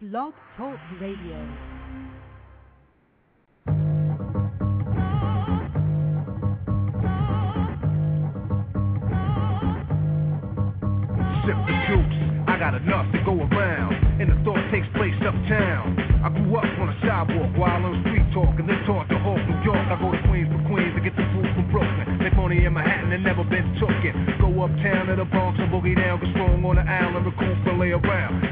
Blog Talk Radio. Sip the juice, I got enough to go around. And the thought takes place uptown. I grew up on a sidewalk while on street talk and then taught to Hawk, New York. I go to Queens for Queens to get the food from Brooklyn. Make money in Manhattan and never been tooken. Go uptown to the Bronx and boogie down, get strong on the island, recoup and lay around.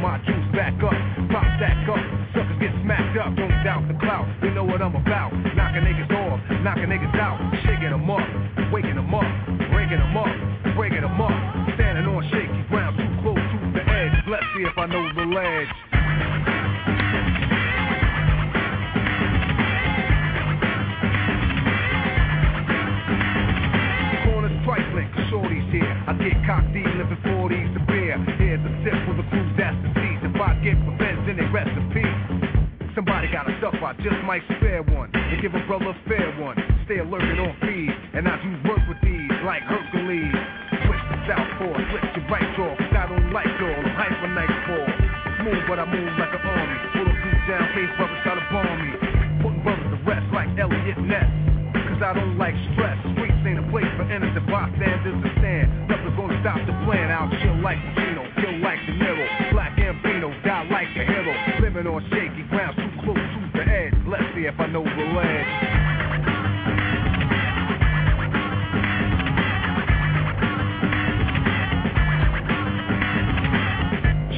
My juice back up, pop stack up. Suckers get smacked up, don't doubt the clout. They know what I'm about. Knocking niggas off, knocking niggas out, shaking them up, waking them up, breaking them up, breaking them up. Standing on shaky ground, too close to the edge. Let's see if I know the ledge. Shorty's here. I get cocked, living 40s to beer. Here's a sip for the crew that's the I get revenge, then they rest in. Somebody got a stuff, I just might spare one. And give a brother a fair one. Stay alert and on feed. And I do work with these like Hercules. Switch to southpaw, switch to right jaw. I don't like y'all, I'm. Smooth, but I move like an army. Pull a boot down, face brothers try to bomb me. Putting brothers to rest like Eliot Ness. Cause I don't like stress. Streets ain't a place for innocent bystanders to stand. Nothing's gonna stop the plan. I'll chill like Pacino, kill like De Niro. If I know the ledge.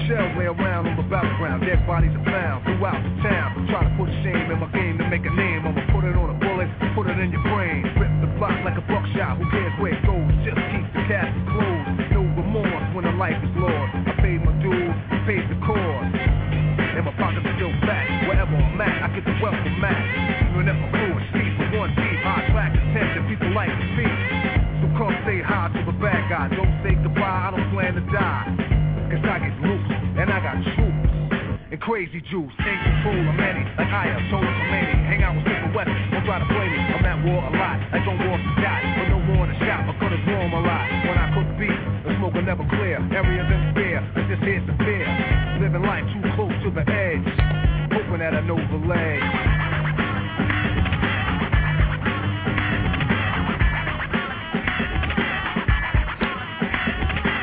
Shells lay around on the battleground, dead bodies are found throughout the town. Try to put shame in my game to make a name. I'ma put it on a bullet, put it in your brain. Rip the block like a buckshot, who cares where it goes? Just keep the casket closed. No remorse when the life is I'm at, get the wealth Mac. Even if I'm through a street with one deep, high track attention, people like to speak. So come say hi to the bad guy. Don't say goodbye, I don't plan to die. Cause I get loose, and I got troops. And crazy juice, in control of many. Like I am told for many. Hang out with different weapons, don't try to play me. I'm at war a lot, on war to die. But no more in the shop, I could've drawn a lot. When I cook beef, the smoke will never clear. Areas in fear, it's just here's the fear. Living life too close to the edge. Hoping that I know the.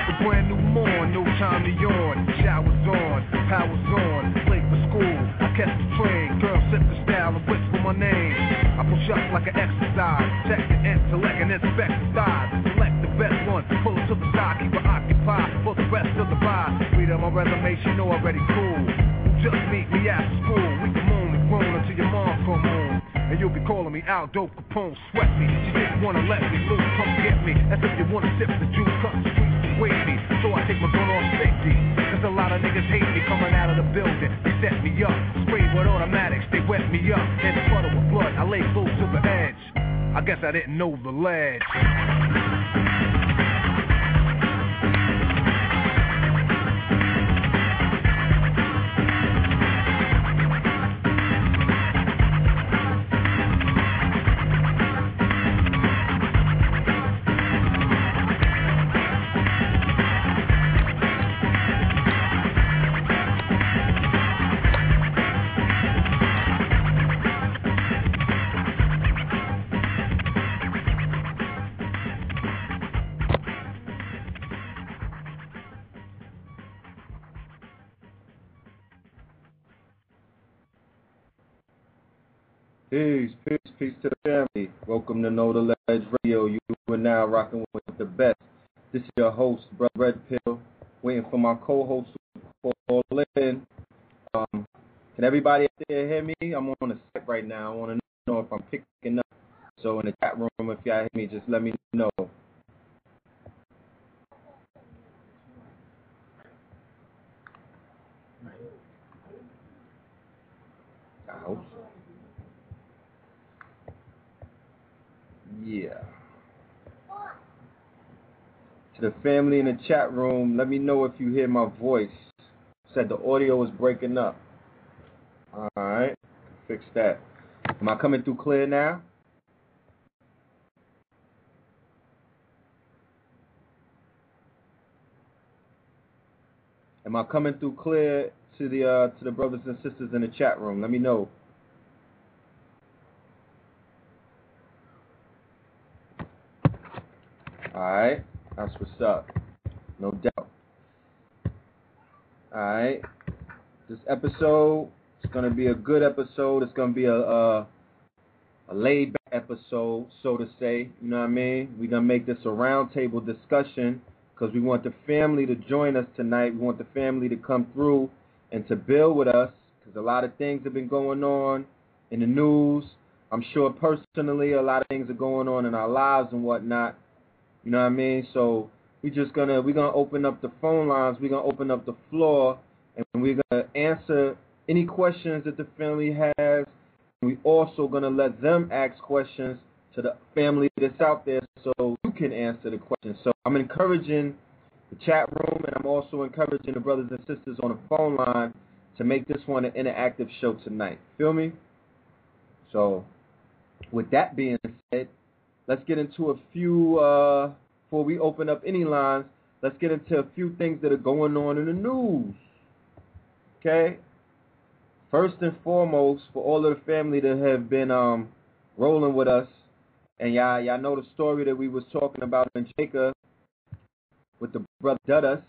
A brand new morn, no time to yawn. Showers on, powers on, late for school. I catch the train, girl set the style and whisper my name. I push up like an exercise, check the intellect and inspect the thighs. Select the best one, pull it to the side, keep her occupied for the rest of the ride. Read on my resume, she know already cool. Just meet me after school, we can moan and groan until your mom come home. And you'll be calling me out, dope Capone, sweat me. She didn't wanna let me loose, come get me. As if you wanna sip the juice, cut the streets and wait me. So I take my gun off safety. Cause a lot of niggas hate me coming out of the building. They set me up, sprayed with automatics, they wet me up. And the puddle with blood, I lay close to the edge. I guess I didn't know the ledge. Peace, to the family. Welcome to Know the Ledge Radio. You are now rocking with the best. This is your host, Brother Red Pill, waiting for my co-host to call in. Um, can everybody out there hear me? I'm on a set right now. I want to know if I'm picking up. So in the chat room, if y'all hear me, just let me know. I hope so. Yeah. To the family in the chat room, let me know if you hear my voice. Said the audio is breaking up. All right, fix that. Am I coming through clear now? Am I coming through clear to the uh, to the brothers and sisters in the chat room. Let me know. All right, that's what's up. No doubt. All right, this episode is gonna be a good episode. It's gonna be a a, a laid back episode, so to say. You know what I mean? We're gonna make this a roundtable discussion because we want the family to join us tonight. We want the family to come through and to build with us because a lot of things have been going on in the news. I'm sure personally a lot of things are going on in our lives and whatnot. You know what I mean? So we're just gonna we're gonna open up the phone lines. We're gonna open up the floor and we're gonna answer any questions that the family has. We also gonna let them ask questions to the family that's out there so you can answer the questions. So I'm encouraging the chat room and I'm also encouraging the brothers and sisters on the phone line to make this one an interactive show tonight. Feel me? So with that being said, let's get into a few uh before we open up any lines, let's get into a few things that are going on in the news. Okay? First and foremost, for all of the family that have been um rolling with us, and y'all, y'all know the story that we was talking about in Jamaica with the brother Dudus.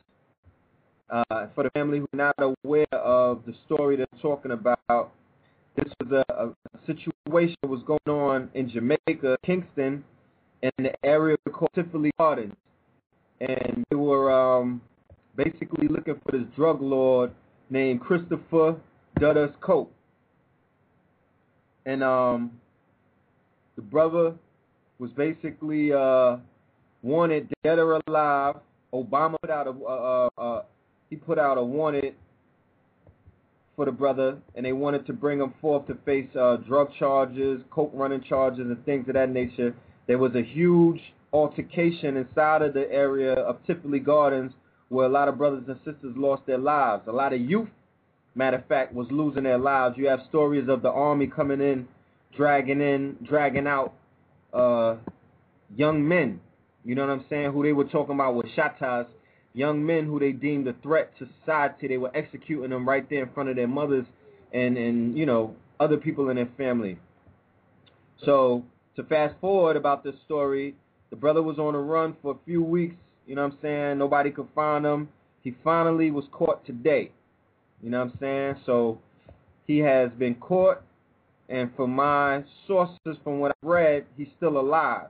Uh, for the family who are not aware of the story they're talking about, this was a, a situation that was going on in Jamaica, Kingston, in the area called Tivoli Gardens. And they were um, basically looking for this drug lord named Christopher Dudus Coke. And um, the brother was basically uh, wanted dead or alive. Obama put out a he put out a wanted for the brother, and they wanted to bring him forth to face uh, drug charges, coke running charges, and things of that nature. There was a huge altercation inside of the area of Tivoli Gardens where a lot of brothers and sisters lost their lives. A lot of youth, matter of fact, was losing their lives. You have stories of the army coming in, dragging in, dragging out uh, young men. You know what I'm saying? Who they were talking about with shottas, young men who they deemed a threat to society. They were executing them right there in front of their mothers and and you know other people in their family. So to fast forward about this story, the brother was on a run for a few weeks. You know what I'm saying? Nobody could find him. He finally was caught today. You know what I'm saying? So he has been caught, and from my sources, from what I've read, he's still alive.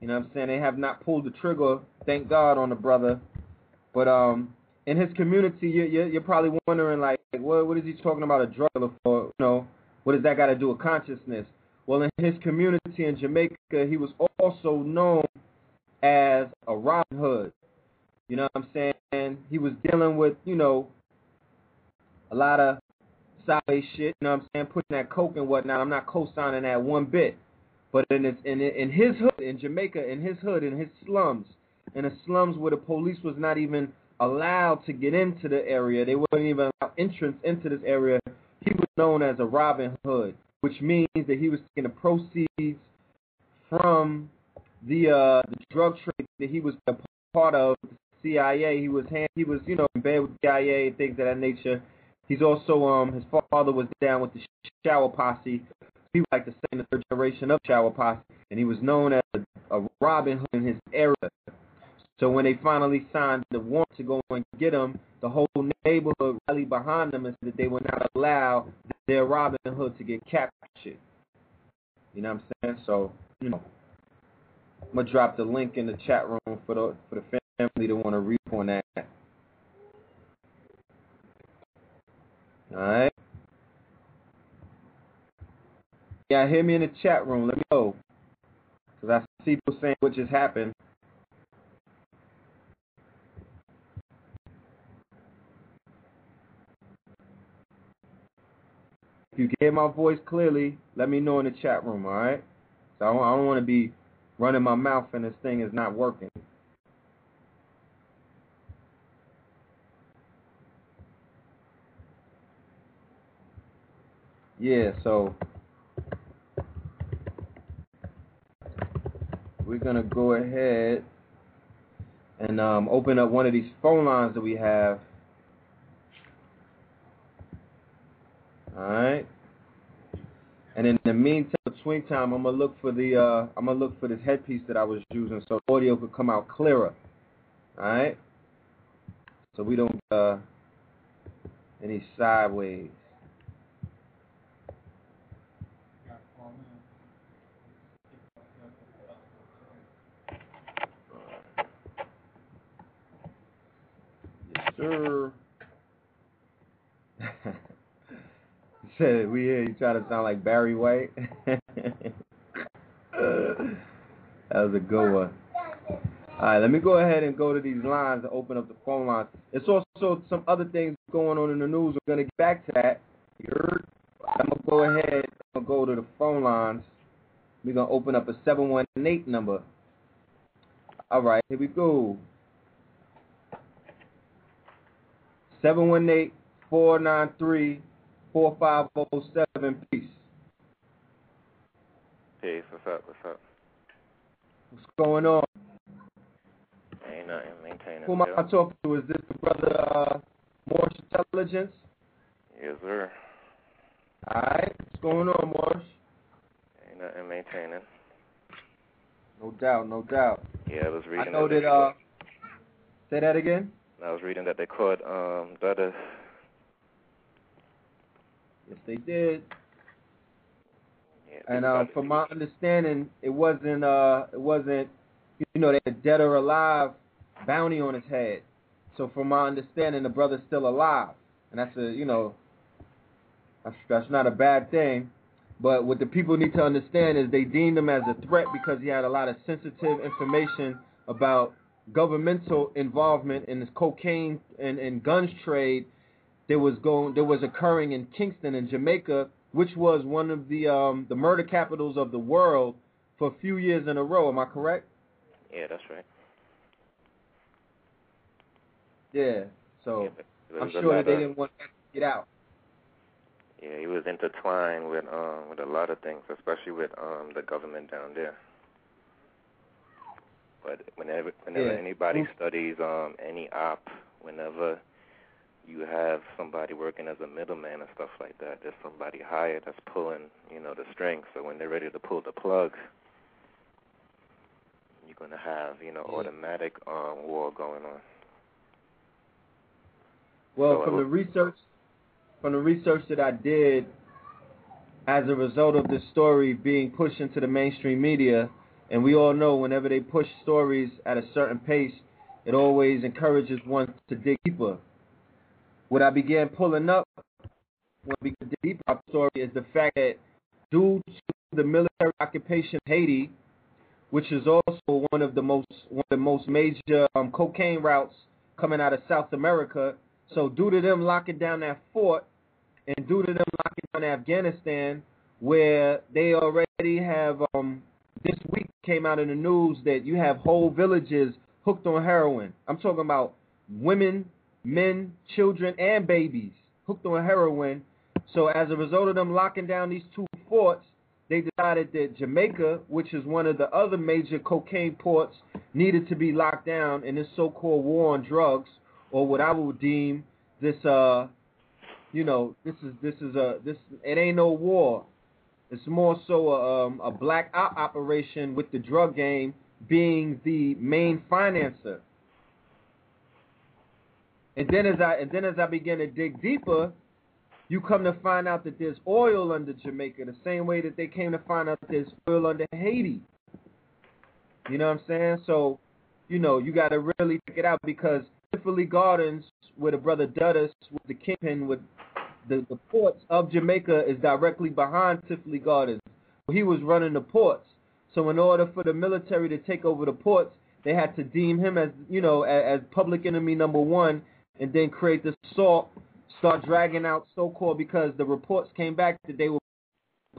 You know what I'm saying? They have not pulled the trigger, thank God, on the brother. But um, in his community, you, you, you're probably wondering, like, what, what is he talking about a drug dealer for? You know, what does that got to do with consciousness? Well, in his community in Jamaica, he was also known as a Robin Hood. You know what I'm saying? He was dealing with, you know, a lot of sideways shit. You know what I'm saying? Putting that coke and whatnot. I'm not co-signing that one bit. But in his, in in his hood in Jamaica, in his hood, in his slums, in the slums where the police was not even allowed to get into the area, they wouldn't even allow entrance into this area. He was known as a Robin Hood, which means that he was taking the proceeds from the uh, the drug trade that he was a part of. CIA. He was hand, he was you know in bed with CIA and things of that nature. He's also um his father was down with the Shower Posse. He was like the second third generation of Shower Posse, and he was known as a, a Robin Hood in his era. So when they finally signed the warrant to go and get him, the whole neighborhood rallied behind them and said that they would not allow their Robin Hood to get captured. You know what I'm saying? So, you know, I'm gonna drop the link in the chat room for the for the family to want to read on that. All right. Yeah, hear me in the chat room. Let me know, cause I see people saying what just happened. If you hear my voice clearly, let me know in the chat room, all right? So I don't, don't want to be running my mouth and this thing is not working. Yeah, so we're gonna go ahead and um, open up one of these phone lines that we have. All right. And in the meantime, between time, I'm gonna look for the uh, I'm gonna look for this headpiece that I was using so audio could come out clearer. All right. So we don't uh, any sideways. Yes, sir. said we hear you try to sound like Barry White. that was a good one. All right, let me go ahead and go to these lines and open up the phone lines. It's also some other things going on in the news. We're gonna get back to that. I'm gonna go ahead. Gonna go to the phone lines. We're gonna open up a 718 number. All right, here we go. 718 493 4507. Peace. Peace. What's up? What's up? What's going on? Ain't nothing. Maintaining. Who am I talking to? Is this the brother uh, Moorish Intelligence? Yes, sir. All right. What's going on, Morse? Ain't nothing. Maintaining. No doubt. No doubt. Yeah, I was reading. I know that. Uh, say that again. I was reading that they caught um Dudus. Yes, they did. Yeah, And uh, from my understanding, it wasn't uh, it wasn't you know, they had dead or alive bounty on his head. So from my understanding, the brother's still alive, and that's a you know, that's that's not a bad thing. But what the people need to understand is they deemed him as a threat because he had a lot of sensitive information about governmental involvement in this cocaine and, and guns trade that was going that was occurring in Kingston in Jamaica, which was one of the um, the murder capitals of the world for a few years in a row. Am I correct? Yeah, that's right. Yeah. So yeah, I'm there was a sure that they didn't want that to get out. Yeah, he was intertwined with um with a lot of things, especially with um the government down there. But whenever whenever Yeah. anybody studies um any op, whenever you have somebody working as a middleman and stuff like that, there's somebody hired that's pulling, you know, the strings. So when they're ready to pull the plug, you're gonna have, you know, Yeah. automatic um war going on. Well, So from the research, from the research that I did, as a result of this story being pushed into the mainstream media, and we all know whenever they push stories at a certain pace, it always encourages one to dig deeper. What I began pulling up when we dig deeper the story is the fact that due to the military occupation of Haiti, which is also one of the most one of the most major um, cocaine routes coming out of South America. So due to them locking down that fort, and due to them locking down Afghanistan, where they already have um, this week came out in the news that you have whole villages hooked on heroin. I'm talking about women, men, children, and babies hooked on heroin. So as a result of them locking down these two forts, they decided that Jamaica, which is one of the other major cocaine ports, needed to be locked down in this so-called war on drugs, or what I would deem this, uh, you know, this is this is a this it ain't no war. It's more so a, um, a black op operation with the drug game being the main financer. And then as I and then as I begin to dig deeper, you come to find out that there's oil under Jamaica, the same way that they came to find out there's oil under Haiti. You know what I'm saying? So, you know, you got to really check it out because Tivoli Gardens, where the brother Dudus, with the kingpin, with the, the ports of Jamaica, is directly behind Tivoli Gardens. He was running the ports. So, in order for the military to take over the ports, they had to deem him as, you know, as, as public enemy number one, and then create this assault start dragging out so-called because the reports came back that they were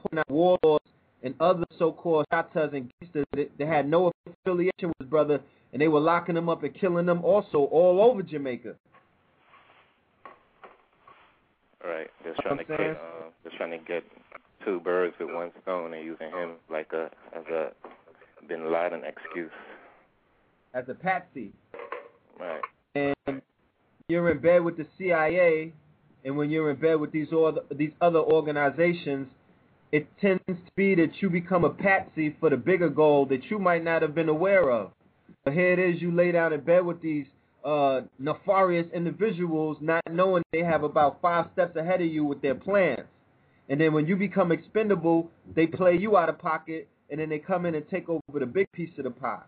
putting out warlords and other so-called shottas and gangsters that, that had no affiliation with his brother, and they were locking them up and killing them also all over Jamaica. Right. Just Know trying to get uh, just trying to get two birds with one stone and using him like a as a Bin Laden excuse. As a patsy, Right. and you're in bed with the CIA, and when you're in bed with these other, these other organizations, it tends to be that you become a patsy for the bigger goal that you might not have been aware of. But here it is, you lay down in bed with these uh, nefarious individuals, not knowing they have about five steps ahead of you with their plans. And then when you become expendable, they play you out of pocket, and then they come in and take over the big piece of the pie.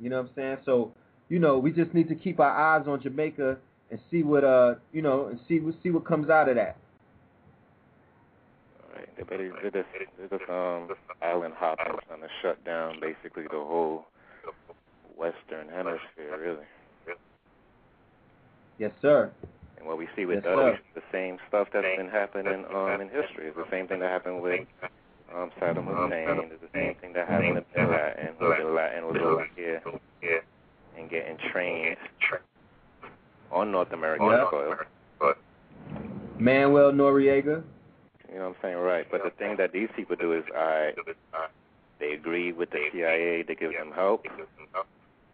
You know what I'm saying? So, you know, we just need to keep our eyes on Jamaica and see what uh, you know, and see see what comes out of that. All right, they better they're just, they're just um island hopping, trying to shut down basically the whole Western Hemisphere, really. Yes, sir. And what we see with Yes, us the same stuff that's been happening um in history. It's the same thing that happened with um Saddam Hussein. It's the same thing that happened to Bin Laden. Bin Laden was over here and getting trained on North American Yeah. soil. Manuel Noriega. You know what I'm saying? Right. But the thing that these people do is I they agree with the CIA to give them help,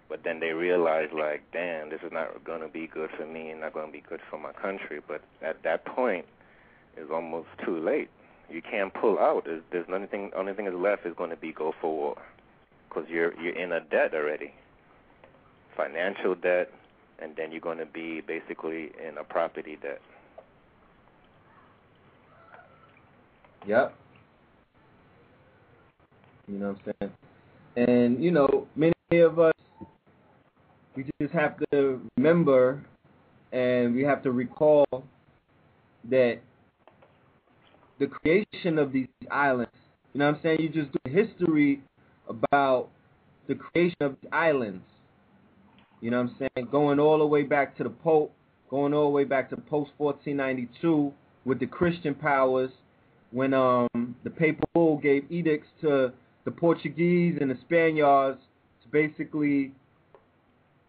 but then they realize like, damn, this is not going to be good for me and not going to be good for my country. But at that point, it's almost too late. You can't pull out. There's, there's nothing. Only thing that's left is going to be go for war, because you're you're in a debt already, financial debt, and then you're going to be basically in a property debt. Yep. You know what I'm saying? And, you know, many of us, we just have to remember and we have to recall that the creation of these islands, you know what I'm saying? You just do history about the creation of the islands. You know what I'm saying? Going all the way back to the Pope, going all the way back to post 1492 with the Christian powers when um the papal gave edicts to the Portuguese and the Spaniards to basically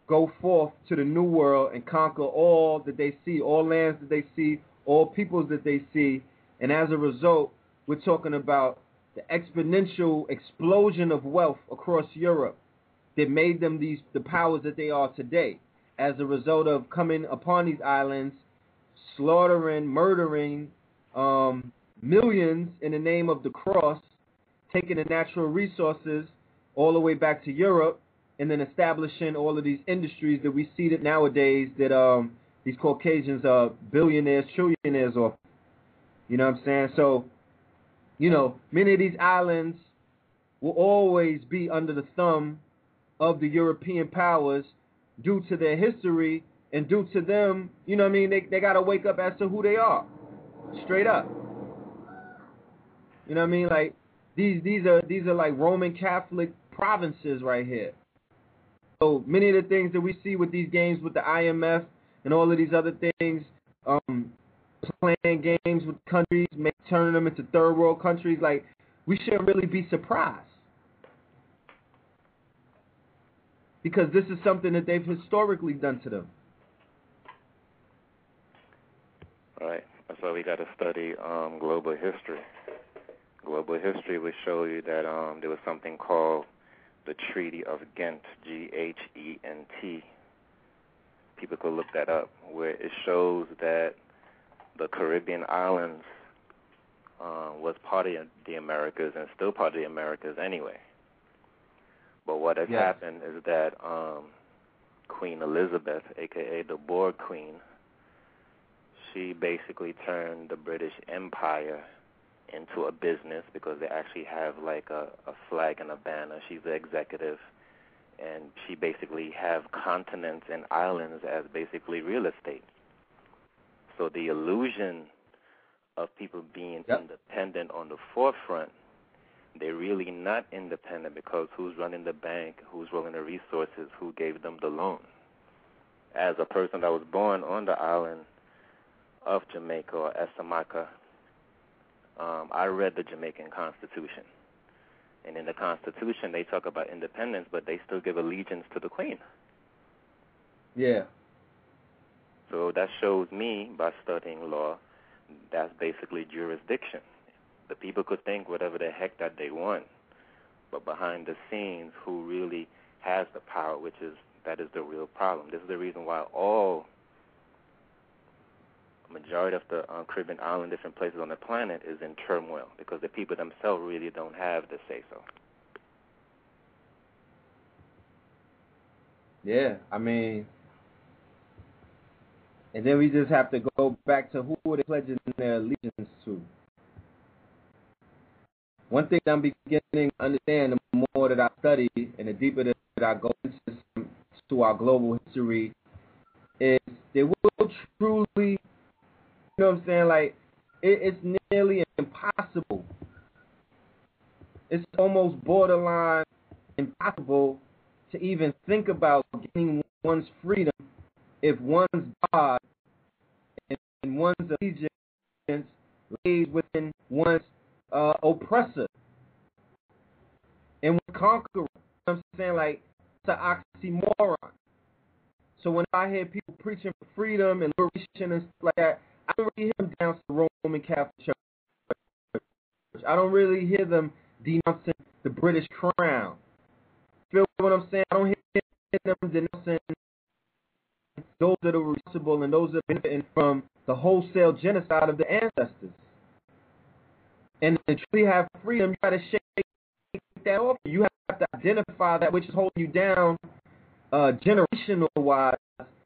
go forth to the new world and conquer all that they see, all lands that they see, all peoples that they see, and as a result, we're talking about the exponential explosion of wealth across Europe that made them these the powers that they are today as a result of coming upon these islands, slaughtering, murdering um, millions in the name of the cross, taking the natural resources all the way back to Europe, and then establishing all of these industries that we see that nowadays that um, these Caucasians are billionaires, trillionaires or You know what I'm saying? So, you know, many of these islands will always be under the thumb of the European powers due to their history and due to them, you know what I mean, they they gotta wake up as to who they are. Straight up. You know what I mean? Like these these are these are like Roman Catholic provinces right here. So many of the things that we see with these games with the IMF and all of these other things, um, playing games with countries, make, turning them into third world countries, like we shouldn't really be surprised. Because this is something that they've historically done to them. Right. That's why we got to study um, global history. Global history will show you that um, there was something called the Treaty of Ghent, G H E N T. People could look that up, where it shows that the Caribbean islands uh, was part of the Americas and still part of the Americas anyway. But what has Yes. happened is that um, Queen Elizabeth, aka the Boer Queen, she basically turned the British Empire into a business because they actually have like a, a flag and a banner. She's the executive, and she basically have continents and islands as basically real estate. So the illusion of people being Yep. independent on the forefront, they're really not independent because who's running the bank, who's running the resources, who gave them the loan. As a person that was born on the island of Jamaica or Essamaka, um, I read the Jamaican Constitution. And in the Constitution, they talk about independence, but they still give allegiance to the Queen. Yeah. So that shows me, by studying law, that's basically jurisdiction. The people could think whatever the heck that they want, but behind the scenes, who really has the power, which is that is the real problem. This is the reason why all majority of the um, Caribbean island, different places on the planet, is in turmoil because the people themselves really don't have the say so. Yeah, I mean, and then we just have to go back to who are they pledging their allegiance to. One thing I'm beginning to understand the more that I study and the deeper that I go into to our global history is there will truly, you know what I'm saying, like it, it's nearly impossible. It's almost borderline impossible to even think about gaining one's freedom if one's God and one's allegiance lays within one's uh, oppressor and conqueror. You know I'm saying? Like, it's an oxymoron. So when I hear people preaching for freedom and liberation and stuff like that, I don't really hear them to the Roman Catholic Church. I don't really hear them denouncing the British crown. Feel what I'm saying? I don't hear them denouncing those that are responsible and those that are benefiting from the wholesale genocide of the ancestors. And to truly have freedom, you got to shake that off. You have to identify that which is holding you down uh, generational wise.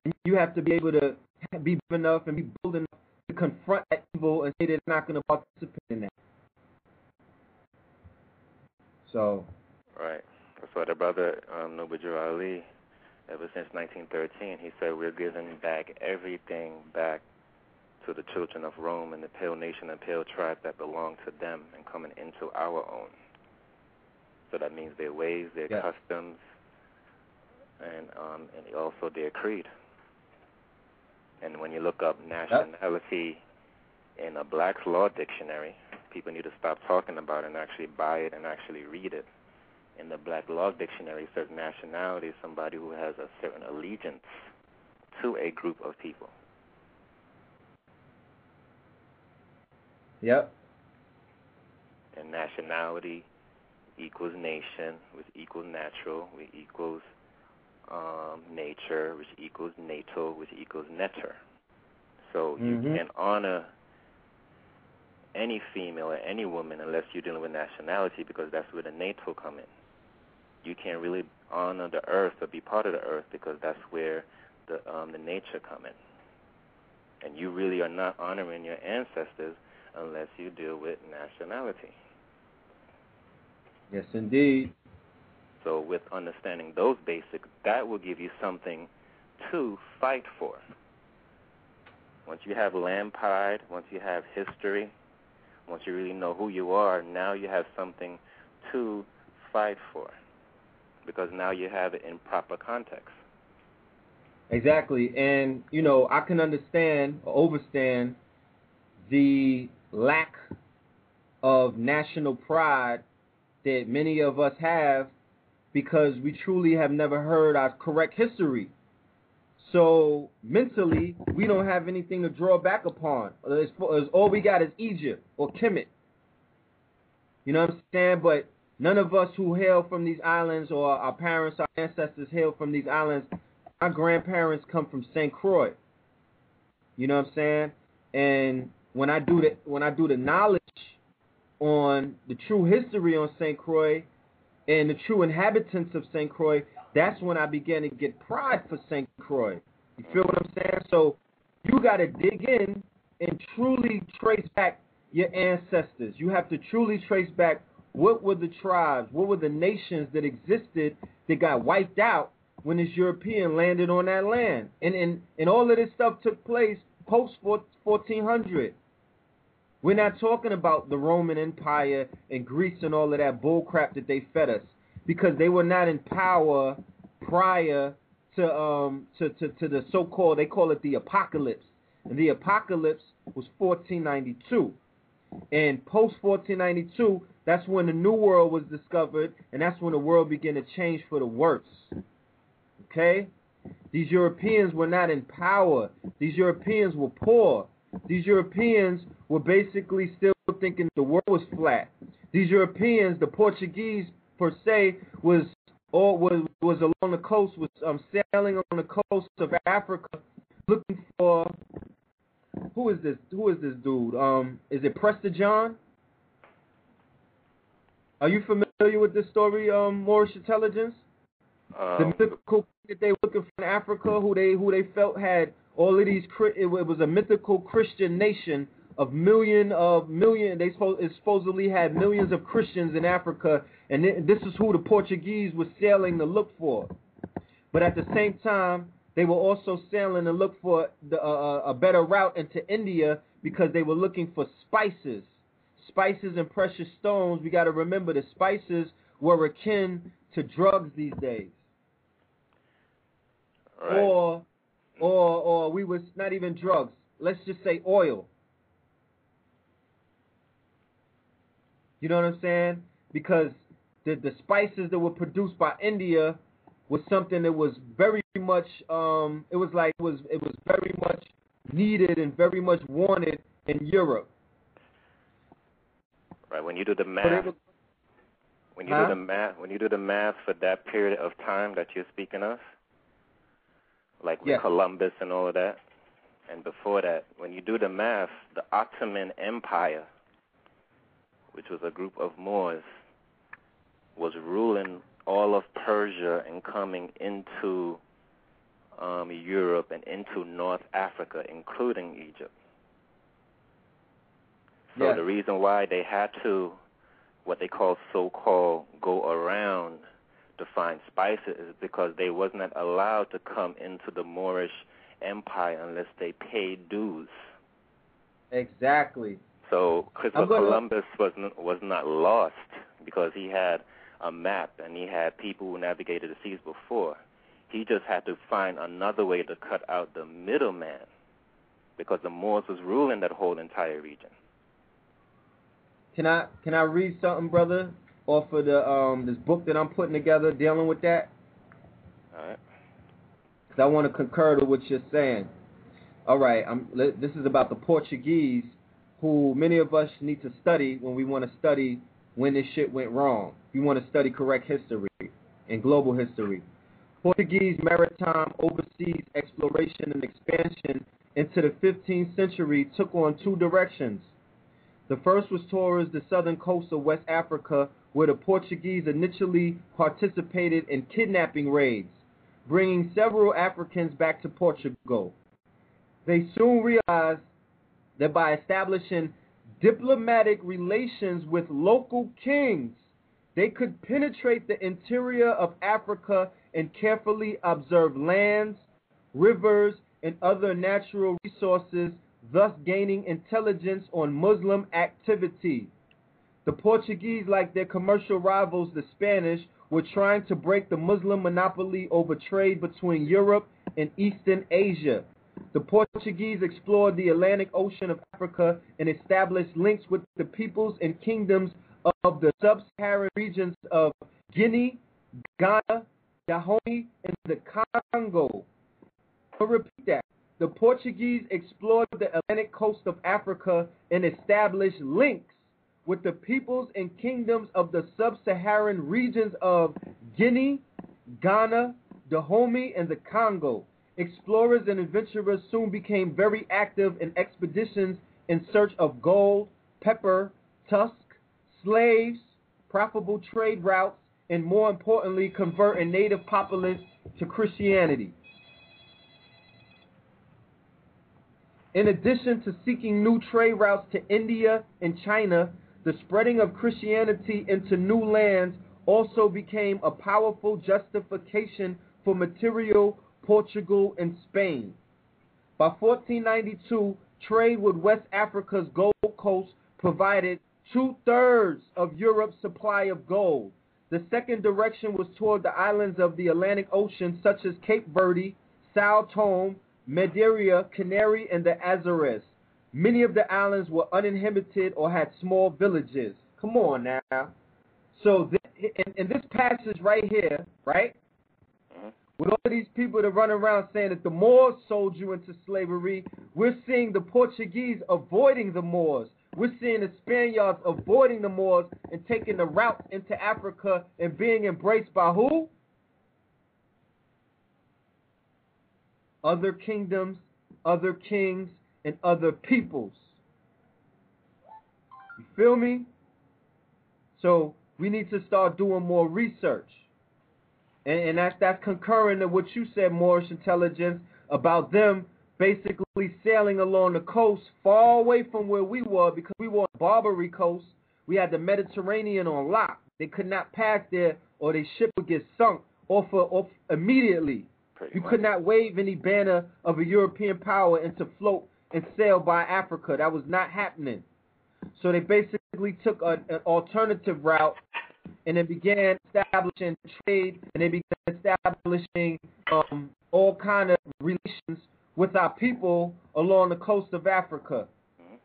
And you have to be able to be enough and be bold enough to confront that evil and say they're not going to participate in that. So. Right. That's why the brother um, Noble Ali, ever since 1913, he said we're giving back everything back to the children of Rome and the pale nation and pale tribe that belong to them and coming into our own. So that means their ways, their yeah. customs, and um, and also their creed. And when you look up nationality yep. in a Black's Law Dictionary, people need to stop talking about it and actually buy it and actually read it. In the Black Law Dictionary, it says nationality is somebody who has a certain allegiance to a group of people. Yep. And nationality equals nation, which equals natural, which equals um, nature, which equals nato, which equals netter. So mm-hmm. you can't honor any female or any woman unless you're dealing with nationality because that's where the nato come in. You can't really honor the earth or be part of the earth because that's where the um, the nature come in. And you really are not honoring your ancestors unless you deal with nationality. Yes, indeed. So, with understanding those basics, that will give you something to fight for. Once you have land pride, once you have history, once you really know who you are, now you have something to fight for. Because now you have it in proper context. Exactly. And, you know, I can understand or overstand the lack of national pride that many of us have because we truly have never heard our correct history. So mentally, we don't have anything to draw back upon. all we got is Egypt or Kemet. You know what I'm saying? But none of us who hail from these islands or our parents, our ancestors hail from these islands. Our grandparents come from St. Croix. You know what I'm saying? And when I do the when I do the knowledge on the true history on St. Croix and the true inhabitants of St. Croix, that's when I began to get pride for St. Croix. You feel what I'm saying? So you got to dig in and truly trace back your ancestors. You have to truly trace back what were the tribes, what were the nations that existed that got wiped out when this European landed on that land. And and, and all of this stuff took place post 1400. We're not talking about the Roman Empire and Greece and all of that bullcrap that they fed us because they were not in power prior to um to, to, to the so-called they call it the apocalypse. And the apocalypse was 1492. And post 1492, that's when the New World was discovered, and that's when the world began to change for the worse. Okay? These Europeans were not in power. These Europeans were poor. These Europeans were basically still thinking the world was flat. These Europeans, the Portuguese per se, was or was was along the coast, was um, sailing on the coast of Africa, looking for who is this? Who is this dude? Um, is it Prester John? Are you familiar with this story, um, Moorish intelligence? Um, the mythical that they were looking for in Africa, who they who they felt had all of these. It was a mythical Christian nation of million of million. They supposedly had millions of Christians in Africa, and this is who the Portuguese were sailing to look for. But at the same time, they were also sailing to look for the, uh, a better route into India because they were looking for spices, spices and precious stones. We got to remember the spices were akin to drugs these days. right. Or, or, or we was not even drugs. Let's just say oil. You know what I'm saying? Because the the spices that were produced by India was something that was very much um it was like it was it was very much needed and very much wanted in Europe. Right. When you do the math, were- when you Huh? do the math, when you do the math for that period of time that you're speaking of, like with Yes. Columbus and all of that, and before that, when you do the math, the Ottoman Empire, which was a group of Moors, was ruling all of Persia and coming into um, Europe and into North Africa, including Egypt. So Yes. the reason why they had to, what they call so-called, go around to find spices is because they was not allowed to come into the Moorish Empire unless they paid dues. exactly. So Christopher Columbus was n- was not lost because he had a map and he had people who navigated the seas before. He just had to find another way to cut out the middleman because the Moors was ruling that whole entire region. Can I can I read something, brother, off of the um this book that I'm putting together dealing with that? All right. Because I want to concur to what you're saying. All right, I'm, this is about the Portuguese, who many of us need to study when we want to study when this shit went wrong. We want to study correct history and global history. Portuguese maritime overseas exploration and expansion into the 15th century took on two directions. The first was towards the southern coast of West Africa, where the Portuguese initially participated in kidnapping raids bringing several Africans back to Portugal. They soon realized that by establishing diplomatic relations with local kings, they could penetrate the interior of Africa and carefully observe lands, rivers, and other natural resources, thus gaining intelligence on Muslim activity. The Portuguese, like their commercial rivals, the Spanish, were trying to break the Muslim monopoly over trade between Europe and Eastern Asia. The Portuguese explored the Atlantic Ocean of Africa and established links with the peoples and kingdoms of the sub-Saharan regions of Guinea, Ghana, Dahomey, and the Congo. I'll repeat that. The Portuguese explored the Atlantic coast of Africa and established links with the peoples and kingdoms of the sub-Saharan regions of Guinea, Ghana, Dahomey, and the Congo. Explorers and adventurers soon became very active in expeditions in search of gold, pepper, tusk, slaves, profitable trade routes, and more importantly, converting native populace to Christianity. In addition to seeking new trade routes to India and China, the spreading of Christianity into new lands also became a powerful justification for material Portugal and Spain. By 1492, trade with West Africa's Gold Coast provided two thirds of Europe's supply of gold. The second direction was toward the islands of the Atlantic Ocean, such as Cape Verde, Sao Tome, Madeira, Canary, and the Azores. Many of the islands were uninhabited or had small villages. Come on now. So, th- in, in this passage right here, right, Mhm. with all these people that run around saying that the Moors sold you into slavery, we're seeing the Portuguese avoiding the Moors. We're seeing the Spaniards avoiding the Moors and taking the route into Africa and being embraced by who? Other kingdoms, other kings, and other peoples. You feel me? So we need to start doing more research. And, and that's that's concurrent to what you said, Moorish intelligence, about them basically sailing along the coast far away from where we were because we were on Barbary coast. We had the Mediterranean on lock. They could not pass there or their ship would get sunk off, of, off immediately. Pretty You much. could not wave any banner of a European power and to float and sail by Africa. That was not happening. So they basically took a, an alternative route and then began establishing trade and they began establishing um, all kind of relations with our people along the coast of Africa.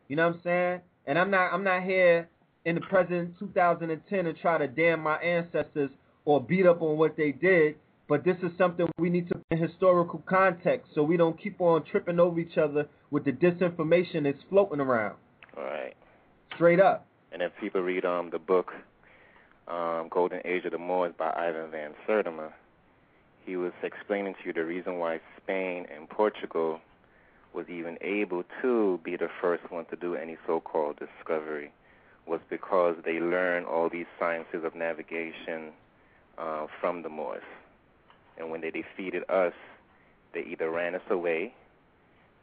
You know what I'm saying? And I'm not I'm not here in the present 2010 to try to damn my ancestors or beat up on what they did. But this is something we need to put in historical context so we don't keep on tripping over each other with the disinformation that's floating around. All right. Straight up. And if people read um the book um Golden Age of the Moors by Ivan Van Sertima, he was explaining to you the reason why Spain and Portugal was even able to be the first one to do any so-called discovery was because they learned all these sciences of navigation uh, from the Moors. And when they defeated us, they either ran us away,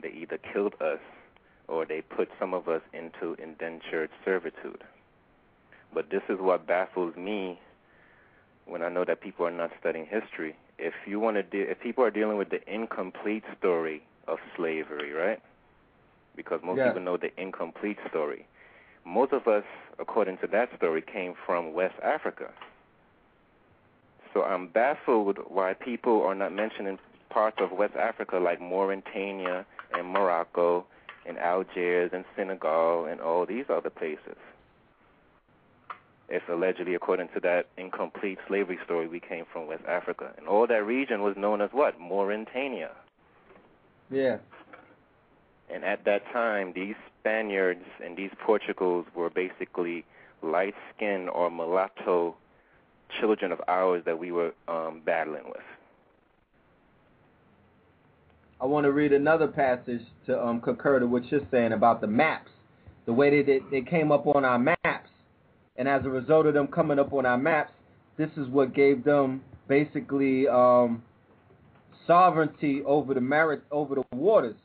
they either killed us, or they put some of us into indentured servitude. But this is what baffles me when I know that people are not studying history. If you want to, de- if people are dealing with the incomplete story of slavery, right? Because most Yeah. people know the incomplete story. Most of us, according to that story, came from West Africa. So I'm baffled why people are not mentioning parts of West Africa like Mauritania and Morocco and Algiers and Senegal and all these other places. It's allegedly, according to that incomplete slavery story, we came from West Africa. And all that region was known as what? Mauritania. Yeah. And at that time, these Spaniards and these Portugals were basically light skinned or mulatto children of ours that we were um, battling with. I want to read another passage to um, concur to what you're saying about the maps, the way that they, they came up on our maps, and as a result of them coming up on our maps, this is what gave them basically um, sovereignty over the merit over the waters.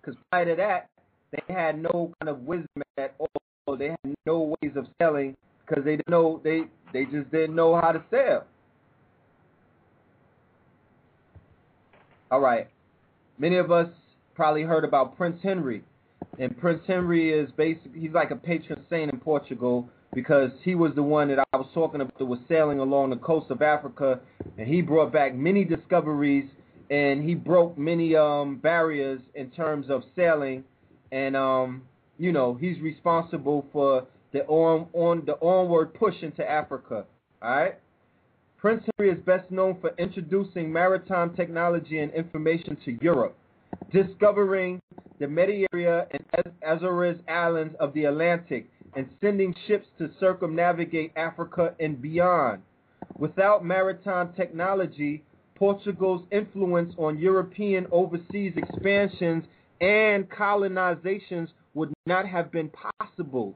Because prior to that, they had no kind of wisdom at all. They had no ways of sailing because they didn't know they they just didn't know how to sail. All right. Many of us probably heard about Prince Henry. And Prince Henry is basically he's like a patron saint in Portugal because he was the one that I was talking about that was sailing along the coast of Africa and he brought back many discoveries and he broke many um barriers in terms of sailing and um you know he's responsible for the on on the onward push into Africa. All right? Prince Henry is best known for introducing maritime technology and information to Europe, discovering the Madeira and Azores Islands of the Atlantic, and sending ships to circumnavigate Africa and beyond. Without maritime technology, Portugal's influence on European overseas expansions and colonizations would not have been possible.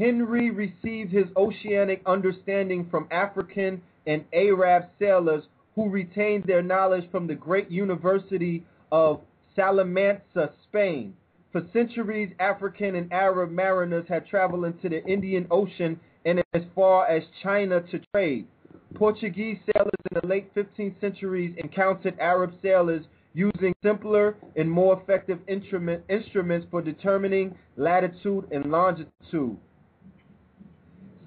Henry received his oceanic understanding from African and Arab sailors who retained their knowledge from the great university of Salamanca, Spain. For centuries, African and Arab mariners had traveled into the Indian Ocean and as far as China to trade. Portuguese sailors in the late 15th centuries encountered Arab sailors using simpler and more effective instrument, instruments for determining latitude and longitude.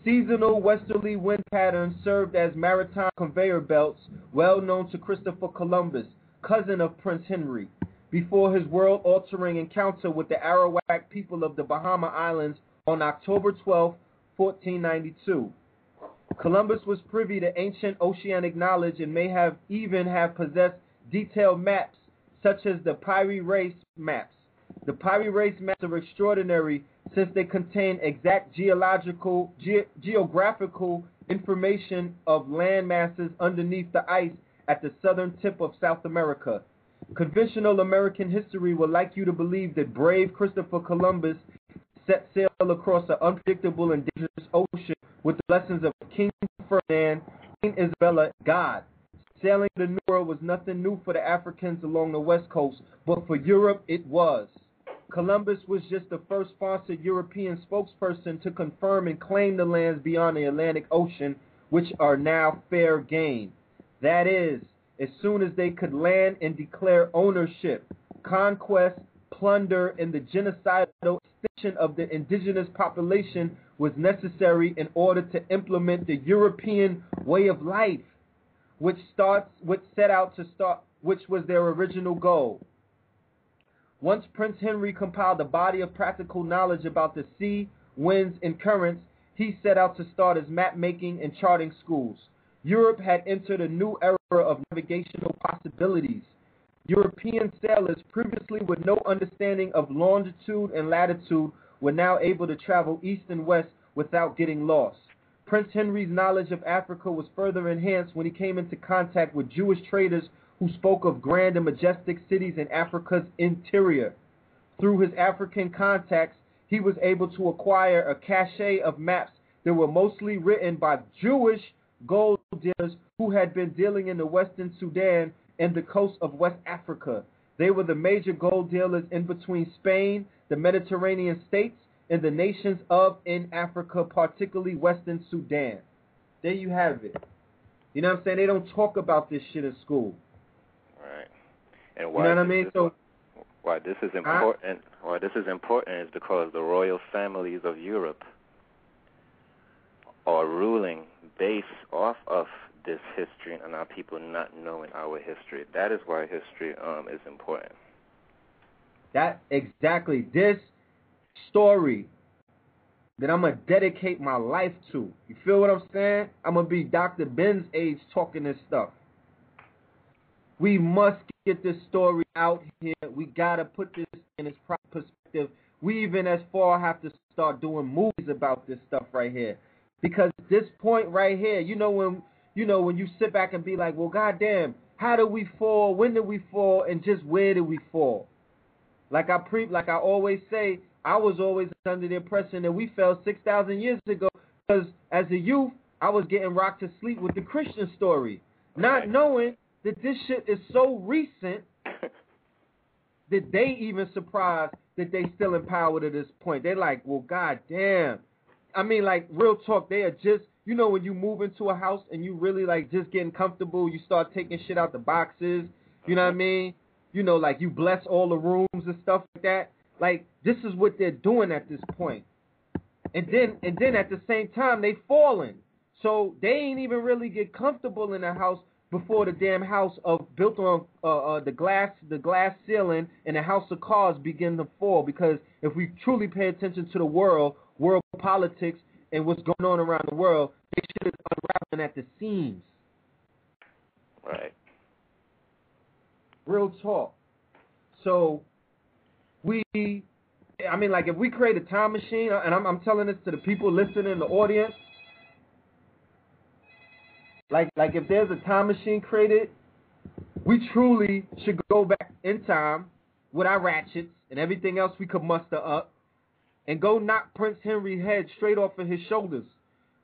Seasonal westerly wind patterns served as maritime conveyor belts, well known to Christopher Columbus, cousin of Prince Henry, before his world altering encounter with the Arawak people of the Bahama Islands on October 12, 1492. Columbus was privy to ancient oceanic knowledge and may have even have possessed detailed maps such as the Piri Reis maps. The Piri Reis maps are extraordinary since they contain exact geological, ge- geographical information of land masses underneath the ice at the southern tip of South America. Conventional American history would like you to believe that brave Christopher Columbus set sail across an unpredictable and dangerous ocean with the lessons of King Ferdinand, Queen Isabella, God. Sailing the New World was nothing new for the Africans along the West Coast, but for Europe it was. Columbus was just the first sponsored European spokesperson to confirm and claim the lands beyond the Atlantic Ocean, which are now fair game. That is, as soon as they could land and declare ownership, conquest, plunder, and the genocidal extinction of the indigenous population was necessary in order to implement the European way of life, which starts which set out to start which was their original goal. Once Prince Henry compiled a body of practical knowledge about the sea, winds, and currents, he set out to start his map making and charting schools. Europe had entered a new era of navigational possibilities. European sailors, previously with no understanding of longitude and latitude, were now able to travel east and west without getting lost. Prince Henry's knowledge of Africa was further enhanced when he came into contact with Jewish traders who spoke of grand and majestic cities in Africa's interior. Through his African contacts, he was able to acquire a cache of maps that were mostly written by Jewish gold dealers who had been dealing in the western Sudan and the coast of West Africa. They were the major gold dealers in between Spain, the Mediterranean states, and the nations of in Africa, particularly Western Sudan. There you have it. You know what I'm saying? They don't talk about this shit in school. Right. And why You know what I mean? is- So why this is important? Why this is important is because the royal families of Europe are ruling based off of this history and our people not knowing our history. That is why history um is important. that exactly this story that I'm gonna dedicate my life to. You feel what I'm saying? I'm gonna be Dr. Ben's age talking this stuff. We must get this story out here. We gotta put this in its proper perspective. We even as far have to start doing movies about this stuff right here. Because this point right here, you know when you know when you sit back and be like, well goddamn, how did we fall? When did we fall? And just where did we fall? Like I pre like I always say, I was always under the impression that we fell six thousand years ago because as a youth I was getting rocked to sleep with the Christian story, not knowing that this shit is so recent that they even surprised that they still in power to this point. They're like, well, goddamn. I mean, like real talk. They are just, you know, when you move into a house and you really like just getting comfortable, you start taking shit out the boxes. You know what I mean? You know, like you bless all the rooms and stuff like that. Like this is what they're doing at this point. And then, and then at the same time, they falling. So they ain't even really get comfortable in the house before the damn house of built on uh, uh, the glass the glass ceiling and the house of cards begin to fall. Because if we truly pay attention to the world world politics and what's going on around the world they should is unraveling at the seams. Right. real talk. So we I mean like if we create a time machine and I'm I'm telling this to the people listening in the audience like like if there's a time machine created, we truly should go back in time with our ratchets and everything else we could muster up and go knock Prince Henry's head straight off of his shoulders.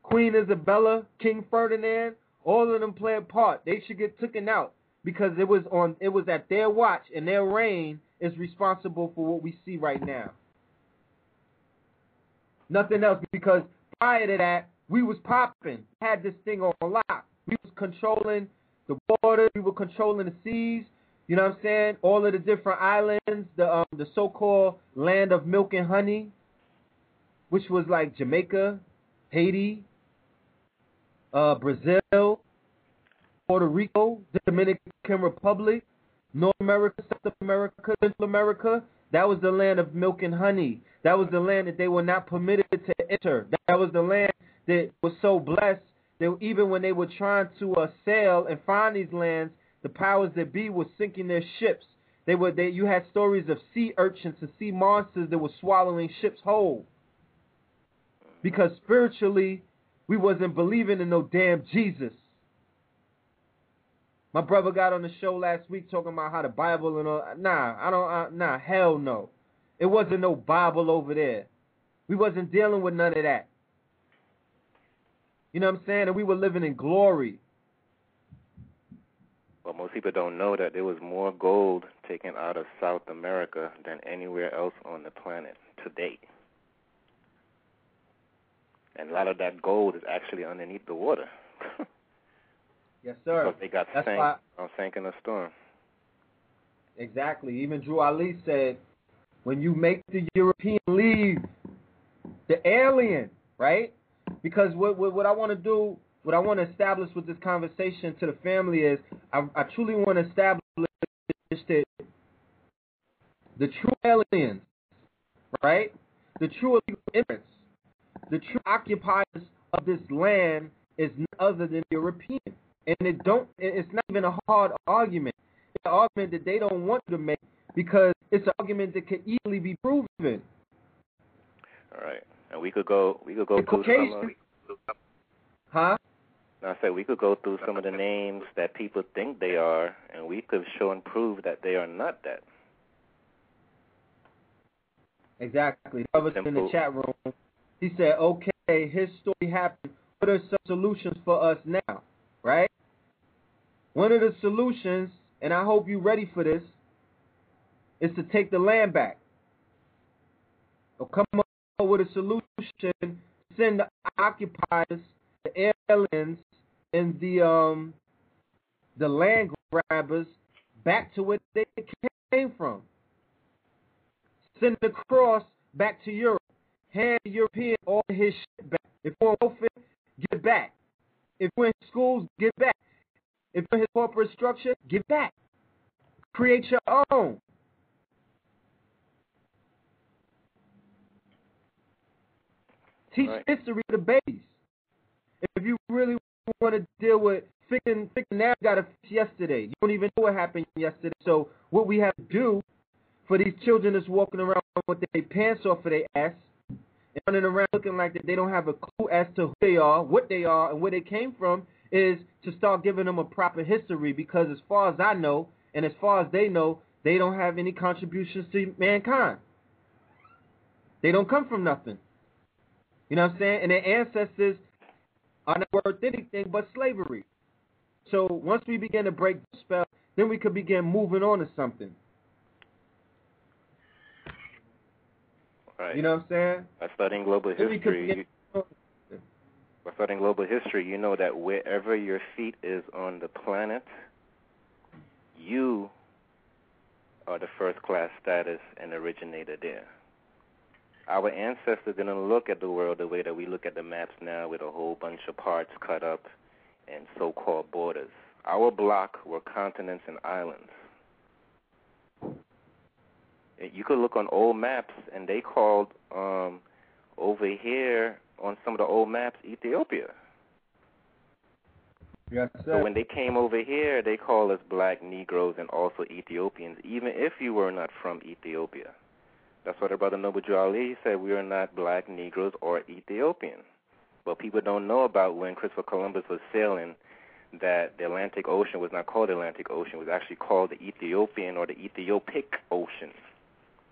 Queen Isabella, King Ferdinand, all of them play a part. They should get taken out because it was on it was at their watch and their reign is responsible for what we see right now. Nothing else because prior to that, we was popping, had this thing on lock. We was controlling the water, we were controlling the seas. You know what I'm saying? All of the different islands, the um, the so-called land of milk and honey, which was like Jamaica, Haiti, uh, Brazil, Puerto Rico, the Dominican Republic, North America, South America, Central America. That was the land of milk and honey. That was the land that they were not permitted to enter. That was the land that was so blessed that even when they were trying to uh, sail and find these lands, the powers that be were sinking their ships. They were they you had stories of sea urchins and sea monsters that were swallowing ships whole. Because spiritually, we wasn't believing in no damn Jesus. My brother got on the show last week talking about how the Bible and all. Nah, I don't. Nah, hell no. It wasn't no Bible over there. We wasn't dealing with none of that. You know what I'm saying? And we were living in glory. But most people don't know that there was more gold taken out of South America than anywhere else on the planet to date. And a lot of that gold is actually underneath the water. yes, sir. Because they got That's sank, why- on sank in a storm. Exactly. Even Drew Ali said, when you make the European leave, the alien, right? Because what what, what I want to do, what I want to establish with this conversation to the family is, I, I truly want to establish that the true aliens, right? The true immigrants, the true occupiers of this land is none other than European, and it don't. It's not even a hard argument. It's an argument that they don't want to make because it's an argument that can easily be proven. All right. And we could go we could go through some of Huh? I said we could go through some of the names that people think they are and we could show and prove that they are not that. Exactly. The brother in the chat room, he said, okay, his story happened. What are some solutions for us now? Right? One of the solutions, and I hope you're ready for this, is to take the land back. Or come up with a solution, send the occupiers, the aliens, and the um the land grabbers back to where they came from. Send the cross back to Europe. Hand the European all his shit back. If you're on welfare, give back. If you're in schools, give it back. If you're in his corporate structure, give it back. Create your own. Teach Right. history to the babies. If you really want to deal with fixing, fixing now, you got to fix yesterday. You don't even know what happened yesterday. So what we have to do for these children that's walking around with their pants off of their ass and running around looking like that they don't have a clue as to who they are, what they are, and where they came from is to start giving them a proper history because as far as I know and as far as they know, they don't have any contributions to mankind. They don't come from nothing. You know what I'm saying? And their ancestors are not worth anything but slavery. So once we begin to break the spell, then we could begin moving on to something. Right. You know what I'm saying? by studying global Then we could history, you, by studying global history, you know that wherever your feet is on the planet, you are the first class status and originator there. Our ancestors didn't look at the world the way that we look at the maps now with a whole bunch of parts cut up and so called borders. Our block were continents and islands. You could look on old maps and they called um over here on some of the old maps Ethiopia. Yes, So when they came over here, they called us black Negroes and also Ethiopians, even if you were not from Ethiopia. That's what our brother Noble Drew Ali said. We are not black Negroes or Ethiopian. But people don't know about when Christopher Columbus was sailing that the Atlantic Ocean was not called the Atlantic Ocean. It was actually called the Ethiopian or the Ethiopic Ocean.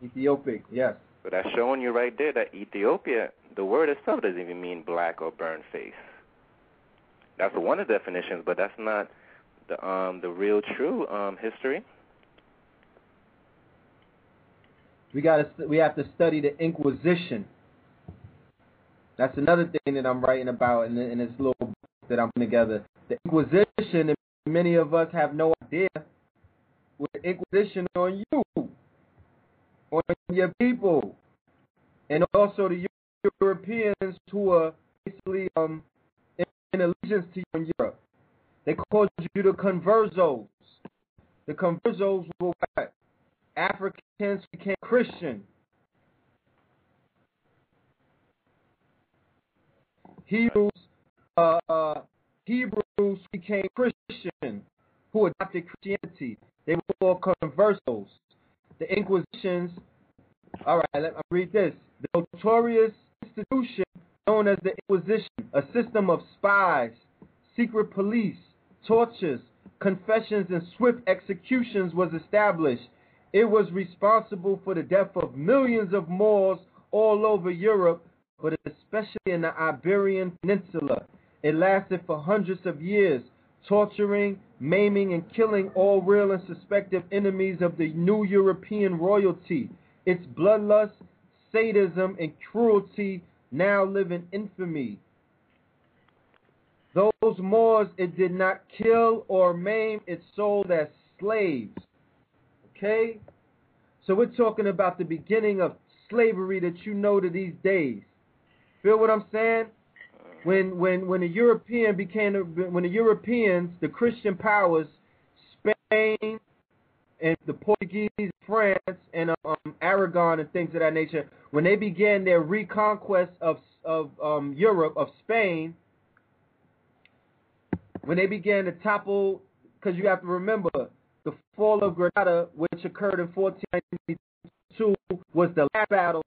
Ethiopic, yes. So that's showing you right there that Ethiopia, the word itself doesn't even mean black or burnt face. That's one of the definitions, but that's not the um the real true um history. We got to we have to study the Inquisition. That's another thing that I'm writing about in, in this little book that I'm putting together. The Inquisition, many of us have no idea, was the Inquisition on you, on your people, and also the Europeans who are basically um in allegiance to you in Europe. They called you the conversos. The conversos were what? Africans became Christian. Hebrews, uh, uh, Hebrews became Christian, who adopted Christianity. They were called conversos. The Inquisitions. All right, let me read this. The notorious institution known as the Inquisition, a system of spies, secret police, tortures, confessions and swift executions was established. It was responsible for the death of millions of Moors all over Europe, but especially in the Iberian Peninsula. It lasted for hundreds of years, torturing, maiming, and killing all real and suspected enemies of the new European royalty. Its bloodlust, sadism, and cruelty now live in infamy. Those Moors it did not kill or maim, it sold as slaves. Okay? So we're talking about the beginning of slavery that you know to these days. Feel what I'm saying? When when when the European became when the Europeans, the Christian powers, Spain and the Portuguese, France and um, Aragon and things of that nature, when they began their reconquest of of um, Europe of Spain, when they began to topple, because you have to remember the fall of Granada, which occurred in 1492, was the last battle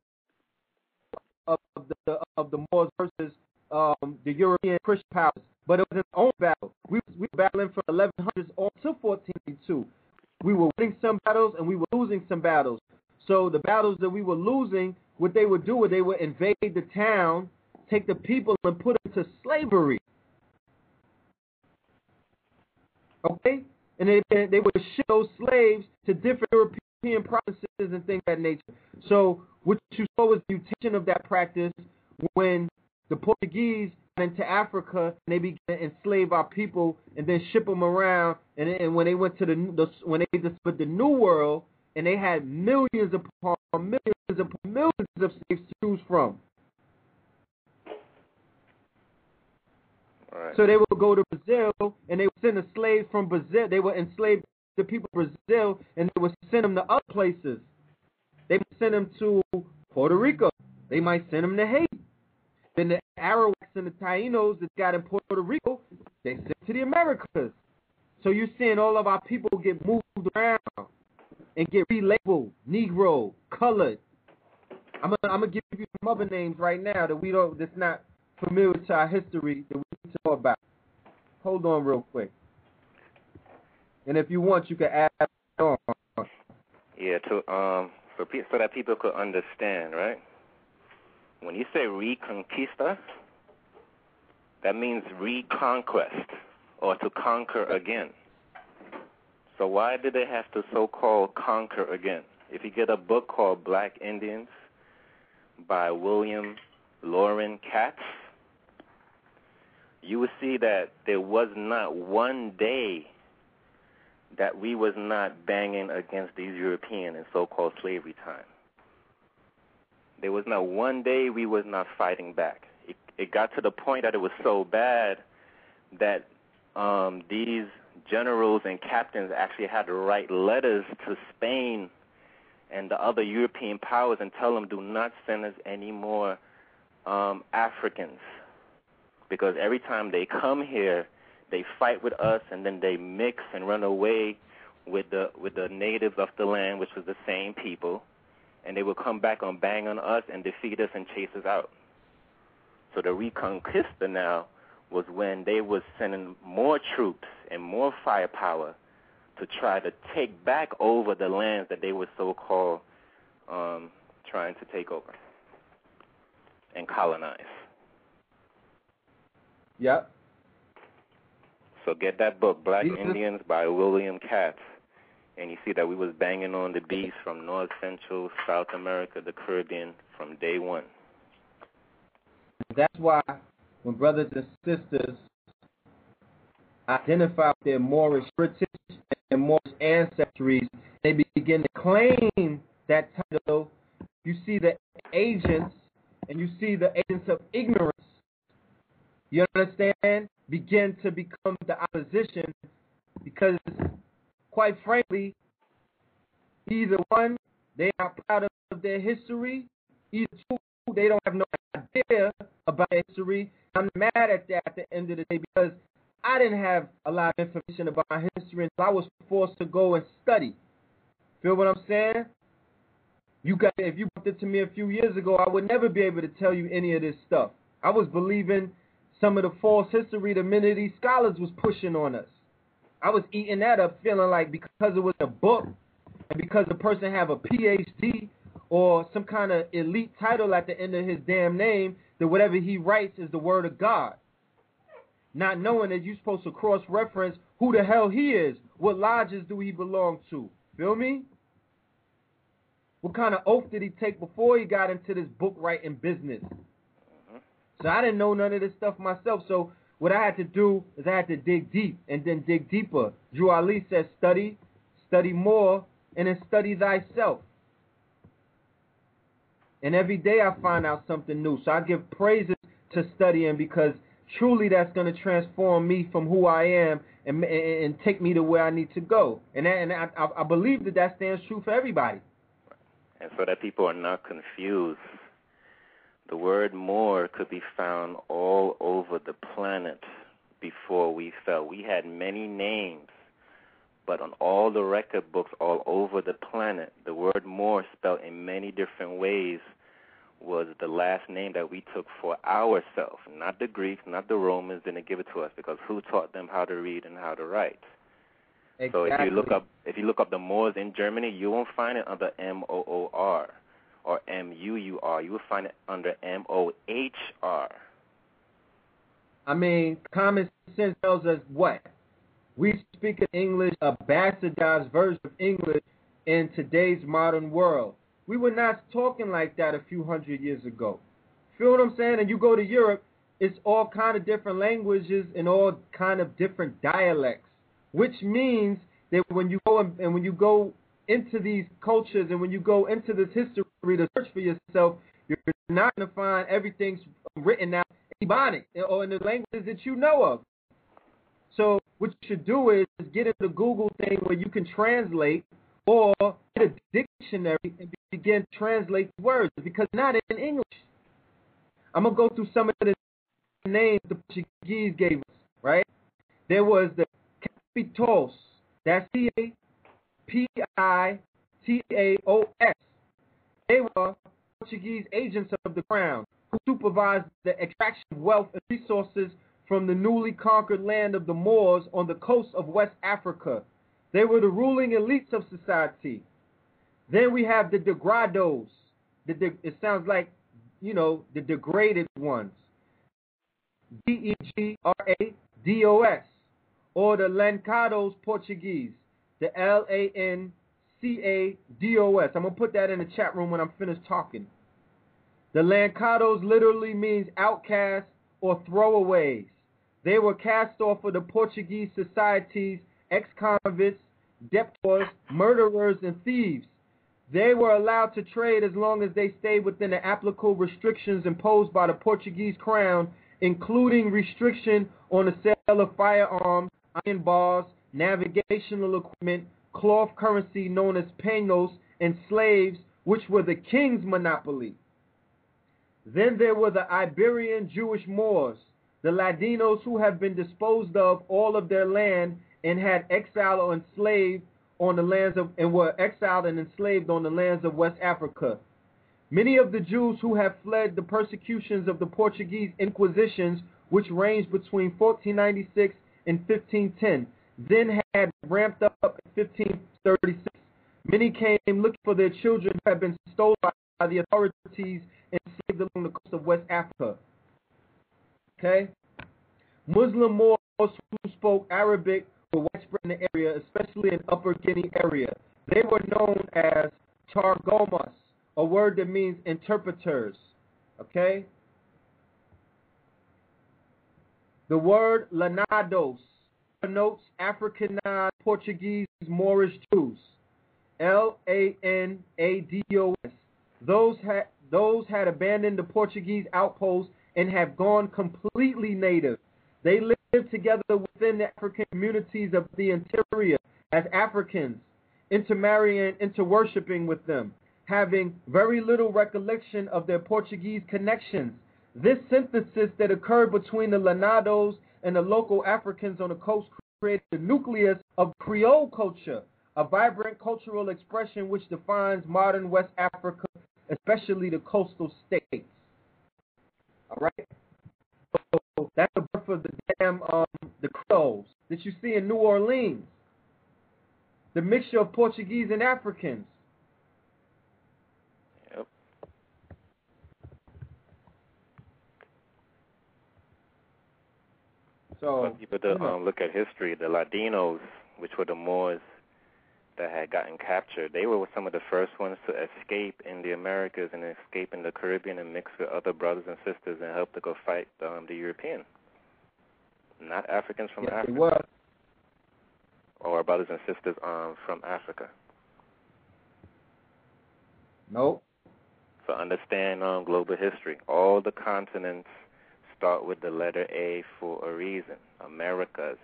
of the of the Moors versus um, the European Christian powers. But it was an own battle. We we were battling from 1100s on to 1492. We were winning some battles and we were losing some battles. So the battles that we were losing, what they would do was they would invade the town, take the people and put them to slavery. Okay? And they they would ship those slaves to different European provinces and things of that nature. So what you saw was the mutation of that practice when the Portuguese got into Africa and they began to enslave our people and then ship them around. And, and when they went to the, the when they discovered the New World and they had millions upon millions upon millions of slaves to choose from. So they would go to Brazil and they would send the slaves from Brazil. They would enslave the people of Brazil and they would send them to other places. They would send them to Puerto Rico. They might send them to Haiti. Then the Arawaks and the Tainos that got in Puerto Rico, they sent to the Americas. So you're seeing all of our people get moved around and get relabeled, Negro, colored. I'm gonna, I'm gonna give you some other names right now that we don't, that's not familiar to our history that we need to know about. Hold on real quick. And if you want, you can add on. Yeah, to um, so pe- so that people could understand, right? When you say reconquista, that means reconquest or to conquer again. So why did they have to so-called conquer again? If you get a book called Black Indians by William Loren Katz, you will see that there was not one day that we was not banging against these European and so-called slavery time. There was not one day we was not fighting back. It, it got to the point that it was so bad that um, these generals and captains actually had to write letters to Spain and the other European powers and tell them do not send us any more um, Africans because every time they come here, they fight with us and then they mix and run away with the with the natives of the land, which was the same people, and they will come back and bang on us and defeat us and chase us out. So the Reconquista now was when they was sending more troops and more firepower to try to take back over the lands that they were so-called um, trying to take over and colonize. Yep. So get that book, Black are- Indians by William Katz, and you see that we was banging on the beast from North Central, South America, the Caribbean from day one. That's why when brothers and sisters identify their Moorish British and Moorish ancestries, they begin to claim that title. You see the agents and you see the agents of ignorance. You understand? Begin to become the opposition because, quite frankly, either one, they are proud of their history, either two, they don't have no idea about history. I'm mad at that at the end of the day because I didn't have a lot of information about my history until I was forced to go and study. Feel what I'm saying? You got if you brought it to me a few years ago, I would never be able to tell you any of this stuff. I was believing some of the false history the these scholars was pushing on us. I was eating that up, feeling like because it was a book, and because the person have a PhD or some kind of elite title at the end of his damn name, that whatever he writes is the word of God. Not knowing that you're supposed to cross reference who the hell he is, what lodges do he belong to. Feel me? What kind of oath did he take before he got into this book writing business? So I didn't know none of this stuff myself. So what I had to do is I had to dig deep and then dig deeper. Drew Ali says, study, study more, and then study thyself. And every day I find out something new. So I give praises to studying because truly that's going to transform me from who I am and, and, and take me to where I need to go. And, that, and I, I believe that that stands true for everybody. And so that people are not confused, the word more could be found all over the planet before we fell. We had many names but on all the record books all over the planet, the word more spelled in many different ways was the last name that we took for ourselves. Not the Greeks, not the Romans didn't give it to us because who taught them how to read and how to write? Exactly. So if you look up if you look up the Moors in Germany, you won't find it under M O O R or M U U R. You will find it under M O H R. I mean, common sense tells us what? We speak English, a bastardized version of English in today's modern world. We were not talking like that a few hundred years ago. Feel what I'm saying? And you go to Europe, it's all kind of different languages and all kind of different dialects, which means that when you go and, and when you go into these cultures and when you go into this history to search for yourself, you're not going to find everything's written out in Ebonic or in the languages that you know of. So what you should do is get in the Google thing where you can translate or get a dictionary and begin to translate words because not in English. I'm going to go through some of the names the Portuguese gave us, right? There was the Capitos. That's C-A-P-I-T-A-O-S. They were Portuguese agents of the crown who supervised the extraction of wealth and resources from the newly conquered land of the Moors on the coast of West Africa. They were the ruling elites of society. Then we have the degrados. The de- it sounds like, you know, the degraded ones. D-E-G-R-A-D-O-S. Or the Lancados Portuguese. The L-A-N-C-A-D-O-S. I'm going to put that in the chat room when I'm finished talking. The Lancados literally means outcasts or throwaways. They were cast off of the Portuguese society's ex-convicts, debtors, murderers, and thieves. They were allowed to trade as long as they stayed within the applicable restrictions imposed by the Portuguese crown, including restriction on the sale of firearms, iron bars, navigational equipment, cloth currency known as penos, and slaves, which were the king's monopoly. Then there were the Iberian Jewish Moors, the Ladinos who have been disposed of all of their land and had exiled or enslaved on the lands of and were exiled and enslaved on the lands of West Africa. Many of the Jews who have fled the persecutions of the Portuguese Inquisitions, which ranged between 1496 and 1510, then had ramped up in 1536. Many came looking for their children who had been stolen by the authorities and enslaved along the coast of West Africa. Okay? Muslim Moors who spoke Arabic were widespread in the area, especially in Upper Guinea area. They were known as Targomas, a word that means interpreters. Okay? The word Lanados denotes Africanized Portuguese Moorish Jews. L A N A D O S. Those had those had abandoned the Portuguese outposts and have gone completely native. They live together within the African communities of the interior as Africans, intermarrying, interworshipping with them, having very little recollection of their Portuguese connections. This synthesis that occurred between the Lanados and the local Africans on the coast created the nucleus of Creole culture, a vibrant cultural expression which defines modern West Africa, especially the coastal states. All right. So That's the birth of the damn um the Creoles that you see in New Orleans. The mixture of Portuguese and Africans. Yep. So But people to um, look at history, the Ladinos, which were the Moors that had gotten captured, they were some of the first ones to escape in the Americas and escape in the Caribbean and mix with other brothers and sisters and help to go fight um, the European. Not Africans from yes, Africa. It was. Or brothers and sisters um, from Africa. Nope. So understand um, global history. All the continents start with the letter A for a reason. Americas,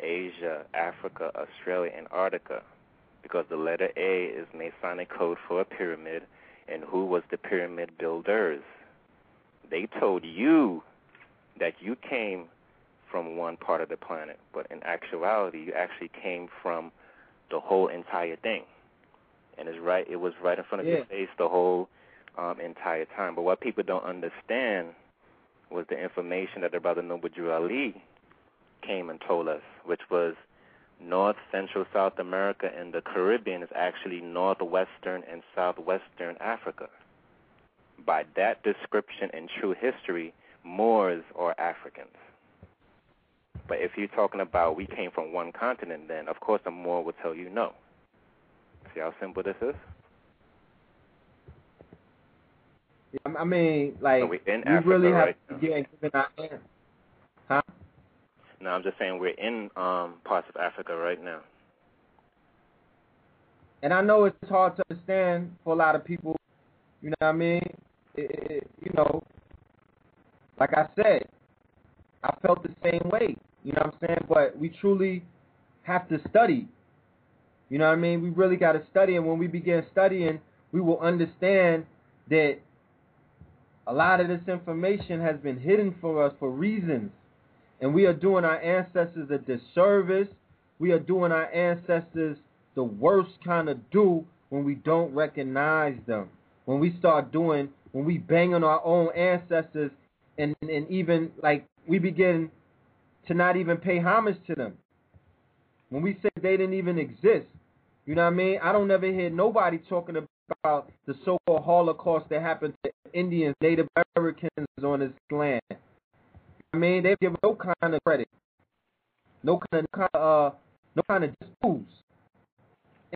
Asia, Africa, Australia, Antarctica. Because the letter A is Masonic code for a pyramid, and who was the pyramid builders? They told you that you came from one part of the planet, but in actuality, you actually came from the whole entire thing. And it's right. It was right in front of Yeah. your face the whole um, entire time. But what people don't understand was the information that the brother Drew Ali came and told us, which was North, Central, South America, and the Caribbean is actually northwestern and southwestern Africa. By that description in true history, Moors are Africans. But if you're talking about we came from one continent, then of course a Moor will tell you no. See how simple this is? I I mean, like So we Africa really have right to get given our answer. Huh? No, I'm just saying we're in um parts of Africa right now. And I know it's hard to understand for a lot of people. You know what I mean? It, it, you know, like I said, I felt the same way. You know what I'm saying? But we truly have to study. You know what I mean? We really got to study, and when we begin studying, we will understand that a lot of this information has been hidden for us for reasons, and we are doing our ancestors a disservice. We are doing our ancestors the worst kind of do when we don't recognize them. When we start doing, when we bang on our own ancestors, and and even like we begin to not even pay homage to them. When we say they didn't even exist, you know what I mean? I don't ever hear nobody talking about the so-called Holocaust that happened to Indians, Native Americans on this land. I mean, they give no kind of credit, no kind of, uh, no kind of disproves.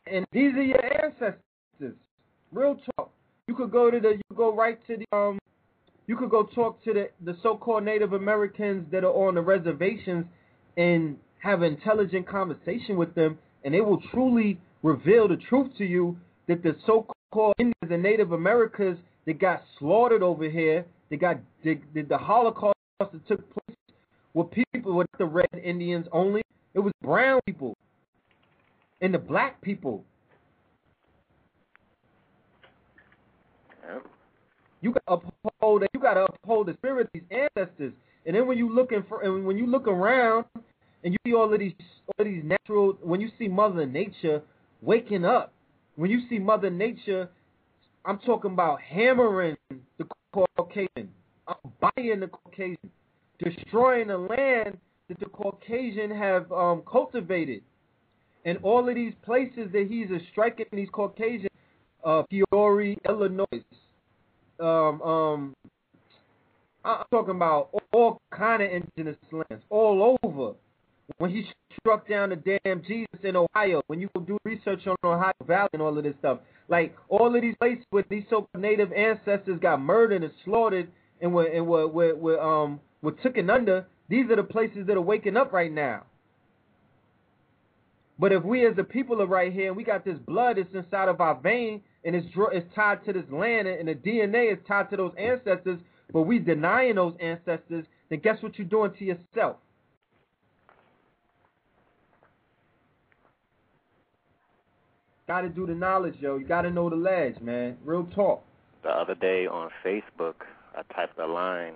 And these are your ancestors. Real talk. You could go to the, you go right to the, um, you could go talk to the, the so-called Native Americans that are on the reservations and have an intelligent conversation with them, and they will truly reveal the truth to you that the so-called Indians and Native Americans that got slaughtered over here, they got the, Holocaust that took place were people with the red Indians only. It was brown people and the black people. You got to uphold you got to uphold the spirit of these ancestors. And then when you looking for and when you look around and you see all of these all of these natural when you see Mother Nature waking up, when you see Mother Nature, I'm talking about hammering the Caucasian, I'm buying the Caucasian, destroying the land that the Caucasian have um, cultivated. And all of these places that he's striking these Caucasian, uh, Peoria, Illinois, um, um, I'm talking about all kind of indigenous lands all over. When he struck down the damn Jesus in Ohio, when you go do research on Ohio Valley and all of this stuff, like all of these places where these so-called native ancestors got murdered and slaughtered and were and were, were, were um were taken under, these are the places that are waking up right now. But if we as a people are right here and we got this blood that's inside of our vein and it's it's tied to this land and the DNA is tied to those ancestors, but we denying those ancestors, then guess what you're doing to yourself? Got to do the knowledge, yo. You got to know the ledge, man. Real talk. The other day on Facebook, I typed a line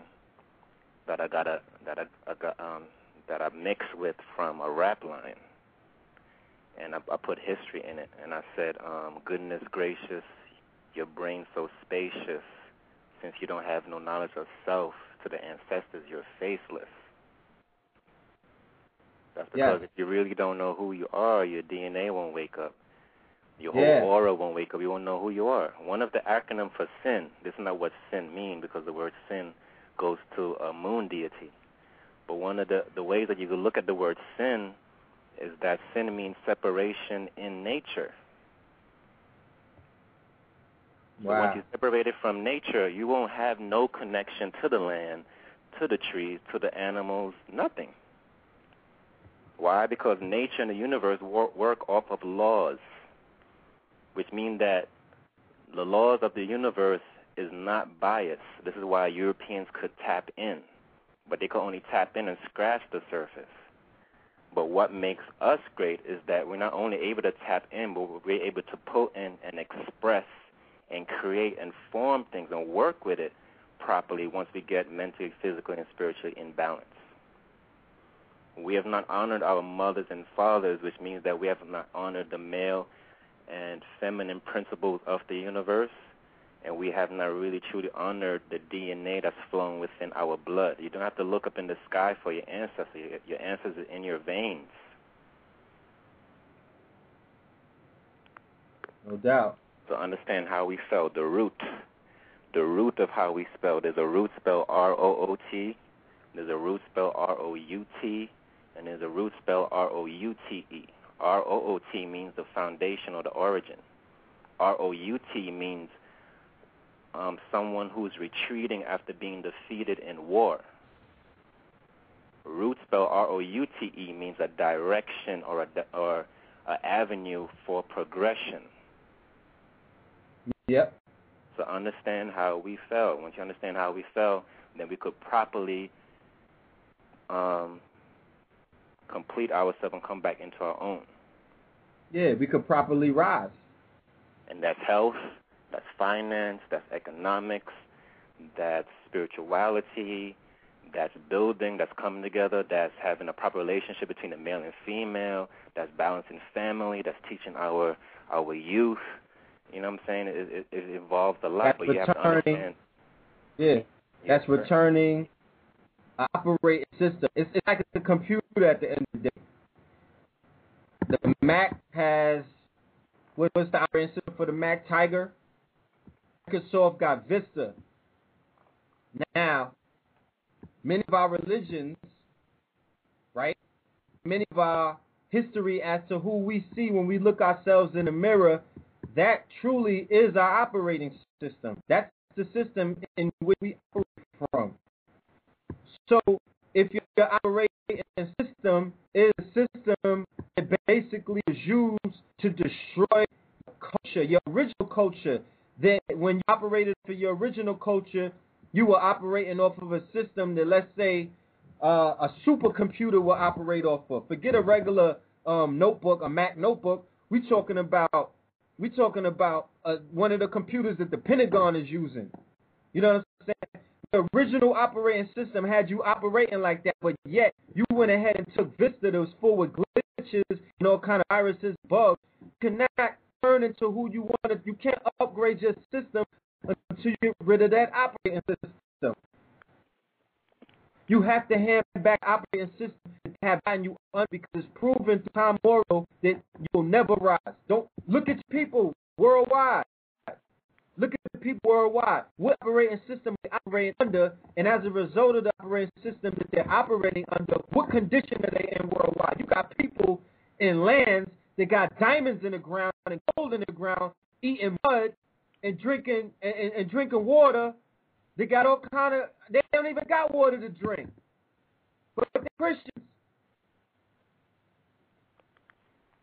that I got a that I, I got um that I mixed with from a rap line, and I, I put history in it, and I said, um, "Goodness gracious, your brain so spacious, since you don't have no knowledge of self to the ancestors, you're faceless. That's because if you really don't know who you are, your DNA won't wake up. Your whole Yeah. aura won't wake up. You won't know who you are. One of the acronym for sin, this is not what sin means because the word sin goes to a moon deity. But one of the, the ways that you can look at the word sin is that sin means separation in nature. So Wow. once you're separated from nature, you won't have no connection to the land, to the trees, to the animals, nothing. Why? Because nature and the universe wor- work off of laws, which means that the laws of the universe is not biased. This is why Europeans could tap in, but they could only tap in and scratch the surface. But what makes us great is that we're not only able to tap in, but we're able to pull in and express and create and form things and work with it properly once we get mentally, physically, and spiritually in balance. We have not honored our mothers and fathers, which means that we have not honored the male and feminine principles of the universe, and we have not really truly honored the DNA that's flowing within our blood. You don't have to look up in the sky for your ancestors. Your- ancestors are in your veins. No doubt. to understand how we spell the root, the root of how we spell. There's a root spell R O O T, there's a root spell R O U T, and there's a root spell R O U T E. R O O T means the foundation or the origin. R O U T means um, someone who's retreating after being defeated in war. Root spell R O U T E means a direction or a or a avenue for progression. Yep. to understand how we fell. Once you understand how we fell, then we could properly um, complete ourselves and come back into our own. Yeah, we could properly rise. And that's health, that's finance, that's economics, that's spirituality, that's building, that's coming together, that's having a proper relationship between the male and female, that's balancing family, that's teaching our our youth. You know what I'm saying? It, it, it involves a lot, That's but you have to understand. Yeah. That's returning operating system. It's, it's like a computer at the end of the day. The Mac has what was the operating system for the Mac Tiger? Microsoft got Vista. Now, many of our religions, right? Many of our history as to who we see when we look ourselves in the mirror, that truly is our operating system. That's the system in which we operate from. So, if your operating system is a system that basically is used to destroy your culture, your original culture, then when you operated for your original culture, you were operating off of a system that, let's say, uh, a supercomputer will operate off of. Forget a regular um, notebook, a Mac notebook. We're talking about we talking about uh, one of the computers that the Pentagon is using. You know what I'm saying? The original operating system had you operating like that, but yet you went ahead and took Vista that was full with glitches and all kind of viruses, bugs. Cannot turn into who you wanted. You can't upgrade your system until you get rid of that operating system. You have to hand back operating system that have gotten you un because it's proven to Tom that you'll never rise. Don't look at people worldwide. Look at the people worldwide. What operating system are they operating under, and as a result of the operating system that they're operating under, what condition are they in worldwide? You got people in lands that got diamonds in the ground and gold in the ground, eating mud and drinking and, and, and drinking water. They got all kind of. They don't even got water to drink, but they're Christians.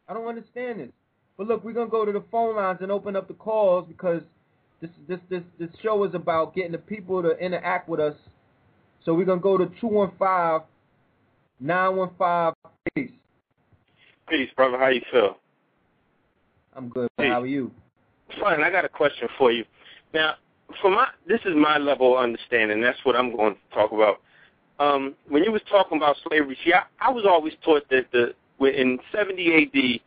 I don't understand this. But look, we're gonna go to the phone lines and open up the calls because this this this this show is about getting the people to interact with us. So we're gonna go to 215 915 peace. Peace, brother. How you feel? I'm good. Hey. How are you? Fine. I got a question for you. Now, for my this is my level of understanding. That's what I'm going to talk about. Um, when you was talking about slavery, see, I, I was always taught that the in 70 A.D.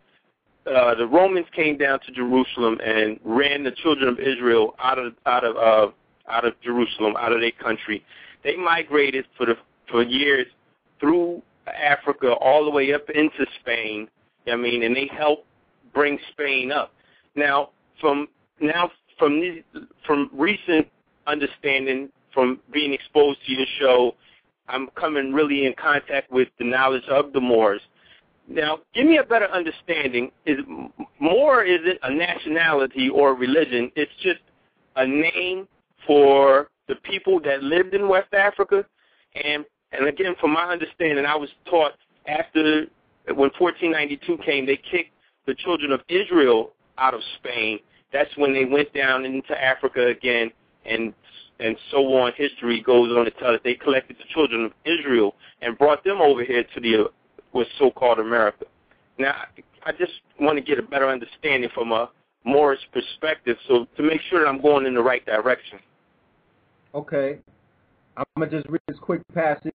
Uh, the Romans came down to Jerusalem and ran the children of Israel out of out of uh, out of Jerusalem, out of their country. They migrated for the for years through Africa all the way up into Spain. I mean, and they helped bring Spain up. Now, from now from these, from recent understanding, from being exposed to your show, I'm coming really in contact with the knowledge of the Moors. Now, give me a better understanding. Is Moor is it a nationality or religion? It's just a name for the people that lived in West Africa. And and again, from my understanding, I was taught after when 1492 came, they kicked the children of Israel out of Spain. That's when they went down into Africa again, and and so on. History goes on to tell that they collected the children of Israel and brought them over here to the was so-called America. Now, I just want to get a better understanding from a Moorish perspective, so to make sure that I'm going in the right direction. Okay, I'm gonna just read this quick passage.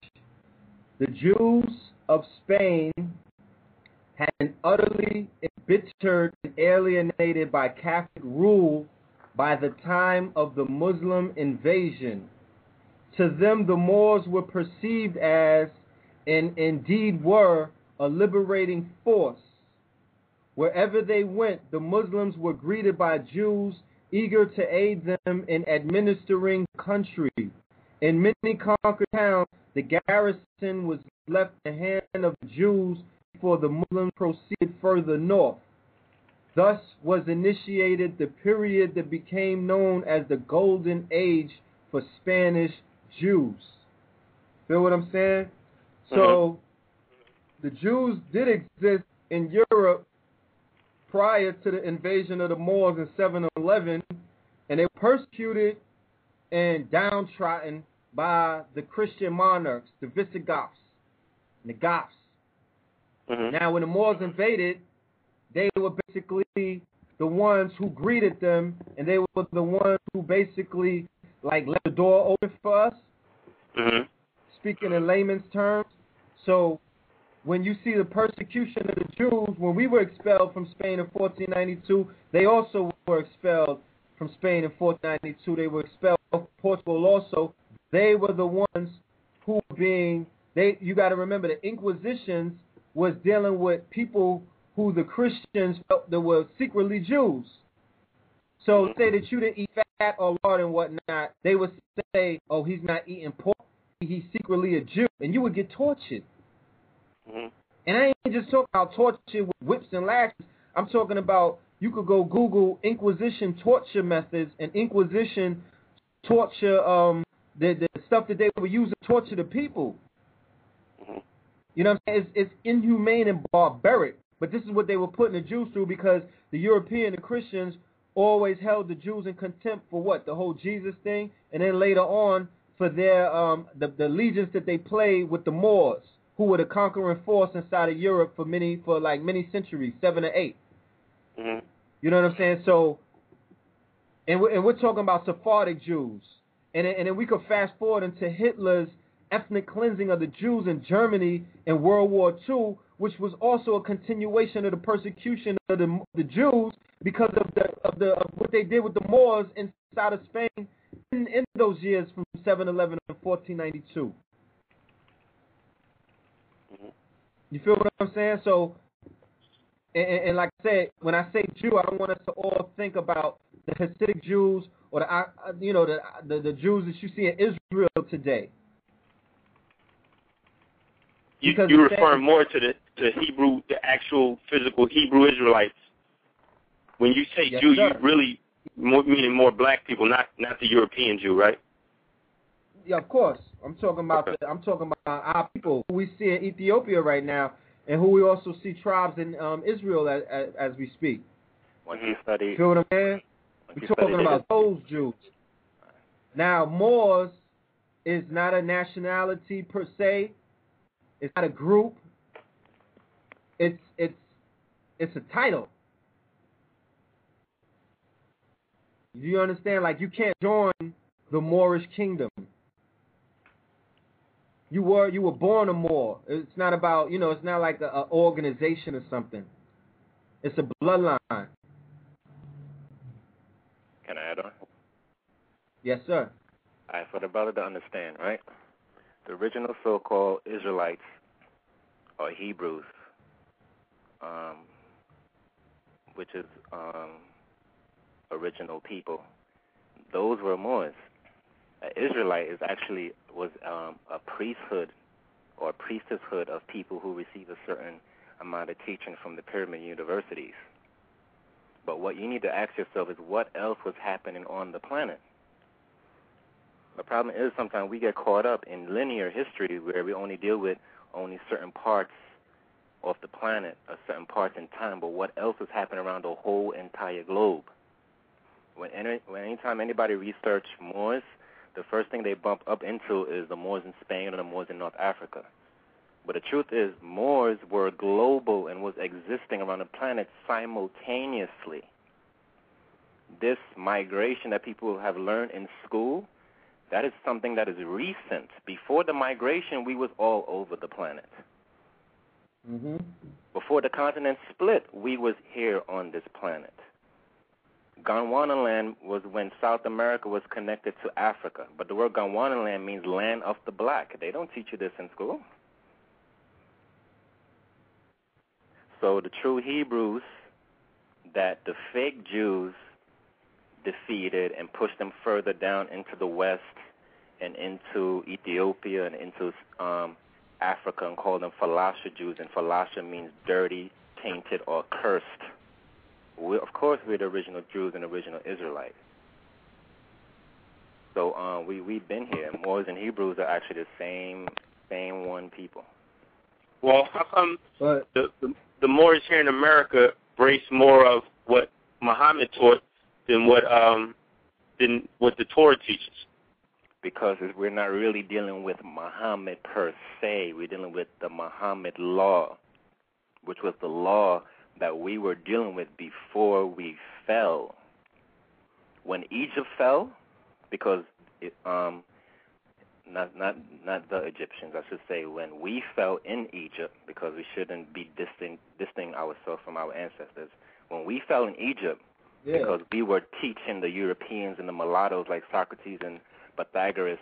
The Jews of Spain had been utterly embittered and alienated by Catholic rule by the time of the Muslim invasion. To them, the Moors were perceived as, and indeed were, a liberating force. Wherever they went, the Muslims were greeted by Jews eager to aid them in administering country. In many conquered towns, the garrison was left in the hand of Jews before the Muslims proceeded further north. Thus was initiated the period that became known as the Golden Age for Spanish Jews. Feel what I'm saying? So, Mhm. the Jews did exist in Europe prior to the invasion of the Moors in 711, and they were persecuted and downtrodden by the Christian monarchs, the Visigoths, the Goths. Mhm. Now, when the Moors invaded, they were basically the ones who greeted them, and they were the ones who basically like left the door open for us, Mhm. speaking in layman's terms. So, when you see the persecution of the Jews, when we were expelled from Spain in 1492, they also were expelled from Spain in 1492. They were expelled from Portugal also. They were the ones who were being they. You got to remember the Inquisitions was dealing with people who the Christians felt that were secretly Jews. So say that you didn't eat fat or lard and whatnot, they would say, "Oh, he's not eating pork. He's secretly a Jew," and you would get tortured. Mhm. And I ain't just talking about torture with whips and lashes. I'm talking about you could go Google Inquisition torture methods and Inquisition torture, um, the the stuff that they were using to torture the people. Mhm. You know what I'm saying? It's, it's inhumane and barbaric. But this is what they were putting the Jews through because the European, the Christians, always held the Jews in contempt for what? The whole Jesus thing. And then later on, for their um, the, the allegiance that they played with the Moors, who were the conquering force inside of Europe for many, for like many centuries, seven or eight. Mhm. You know what I'm saying? So, and we're, and we're talking about Sephardic Jews, and then, and then we could fast forward into Hitler's ethnic cleansing of the Jews in Germany in World War II, which was also a continuation of the persecution of the, the Jews because of the of the of what they did with the Moors inside of Spain in, in those years from 711 to 1492. Mhm. You feel what I'm saying? So, and, and, like I said, when I say Jew, I don't want us to all think about the Hasidic Jews or the uh, you know the, the the Jews that you see in Israel today. You, Because you're the thing- referring more to the to Hebrew, the actual physical Hebrew Israelites. When you say Yes, Jew, sir. you really more, meaning more black people, not not the European Jew, right? Yeah, of course. I'm talking about the, I'm talking about our people who we see in Ethiopia right now, and who we also see tribes in um, Israel as, as, as we speak. Once you study, You feel what I'm saying? We're talking about those Jews. Now, Moors is not a nationality per se. It's not a group. It's it's it's a title. Do you understand? Like you can't join the Moorish kingdom. You were you were born a Moor. It's not about you know. It's not like a, a organization or something. It's a bloodline. Can I add on? Yes, sir. All right, for the brother to understand, right? The original so-called Israelites or Hebrews, um, which is um, original people, those were Moors. An Israelite is actually was um, a priesthood or priestesshood of people who receive a certain amount of teaching from the pyramid universities. But what you need to ask yourself is what else was happening on the planet? The problem is sometimes we get caught up in linear history where we only deal with only certain parts of the planet or certain parts in time, but what else is happening around the whole entire globe? When any, when anytime anybody research Moors, the first thing they bump up into is the Moors in Spain or the Moors in North Africa. But the truth is, Moors were global and was existing around the planet simultaneously. This migration that people have learned in school, that is something that is recent. Before the migration, we was all over the planet. Mm-hmm. Before the continent split, we was here on this planet. Gondwanaland was when South America was connected to Africa. But the word Gondwanaland means land of the black. They don't teach you this in school. So the true Hebrews that the fake Jews defeated and pushed them further down into the west and into Ethiopia and into um, Africa and called them Falasha Jews. And Falasha means dirty, tainted, or cursed. We, of course, we're the original Jews and original Israelites. So um, we we've been here. Moors and Hebrews are actually the same same one people. Well, how come But the, the the Moors here in America embrace more of what Muhammad taught than what um than what the Torah teaches? because we're not really dealing with Muhammad per se. We're dealing with the Muhammad law, which was the law that we were dealing with before we fell. When Egypt fell, because it, um, not not not the Egyptians, I should say, when we fell in Egypt, because we shouldn't be disting distancing ourselves from our ancestors. When we fell in Egypt, yeah, because we were teaching the Europeans and the mulattoes like Socrates and Pythagoras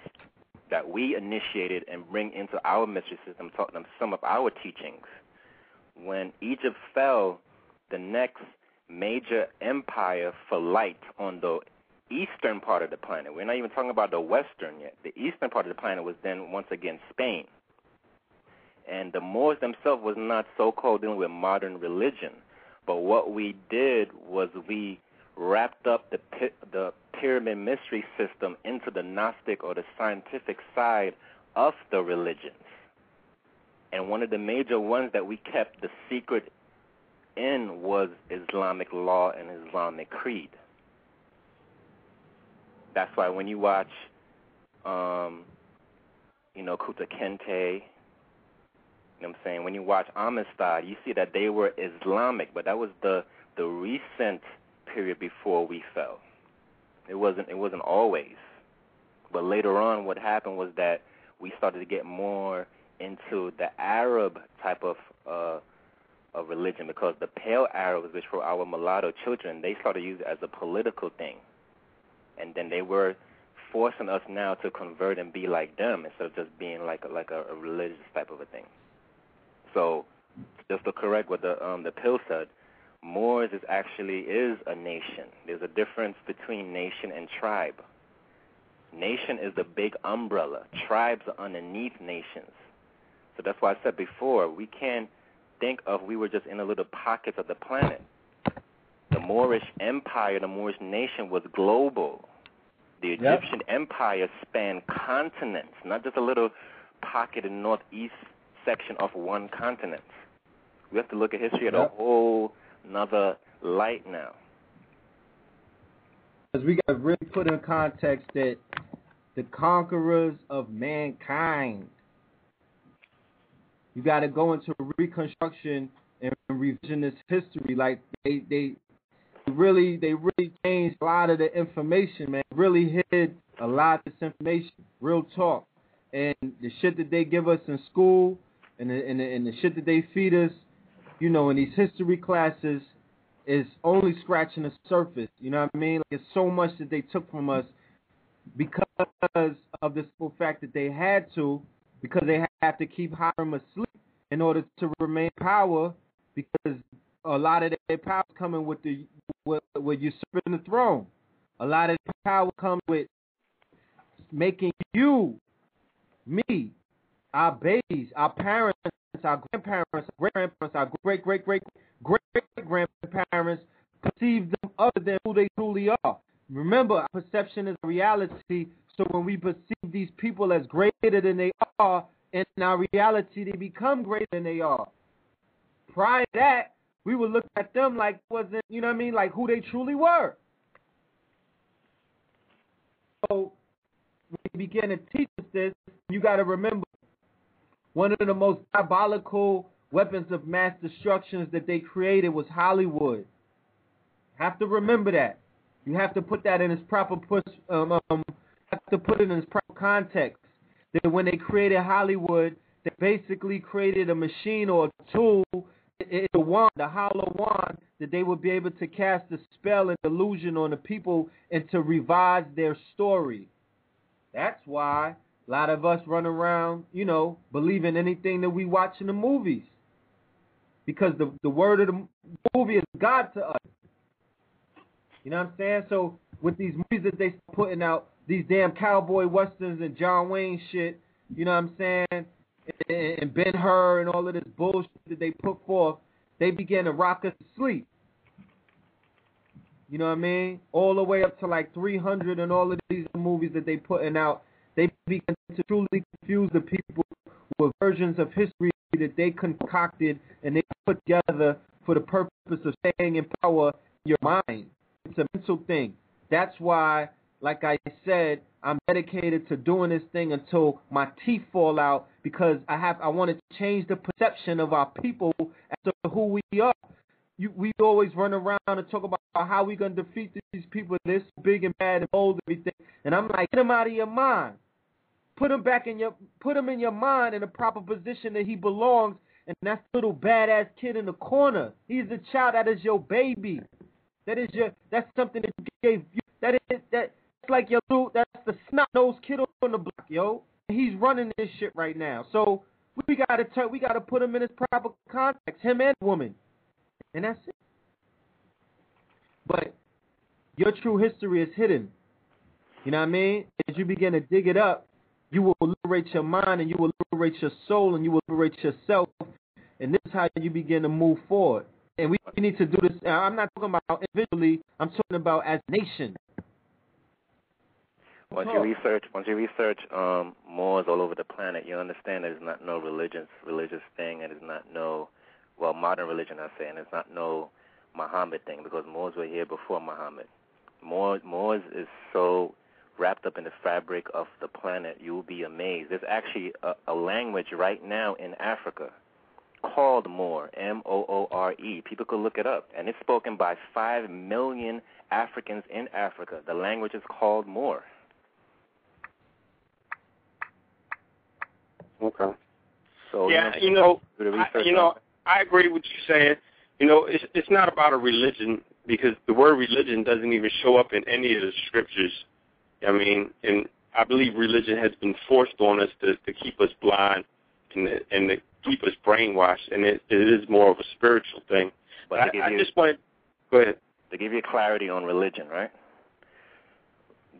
that we initiated and bring into our mystery system, taught them some of our teachings. When Egypt fell, the next major empire for light on the eastern part of the planet, we're not even talking about the western yet, the eastern part of the planet was then once again Spain. And the Moors themselves was not so-called dealing with modern religion, but what we did was we wrapped up the the pyramid mystery system into the Gnostic or the scientific side of the religions. And one of the major ones that we kept the secret in was Islamic law and Islamic creed. That's why when you watch, um, you know, Kunta Kinte, you know what I'm saying? When you watch Amistad, you see that they were Islamic, but that was the the recent period before we fell. It wasn't it wasn't always. But later on what happened was that we started to get more into the Arab type of uh of religion because the pale Arabs, which were our mulatto children, they started use it as a political thing. And then they were forcing us now to convert and be like them instead of just being like a, like a, a religious type of a thing. So, just to correct what the um, the pill said, Moors is actually is a nation. There's a difference between nation and tribe. Nation is the big umbrella. Tribes are underneath nations. So that's why I said before, we can't think of we were just in a little pockets of the planet. The Moorish Empire, the Moorish nation was global. The Yep. Egyptian Empire spanned continents, not just a little pocket in northeast section of one continent. We have to look at history at a whole another light now. because we got to really put in context that the conquerors of mankind. You got to go into reconstruction and revisionist history. Like they, they really, they really changed a lot of the information, man. Really hid a lot of this information. Real talk, and the shit that they give us in school, and the, and the, and the shit that they feed us, you know, in these history classes is only scratching the surface. You know what I mean? Like it's so much that they took from us because of the simple fact that they had to, because they have to keep Hiram asleep in order to remain power, because a lot of their power coming with the with, with usurping the throne. A lot of power comes with making you, me, our babies, our parents, our grandparents, our great grandparents, our great great great great grandparents perceive them other than who they truly are. Remember, perception is reality. So when we perceive these people as greater than they are, in our reality, they become greater than they are. Prior to that, we would look at them like wasn't, you know what I mean, like who they truly were. So you begin to teach us this, you got to remember one of the most diabolical weapons of mass destruction that they created was Hollywood. Have to remember that. You have to put that in its proper push, um, um, have to put it in its proper context. That when they created Hollywood, they basically created a machine or a tool, a wand, a hollow wand, that they would be able to cast a spell and illusion on the people and to revise their story. That's why a lot of us run around, you know, believing anything that we watch in the movies. Because the, the word of the movie is God to us. You know what I'm saying? So with these movies that they putting out, these damn cowboy westerns and John Wayne shit, you know what I'm saying? And Ben Hur and all of this bullshit that they put forth, they began to rock us to sleep. You know what I mean? All the way up to like 300 and all of these movies that they putting out, they begin to truly confuse the people with versions of history that they concocted and they put together for the purpose of staying in power in your mind. It's a mental thing. That's why, like I said, I'm dedicated to doing this thing until my teeth fall out because I have I want to change the perception of our people as to who we are. You, we always run around and talk about how we're gonna defeat these people. They're so big and bad and bold and everything. And I'm like, get them out of your mind. Put him back in your put him in your mind in the proper position that he belongs. And that little badass kid in the corner. He's the child that is your baby. That is your. That's something that you gave. You, that is that. It's like your little. That's the snot nosed kid on the block, yo. He's running this shit right now. So we gotta turn. We gotta put him in his proper context. Him and woman, and that's it. But your true history is hidden. You know what I mean? As you begin to dig it up, you will liberate your mind and you will liberate your soul and you will liberate yourself. And this is how you begin to move forward and we need to do this. I'm not talking about individually. I'm talking about as nation. Once you research, once you research um, Moors all over the planet, you understand there's not no religious religious thing, and it's not no, well, modern religion. I say, and it's not no Muhammad thing because Moors were here before Muhammad. Moors, Moors is so wrapped up in the fabric of the planet, you'll be amazed. There's actually a, a language right now in Africa called Moor, M O O R E. People could look it up. And it's spoken by 5 million Africans in Africa. The language is called Moor. Okay. So yeah, you know, you know, I, you know, I agree with you saying. You know, it's it's not about a religion because the word religion doesn't even show up in any of the scriptures. I mean, and I believe religion has been forced on us to to keep us blind and and to keep us brainwashed, and it, it is more of a spiritual thing. But I, I you, just want go ahead to give you clarity on religion, right?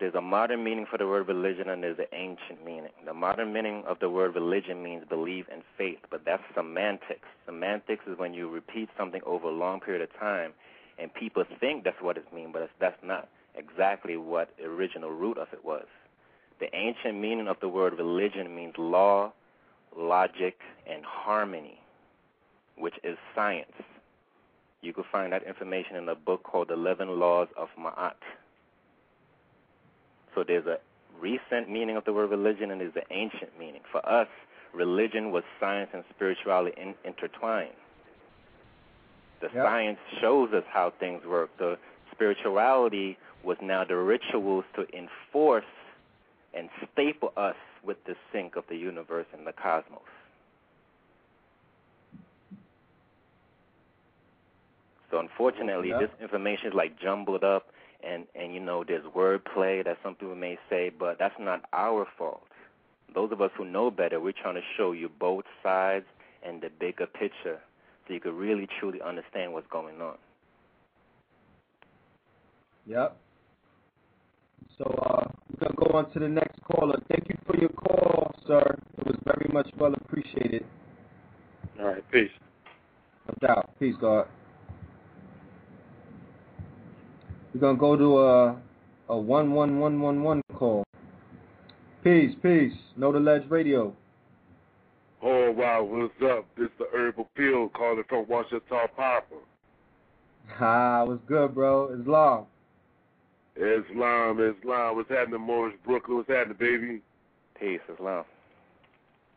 There's a modern meaning for the word religion, and there's an ancient meaning. The modern meaning of the word religion means believe and faith, but that's semantics. Semantics is when you repeat something over a long period of time, and people think that's what it means, but that's not exactly what the original root of it was. The ancient meaning of the word religion means law, logic, and harmony, which is science. You can find that information in a book called The Eleven Laws of Ma'at. So there's a recent meaning of the word religion and there's the ancient meaning. For us, religion was science and spirituality in, intertwined. The yep. science shows us how things work. The spirituality was now the rituals to enforce and staple us with the sink of the universe and the cosmos. So unfortunately, yeah. this information is like jumbled up and and you know there's wordplay that some people may say, but that's not our fault. Those of us who know better, we're trying to show you both sides and the bigger picture, so you can really truly understand what's going on. Yep. So uh, we're gonna go on to the next caller. Thank you for your call, sir. It was very much well appreciated. All right, peace. No doubt. Peace, God. We're gonna go to a a one one one one one call. Peace, peace. Know the Ledge Radio. Oh wow, what's up? This is the herbal pill calling from Washington Papa. Ah, what's good, bro? Islam. Islam, Islam. What's happening, Morris Brooklyn? What's happening, baby? Peace, Islam.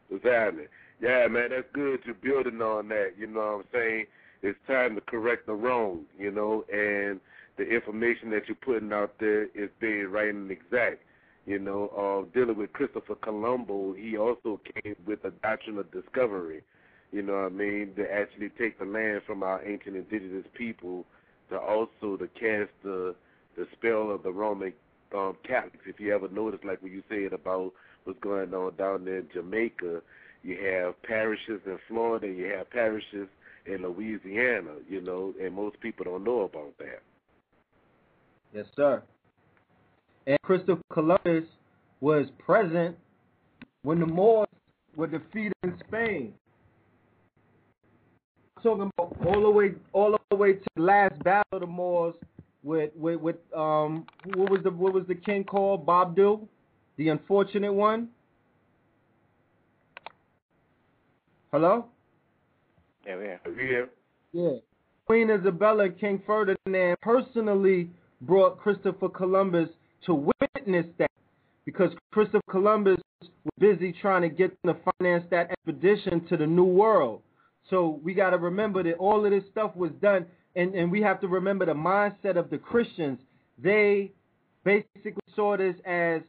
What's happening? Yeah, man, that's good. You're building on that. You know what I'm saying? It's time to correct the wrong, you know, and the information that you're putting out there is being right and exact. You know, uh, dealing with Christopher Colombo, he also came with a doctrine of discovery. You know what I mean? To actually take the land from our ancient indigenous people, to also to cast the the spell of the Roman um, Catholics. If you ever notice, like when you said about what's going on down there in Jamaica, you have parishes in Florida, you have parishes in Louisiana. You know, and most people don't know about that. Yes, sir. And Christopher Columbus was present when the Moors were defeated in Spain. talking about all the way all the way to the last battle of the Moors with with with um what was the what was the king called Boabdil, the unfortunate one. Hello. Yeah, yeah. Yeah. Yeah. Queen Isabella and King Ferdinand personally brought Christopher Columbus to witness that because Christopher Columbus was busy trying to get them to finance that expedition to the New World. So we got to remember that all of this stuff was done, and, and we have to remember the mindset of the Christians. They basically saw this as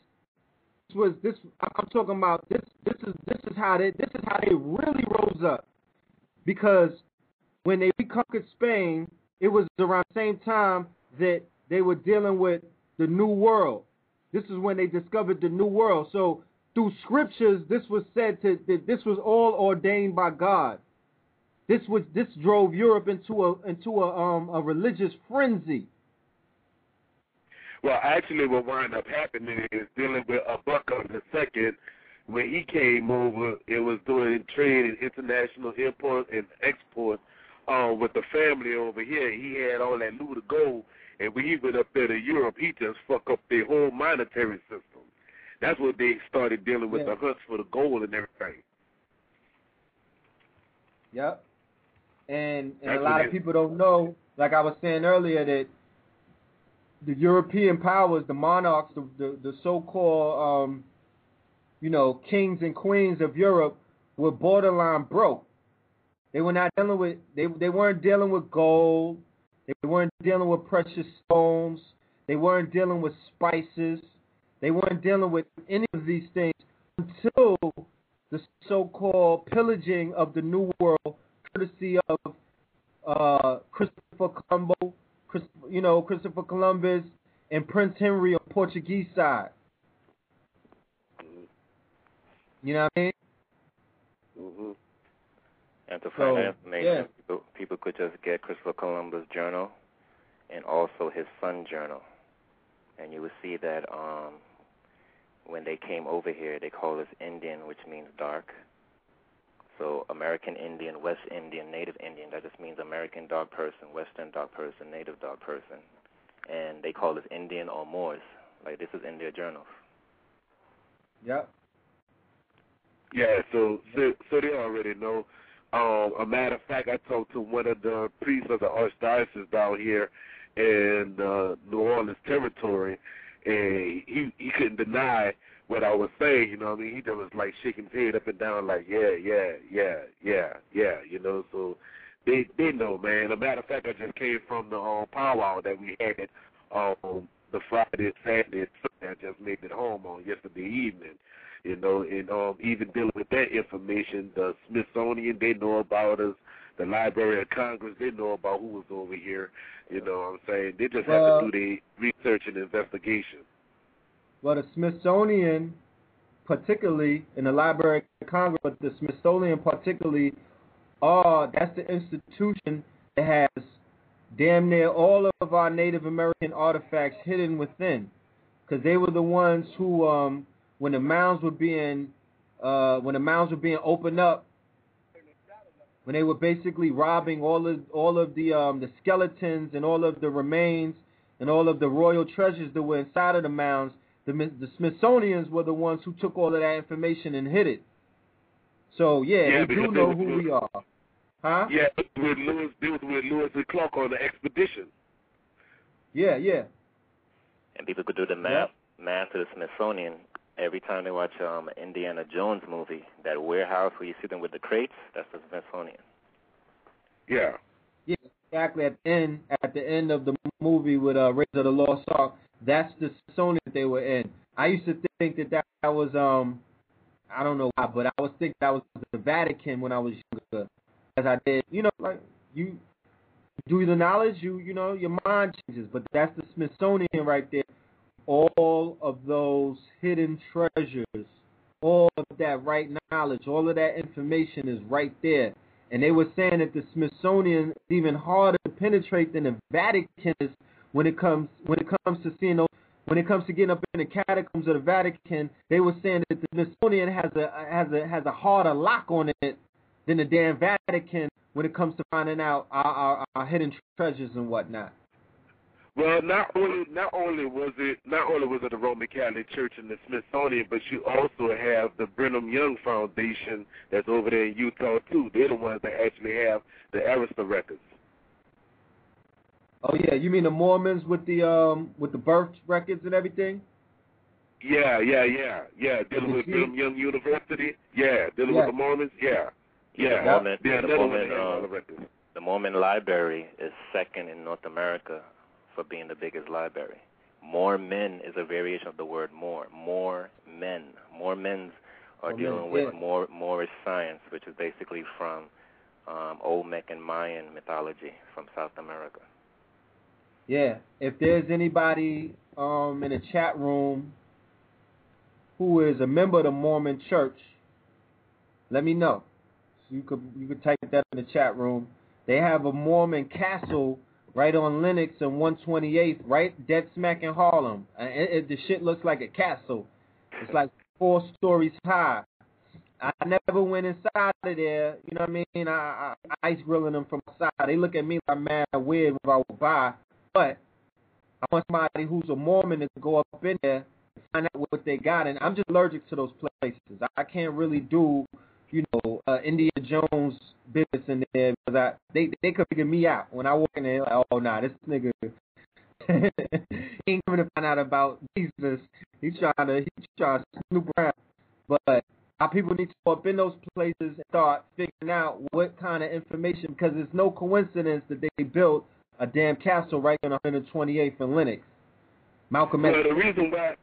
this was this. I'm talking about this. This is this is how they this is how they really rose up, because when they reconquered Spain, it was around the same time that they were dealing with the New World. This is when they discovered the New World. So through scriptures, this was said to that this was all ordained by God. This was this drove Europe into a into a um a religious frenzy. Well, actually, what wound up happening is dealing with Abuka the second. When he came over, it was doing trade and international import and export. Um, with the family over here, he had all that loot of gold and when he went up there to Europe, he just fucked up their whole monetary system. That's what they started dealing with Yeah. the hunts for the gold and everything. Yep. And and That's a lot of people don't know, like I was saying earlier, that the European powers, the monarchs, the the, the so-called um, you know, kings and queens of Europe were borderline broke. They were not dealing with they they weren't dealing with gold. They weren't dealing with precious stones. They weren't dealing with spices. They weren't dealing with any of these things until the so-called pillaging of the New World, courtesy of uh, Christopher Colombo, Chris, you know Christopher Columbus, and Prince Henry on Portuguese side. You know what I mean? hmm And to So, find that information, yeah. people, people could just get Christopher Columbus' journal and also his son journal. And you will see that um, when they came over here, they call us Indian, which means dark. So American Indian, West Indian, Native Indian, that just means American dark person, Western dark person, Native dark person. And they call us Indian or Moors. Like this is in their journals. Yep. Yeah, so, so so they already know. Um, a matter of fact, I talked to one of the priests of the archdiocese down here in uh, New Orleans territory, and he he couldn't deny what I was saying. You know, what I mean, he just was like shaking his head up and down, like yeah, yeah, yeah, yeah, yeah. You know, so they they know, man. A matter of fact, I just came from the um, powwow that we had um, the Friday, Saturday, Sunday. I just made it home on yesterday evening you know, and um, even dealing with that information, the Smithsonian, they know about us, the Library of Congress, they know about who was over here. You know what I'm saying? They just Well- have to do the research and investigation. Well, the Smithsonian, particularly in the Library of Congress, but the Smithsonian particularly, are that's the institution that has damn near all of our Native American artifacts hidden within, because they were the ones who, um, when the mounds were being, uh, when the mounds were being opened up, when they were basically robbing all of all of the um, the skeletons and all of the remains and all of the royal treasures that were inside of the mounds, the, the Smithsonians were the ones who took all of that information and hid it. So yeah, Yeah, they do know they who were- we are, huh? Yeah, with Lewis, they was with Lewis and Clark on the expedition. Yeah, yeah. And people could do the math math to the Smithsonian every time they watch um Indiana Jones movie. That warehouse where you see them with the crates, that's the Smithsonian. Yeah. Yeah, exactly. At the end, at the end of the movie with uh, Raiders of the Lost Ark, that's the Smithsonian that they were in. I used to think that that was um, I don't know why, but I was thinking that was the Vatican when I was younger, as I did. You know, like you do the knowledge, you you know, your mind changes. But that's the Smithsonian right there. All of those hidden treasures, all of that right knowledge, all of that information is right there. And they were saying that the Smithsonian is even harder to penetrate than the Vatican is when it comes when it comes to seeing those when it comes to getting up in the catacombs of the Vatican. They were saying that the Smithsonian has a has a has a harder lock on it than the damn Vatican when it comes to finding out our, our, our hidden treasures and whatnot. Well, not only not only was it not only was it the Roman Catholic Church and the Smithsonian, but you also have the Brigham Young Foundation that's over there in Utah too. They're the ones that actually have the Arista records. Oh yeah, you mean the Mormons with the um with the birth records and everything? Yeah, yeah, yeah, yeah. Dealing with. Brigham Young University. Yeah, dealing Yeah. with the Mormons. Yeah, yeah. The Mormon, yeah, the Mormon, that the um, the Mormon Library is second in North America for being the biggest library. More men is a variation of the word more. More men. More men's are More men, dealing with yeah. more Moorish science, which is basically from um, Olmec and Mayan mythology from South America. Yeah. If there's anybody um in the chat room who is a member of the Mormon Church, let me know. So you could you could type that in the chat room. They have a Mormon castle right on Lenox and 128th, right dead smack in Harlem. It, it, the shit looks like a castle. It's like four stories high. I never went inside of there. You know what I mean? I, I ice grilling them from outside. They look at me like mad weird if I would buy. But I want somebody who's a Mormon to go up in there and find out what they got. And I'm just allergic to those places. I can't really do, you know, uh, Indiana Jones business in there because I they they could figure me out when I walk in there. Like, oh nah, this nigga ain't coming to find out about Jesus. He's trying to he's trying to snoop around. But our people need to go up in those places and start figuring out what kind of information because it's no coincidence that they built a damn castle right on 128th and Lenox. Malcolm X. Well, the reason why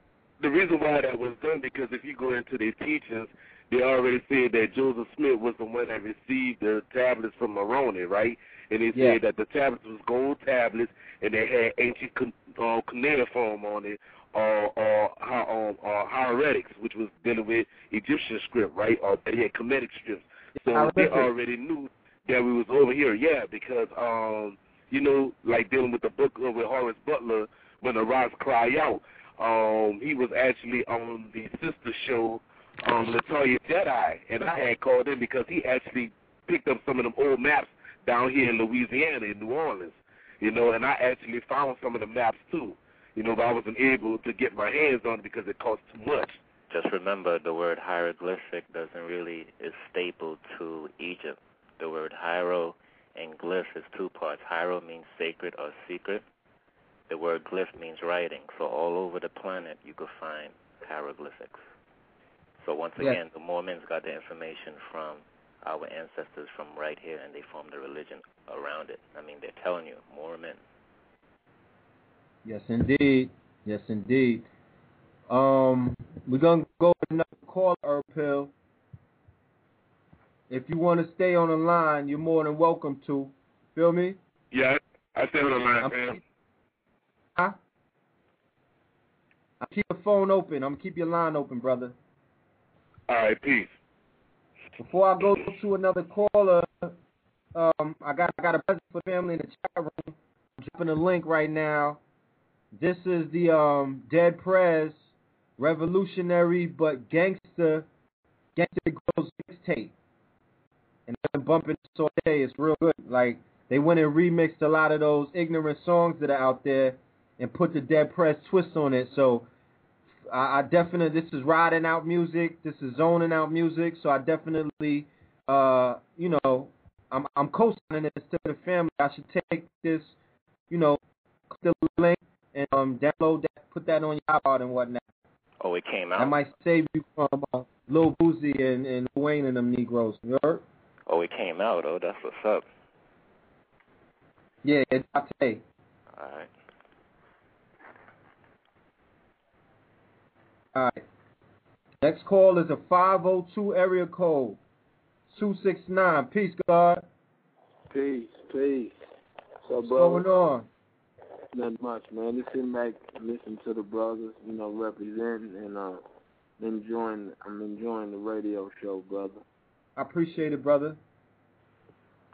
the reason why that was done because if you go into their teachings, they already said that Joseph Smith was the one that received the tablets from Moroni, right? And they Yeah. said that the tablets was gold tablets and they had ancient uh, cuneiform on it, or or, um, or hieroglyphics, which was dealing with Egyptian script, right? Or they had Kemetic scripts. So they already knew that we was over here, yeah, because um, you know, like dealing with the book with Horace Butler, when the rocks cry out. Um, he was actually on the sister show, um, Latoya Jedi, and I had called him because he actually picked up some of them old maps down here in Louisiana, in New Orleans, you know, and I actually found some of the maps too, you know, but I wasn't able to get my hands on it because it cost too much. Just remember the word hieroglyphic doesn't really is stapled to Egypt. The word hiero and glyph is two parts. Hiero means sacred or secret. The word glyph means writing. So all over the planet you could find hieroglyphics. So once again, the Mormons got the information from our ancestors from right here, and they formed a religion around it. I mean, they're telling you, Mormon. Yes, indeed. Yes, indeed. Um, we're gonna go with another call, Herb Pill. If you want to stay on the line, you're more than welcome to. Feel me? Yeah, I stay on the line, I'm, fam. Huh? I keep the phone open. I'm gonna keep your line open, brother. All right, peace. Before I go to another caller, um, I got I got a present for family in the chat room. I'm dropping a link right now. This is the um Dead Prez revolutionary but gangster gangster girls mixtape. And I've been bumping this all day. It's real good. Like they went and remixed a lot of those ignorant songs that are out there and put the Dead Prez twist on it. So I, I definitely this is riding out music. This is zoning out music. So I definitely uh you know I'm I'm co-signing this to the family. I should take this, you know, the link and um download that, put that on your iPod and whatnot. Oh, it came That out. might save you from uh, Lil Boosie and and Lil Wayne and them Negroes. You heard? Oh, it came out. Oh, that's what's up. Yeah, it's out today. All right. All right. Next call is a 502 area code 269. Peace, God. Peace, peace. So, What's brother, going on? nothing much, man. Just sitting back, listening to the brothers, you know, representing and uh, enjoying. I'm enjoying the radio show, brother. I appreciate it, brother.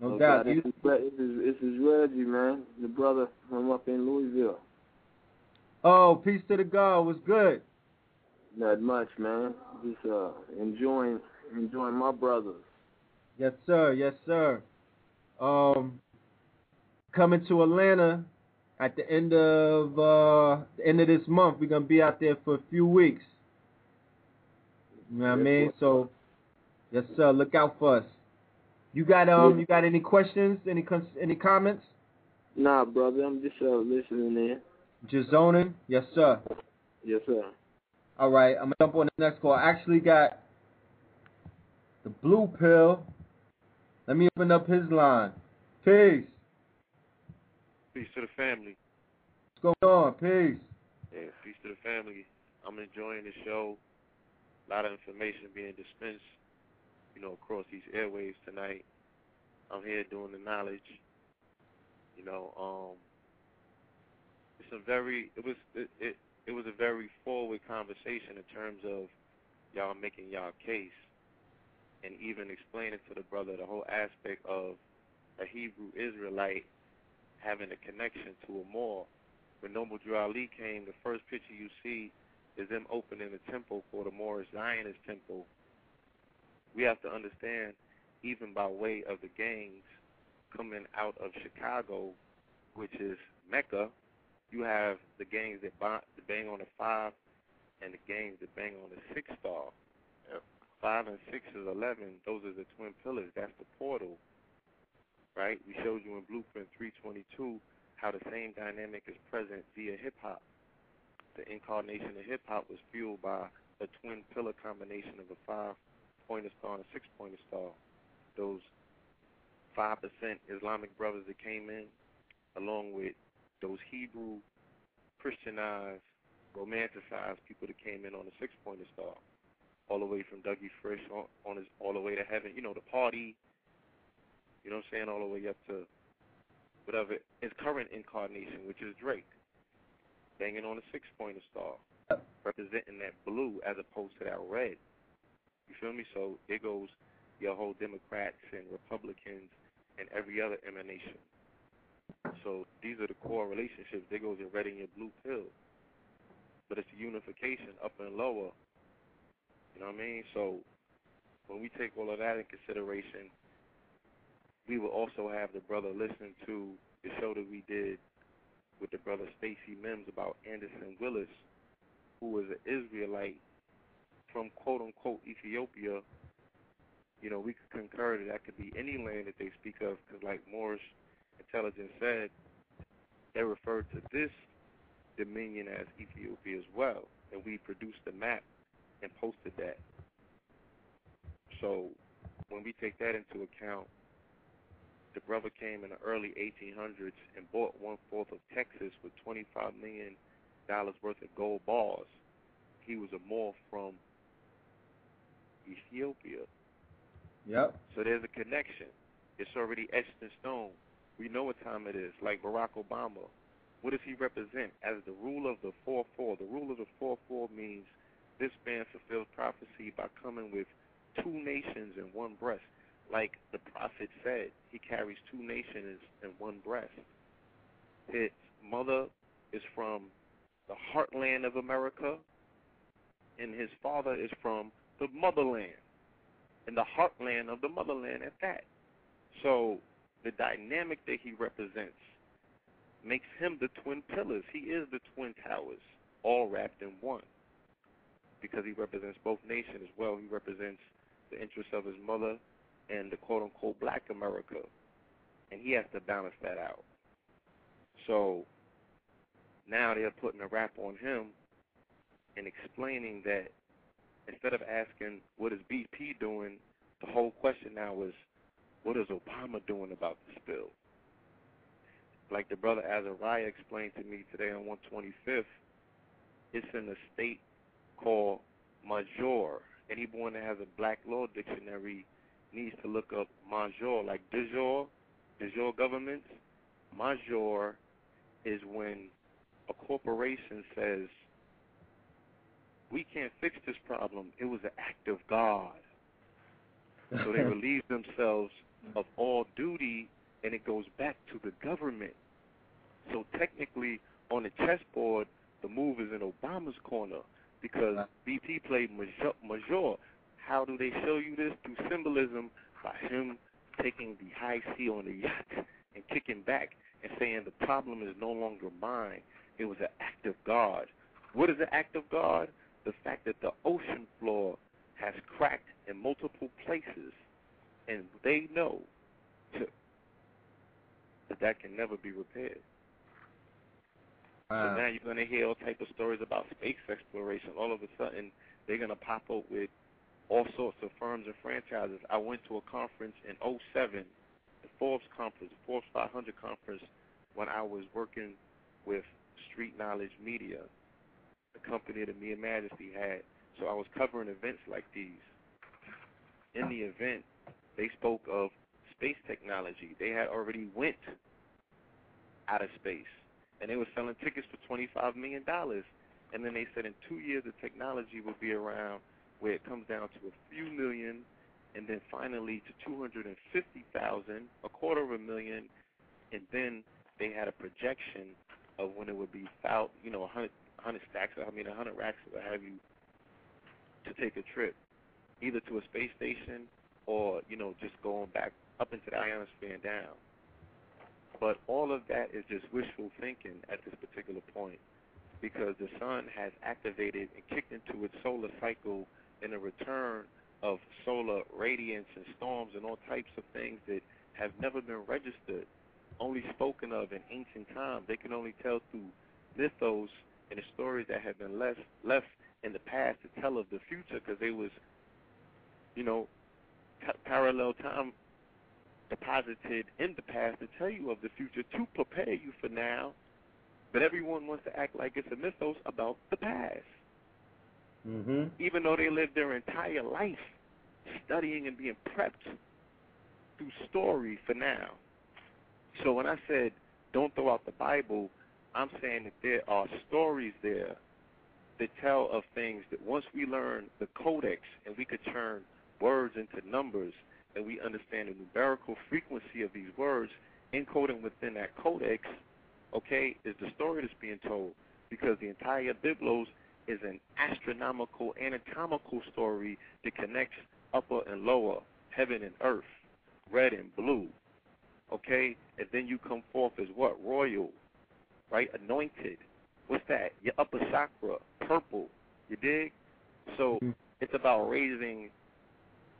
No doubt. You, This is, this is Reggie, man. The brother from up in Louisville. oh, peace to the God. What's good? Not much, man. Just uh, enjoying enjoying my brothers. Yes, sir. Yes, sir. Um, coming to Atlanta at the end of uh the end of this month. We're gonna be out there for a few weeks. You know what I mean? sir. So, yes, sir. Look out for us. You got um, you got any questions? Any any comments? Nah, brother, I'm just uh, listening in. Just zoning? Yes, sir. Yes, sir. All right, I'm gonna jump on the next call. I actually got the blue pill. Let me open up his line. Peace. Peace to the family. What's going on? Peace. Yeah, peace to the family. I'm enjoying the show. A lot of information being dispensed, you know, across these airwaves tonight. I'm here doing the knowledge. You know, um, it's a very it was it, it it was a very forward conversation in terms of y'all making y'all case and even explaining to the brother the whole aspect of a Hebrew Israelite having a connection to a Moor. When Noble Drew Ali came, the first picture you see is them opening a temple called the Moorish Zionist Temple. We have to understand, even by way of the gangs coming out of Chicago, which is Mecca, you have the gangs that ba- bang on the five and the gangs that bang on the six star. Yep. Five and six is eleven. Those are the twin pillars. That's the portal, right? We showed you in Blueprint 322 how the same dynamic is present via hip hop. The incarnation of hip hop was fueled by a twin pillar combination of a five pointer star and a six pointer star. Those five percent Islamic brothers that came in, along with those Hebrew, Christianized, romanticized people that came in on the six pointer star, all the way from Dougie Fresh on, on his all the way to heaven. You know the party. You know what I'm saying? All the way up to whatever his current incarnation, which is Drake, banging on a six pointer star, representing that blue as opposed to that red. You feel me? So it goes your whole Democrats and Republicans and every other emanation. So these are the core relationships. There goes your red and your blue pill. But it's the unification up and lower. You know what I mean? So when we take all of that in consideration, we will also have the brother listen to the show that we did with the brother Stacy Mims about Anderson Willis, who was an Israelite from quote unquote Ethiopia. You know, we could concur that that could be any land that they speak of, because like Moorish intelligence said, they referred to this dominion as Ethiopia as well, and we produced the map and posted that. So when we take that into account, the brother came in the early 1800s and bought one fourth of Texas with 25 million dollars worth of gold bars. He was a Moor from Ethiopia. Yep. So there's a connection. It's already etched in stone. We know what time it is. Like Barack Obama, what does he represent as the rule of the four four? The rule of the four four means this man fulfills prophecy by coming with two nations in one breast. Like the prophet said, he carries two nations in one breast. His mother is from the heartland of America, and his father is from the motherland, and the heartland of the motherland at that. So the dynamic that he represents makes him the twin pillars. He is the twin towers, all wrapped in one. Because he represents both nations as well. He represents the interests of his mother and the quote unquote black America. And he has to balance that out. So now they're putting a rap on him and explaining that instead of asking what is BP doing, the whole question now is what is Obama doing about this bill? Like the brother Azariah explained to me today on 125th, it's in a state called Major. Anyone that has a black law dictionary needs to look up Major, like de jure, de jure government. Major is when a corporation says, we can't fix this problem. It was an act of God. So they relieve themselves of all duty and it goes back to the government. So technically, on the chessboard, the move is in Obama's corner because BP played major, major. How do they show you this? Through symbolism by him taking the high sea on the yacht and kicking back and saying the problem is no longer mine. It was an act of God. What is an act of God? The fact that the ocean floor has cracked in multiple places, and they know to, that that can never be repaired. Wow. So now you're going to hear all type of stories about space exploration. All of a sudden, they're going to pop up with all sorts of firms and franchises. I went to a conference in 07, the Forbes conference, the Forbes 500 conference, when I was working with Street Knowledge Media, the company that me and Majesty had. So I was covering events like these. In the event, they spoke of space technology. They had already went out of space, and they were selling tickets for twenty-five million dollars. And then they said in two years the technology would be around where it comes down to a few million, and then finally to two hundred and fifty thousand, a quarter of a million, and then they had a projection of when it would be out, you know, a hundred, hundred stacks, I mean, a hundred racks, or have you, to take a trip, either to a space station or you know just going back up into the ionosphere and down. But all of that is just wishful thinking at this particular point because the sun has activated and kicked into its solar cycle in a return of solar radiance and storms and all types of things that have never been registered, only spoken of in ancient times. They can only tell through mythos and the stories that have been left left in the past to tell of the future because they was, you know, pa- parallel time deposited in the past to tell you of the future to prepare you for now. But everyone wants to act like it's a mythos about the past, Mm-hmm. even though they lived their entire life studying and being prepped through story for now. So when I said don't throw out the Bible, I'm saying that there are stories there that tell of things that once we learn the codex and we could turn words into numbers and we understand the numerical frequency of these words encoding within that codex, okay, is the story that's being told. Because the entire Biblos is an astronomical, anatomical story that connects upper and lower, heaven and earth, red and blue. Okay? And then you come forth as what? Royal, right? Anointed. What's that? Your upper chakra, purple. You dig? So Mhm. it's about raising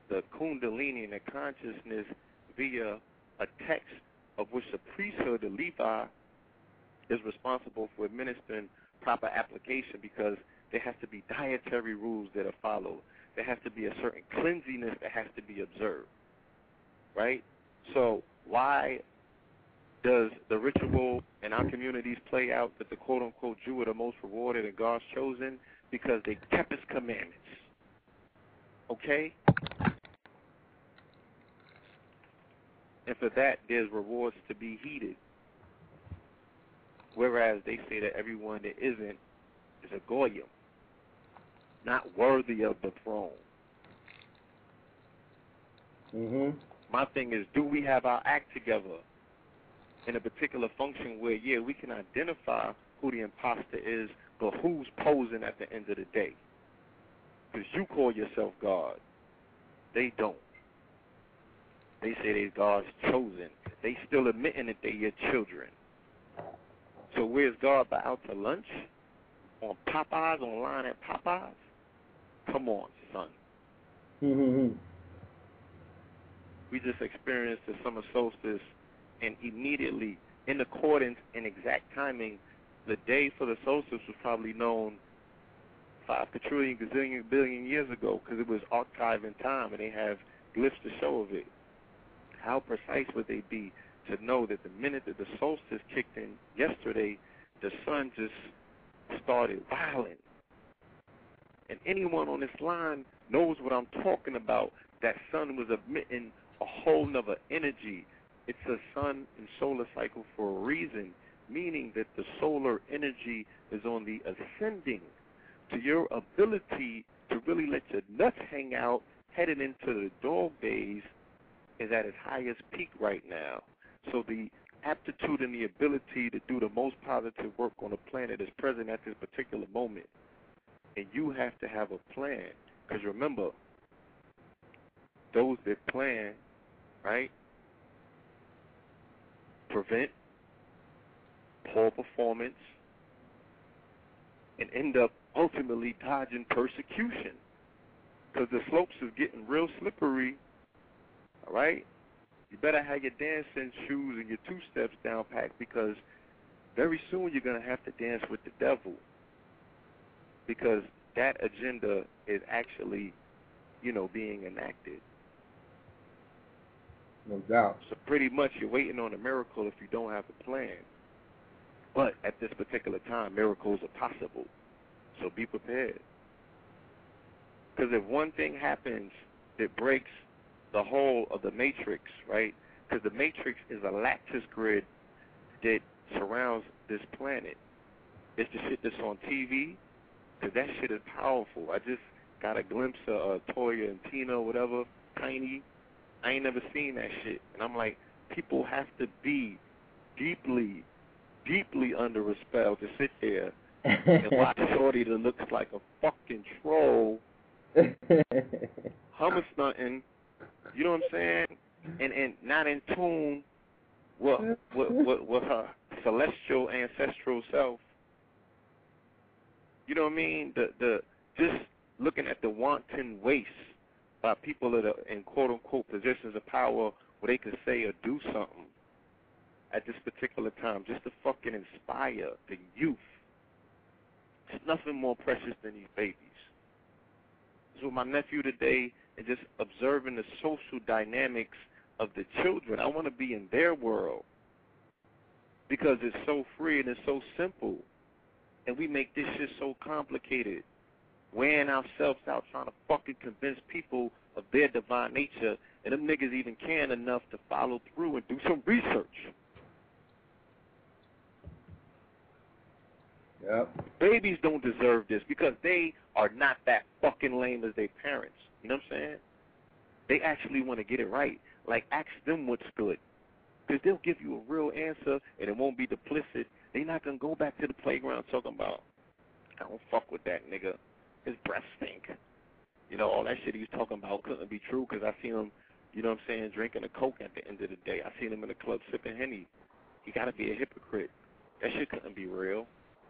the kundalini and the consciousness via a text of which the priesthood, the Levi, is responsible for administering proper application because there has to be dietary rules that are followed. There has to be a certain cleansiness that has to be observed. Right? So why does the ritual in our communities play out that the quote unquote Jew are the most rewarded and God's chosen? Because they kept his commandments. Okay? And for that, there's rewards to be heeded. Whereas they say that everyone that isn't is a goyim, not worthy of the throne. Mhm. My thing is, do we have our act together in a particular function where, yeah, we can identify who the imposter is, but who's posing at the end of the day? Because you call yourself God. They don't. They say they're God's chosen. They still admitting that they're your children. So where's God by out to lunch? On Popeyes, online at Popeyes? Come on, son. Mhm. We just experienced the summer solstice, and immediately, in accordance and exact timing, the day for the solstice was probably known five quadrillion, gazillion, billion years ago because it was archived in time, and they have glyphs to show of it. How precise would they be to know that the minute that the solstice kicked in yesterday, the sun just started violent? And anyone on this line knows what I'm talking about. That sun was emitting a whole nother energy. It's a sun and solar cycle for a reason, meaning that the solar energy is on the ascending to your ability to really let your nuts hang out headed into the dog days is at its highest peak right now. So the aptitude and the ability to do the most positive work on the planet is present at this particular moment. And you have to have a plan. Because remember, those that plan, right, prevent poor performance and end up ultimately dodging persecution. Because the slopes is getting real slippery, all right? You better have your dancing shoes and your two steps down packed because very soon you're to have to dance with the devil. Because that agenda is actually, you know, being enacted. No doubt. So pretty much you're waiting on a miracle if you don't have a plan. But at this particular time, miracles are possible. So be prepared. Because if one thing happens that breaks the whole of the matrix, right? Because the matrix is a lattice grid that surrounds this planet. It's the shit that's on TV, because that shit is powerful. I just got a glimpse of uh, Toya and Tina, whatever, Tiny. I ain't never seen that shit. And I'm like, people have to be deeply, deeply under a spell to sit there and watch Shorty that looks like a fucking troll, hummus nothing. you know what I'm saying? And and not in tune with with, with, with her celestial ancestral self. You know what I mean? The the just looking at the wanton waste by people that are in quote unquote positions of power where they can say or do something at this particular time, just to fucking inspire the youth. It's nothing more precious than these babies. So my nephew today and just observing the social dynamics of the children. I want to be in their world because it's so free and it's so simple. And we make this shit so complicated. Wearing ourselves out trying to fucking convince people of their divine nature, and them niggas even can enough to follow through and do some research. Yep. Babies don't deserve this because they are not that fucking lame as their parents. You know what I'm saying? They actually want to get it right. Like, ask them what's good. Because they'll give you a real answer and it won't be duplicit. They're not going to go back to the playground talking about, I don't fuck with that nigga. His breath stink. You know, all that shit he was talking about couldn't be true because I seen him, you know what I'm saying, drinking a Coke at the end of the day. I seen him in the club sipping Henny. He got to be a hypocrite. That shit couldn't be real.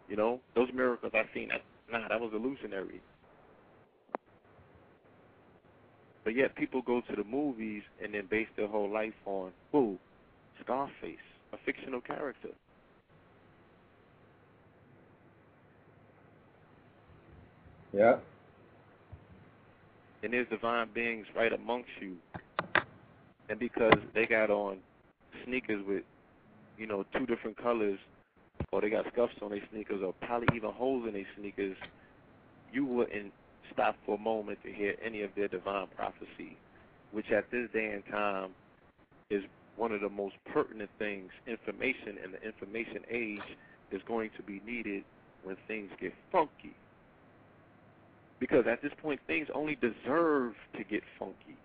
You know, those miracles I seen, nah, that was illusionary. But yet people go to the movies and then base their whole life on who? Scarface, a fictional character. Yep. And there's divine beings right amongst you. And because they got on sneakers with, you know, two different colors, or they got scuffs on their sneakers, or probably even holes in their sneakers, you wouldn't stop for a moment to hear any of their divine prophecy, which at this day and time is one of the most pertinent things, information in the information age, is going to be needed when things get funky. Because at this point, things only deserve to get funky.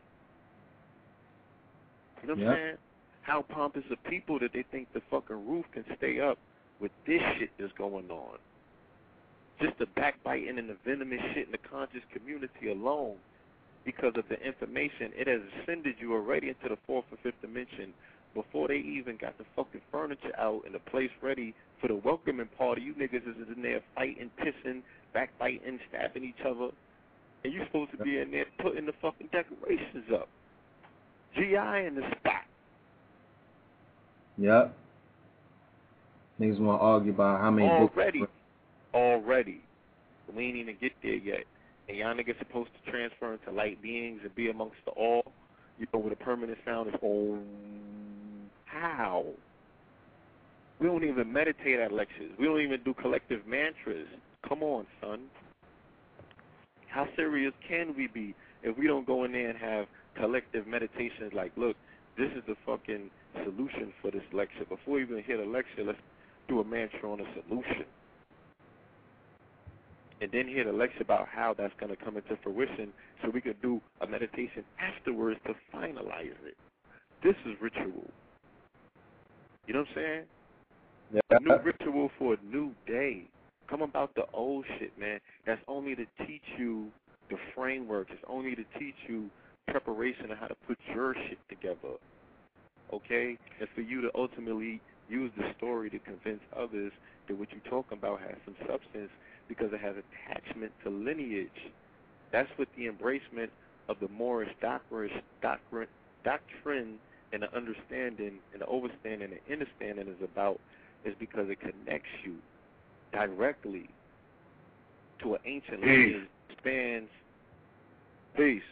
You know what Yep. I'm saying? How pompous of people that they think the fucking roof can stay up with this shit that's going on. Just the backbiting and the venomous shit in the conscious community alone because of the information, it has ascended you already into the fourth or fifth dimension before they even got the fucking furniture out and the place ready for the welcoming party. You niggas is in there fighting, pissing, backbiting, stabbing each other. And you're supposed to be in there putting the fucking decorations up. GI in the spot. Yep. Niggas want to argue about how many books- Already. Already. We ain't even get there yet. And y'all niggas supposed to transfer into light beings and be amongst the all. You know, with a permanent sound is om. How? We don't even meditate at lectures. We don't even do collective mantras. Come on, son. How serious can we be if we don't go in there and have collective meditations like, look, this is the fucking solution for this lecture. Before we even hear the lecture, let's do a mantra on a solution. And then hear the lecture about how that's going to come into fruition so we could do a meditation afterwards to finalize it. This is ritual. You know what I'm saying? Yeah. A new ritual for a new day. Come about the old shit, man. That's only to teach you the framework. It's only to teach you preparation on how to put your shit together. Okay? And for you to ultimately use the story to convince others that what you're talking about has some substance because it has attachment to lineage. That's what the embracement of the Moorish doctrine, doctrine, doctrine and the understanding and the overstanding and the understanding is about is because it connects you directly to an ancient lineage that spans peace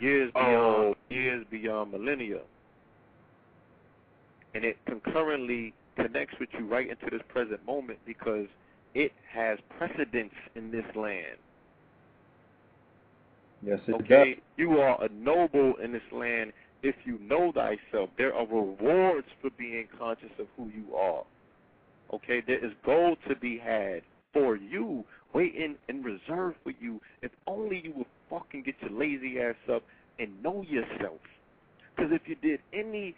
years beyond Oh. years beyond millennia. And it concurrently connects with you right into this present moment because it has precedence in this land. Yes, it Okay, you are a noble in this land if you know thyself. There are rewards for being conscious of who you are. Okay, there is gold to be had for you, waiting in reserve for you. If only you would fucking get your lazy ass up and know yourself. Because if you did any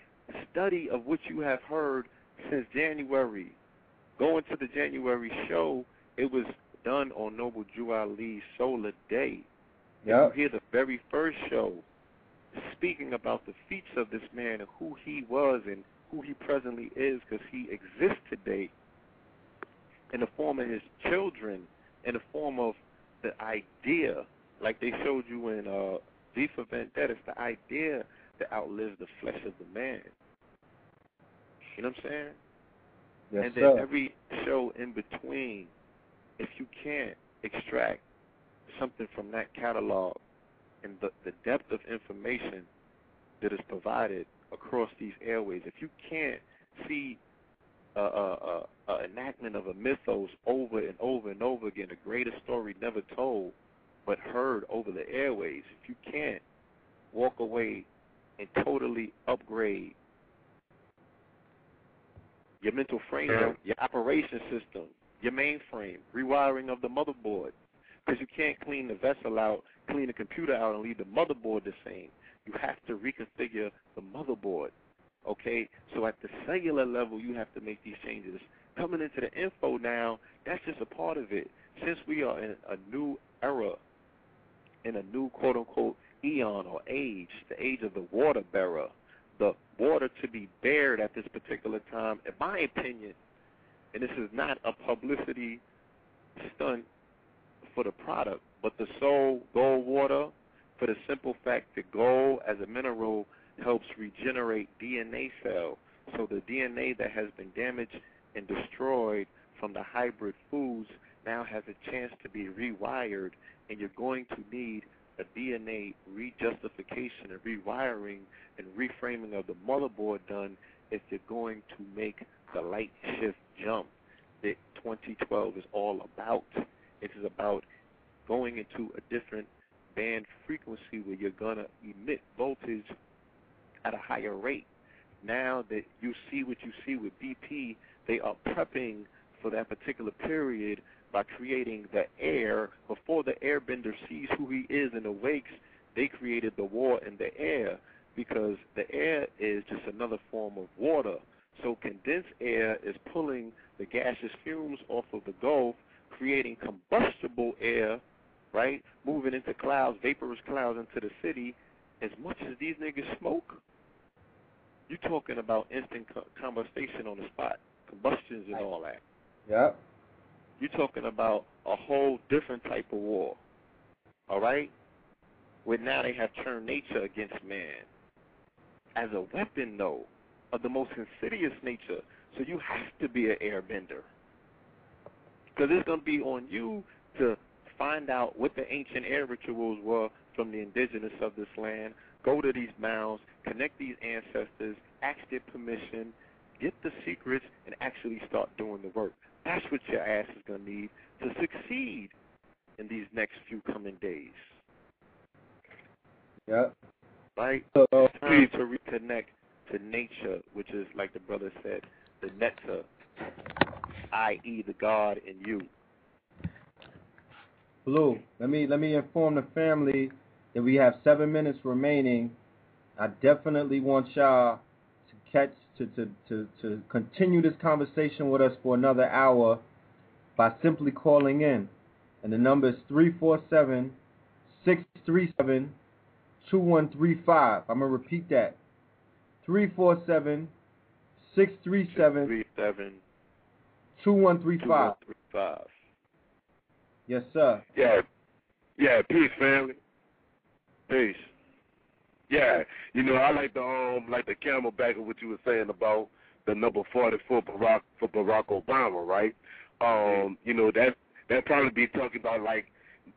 study of what you have heard since January, going to the January show, it was done on Noble Drew Ali's Solar Day. Yep. You hear the very first show speaking about the feats of this man and who he was and who he presently is because he exists today in the form of his children, in the form of the idea, like they showed you in uh, V for Vendetta, it's the idea that outlives the flesh of the man. You know what I'm saying? Yes, and then sir. every show in between, if you can't extract something from that catalog and the, the depth of information that is provided across these airways, if you can't see a, a, a enactment of a mythos over and over and over again, a greatest story never told but heard over the airways, if you can't walk away and totally upgrade your mental framework, your operation system, your mainframe, rewiring of the motherboard. Because you can't clean the vessel out, clean the computer out, and leave the motherboard the same. You have to reconfigure the motherboard. Okay? So at the cellular level, you have to make these changes. Coming into the info now, that's just a part of it. Since we are in a new era, in a new quote unquote eon or age, the age of the water bearer, the water to be bared at this particular time, in my opinion, and this is not a publicity stunt for the product, but the soul gold water, for the simple fact that gold as a mineral helps regenerate DNA cells. So the DNA that has been damaged and destroyed from the hybrid foods now has a chance to be rewired, and you're going to need a DNA rejustification and rewiring and reframing of the motherboard done if you're going to make the light shift jump that 2012 is all about. It is about going into a different band frequency where you're going to emit voltage at a higher rate. Now that you see what you see with BP, they are prepping for that particular period by creating the air. Before the airbender sees who he is and awakes, they created the war in the air because the air is just another form of water. So condensed air is pulling the gaseous fumes off of the Gulf, creating combustible air, right? Moving into clouds, vaporous clouds into the city. As much as these niggas smoke, you're talking about instant co- combustion on the spot, combustions and all that. Yep. You're talking about a whole different type of war. All right? Where now they have turned nature against man. As a weapon, though, of the most insidious nature. So you have to be an airbender. Because it's going to be on you to find out what the ancient air rituals were from the indigenous of this land. Go to these mounds, connect these ancestors, ask their permission, get the secrets, and actually start doing the work. That's what your ass is going to need to succeed in these next few coming days. Yep. Right? So, It's time to reconnect to nature, which is, like the brother said, the nectar, i.e., the God in you. Blue, let me let me inform the family that we have seven minutes remaining. I definitely want y'all to catch to, to, to, to continue this conversation with us for another hour by simply calling in. And the number is 347 637 2135. I'm going to repeat that 347 637 37 2135. 2135. Yes, sir. Yeah. Yeah, peace, family. Peace. Yeah, you know, I like the um like the camelback of what you were saying about the number forty for Barack for Barack Obama, right? Um, you know, that that probably be talking about like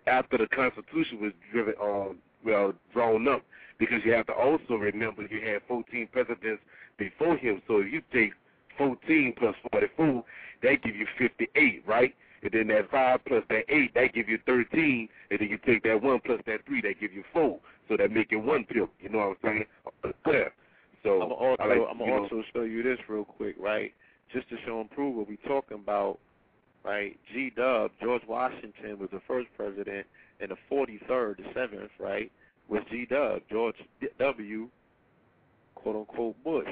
after the Constitution was driven um well drawn up because you have to also remember you had fourteen presidents before him. So if you take fourteen plus forty four, that give you fifty eight, right? And then that five plus that eight, that give you thirteen. And then you take that one plus that three, that give you four. So that make it one pill. You know what I'm saying? So I'm also I like, I'm you gonna know, show you this real quick, right? Just to show and prove what we talking about, right? G Dub, George Washington was the first president, and the 43rd, the seventh, right, was G Dub, George W, quote unquote Bush.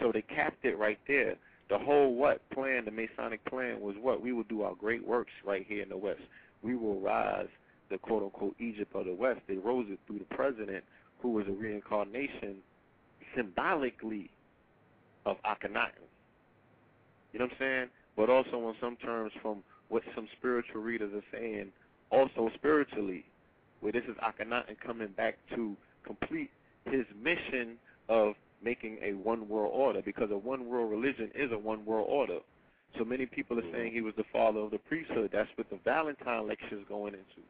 So they capped it right there. The whole what plan, the Masonic plan was what we will do our great works right here in the West. We will rise the quote unquote Egypt of the West. They rose it through the president, who was a reincarnation symbolically of Akhenaten. You know what I'm saying? But also on some terms from what some spiritual readers are saying, also spiritually, where this is Akhenaten coming back to complete his mission of making a one world order, because a one world religion is a one world order. So many people are saying mm-hmm. he was the father of the priesthood. That's what the Valentine lecture is going into.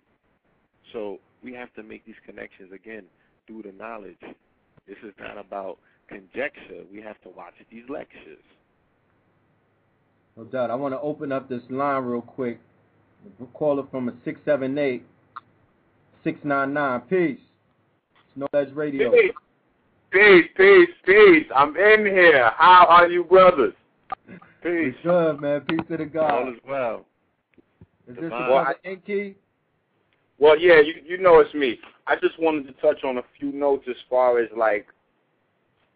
So we have to make these connections again through the knowledge. This is not about conjecture. We have to watch these lectures. No doubt. I want to open up this line real quick. Caller from a 678 699. Peace. It's Edge Radio. Peace, peace, peace, peace. I'm in here. How are you, brothers? Peace. It's good, man. Peace to the God. All is well. Is this the Divine. brother Inky? Well, yeah, you you know it's me. I just wanted to touch on a few notes as far as like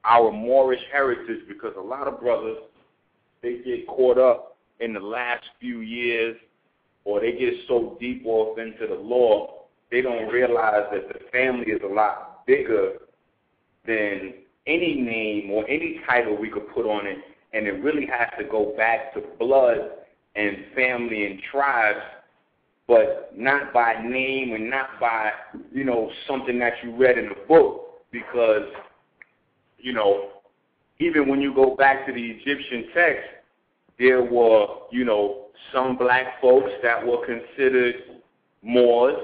our Moorish heritage because a lot of brothers they get caught up in the last few years or they get so deep off into the law they don't realize that the family is a lot bigger than any name or any title we could put on it and it really has to go back to blood and family and tribes but not by name and not by, you know, something that you read in a book because, you know, even when you go back to the Egyptian text, there were, you know, some black folks that were considered Moors,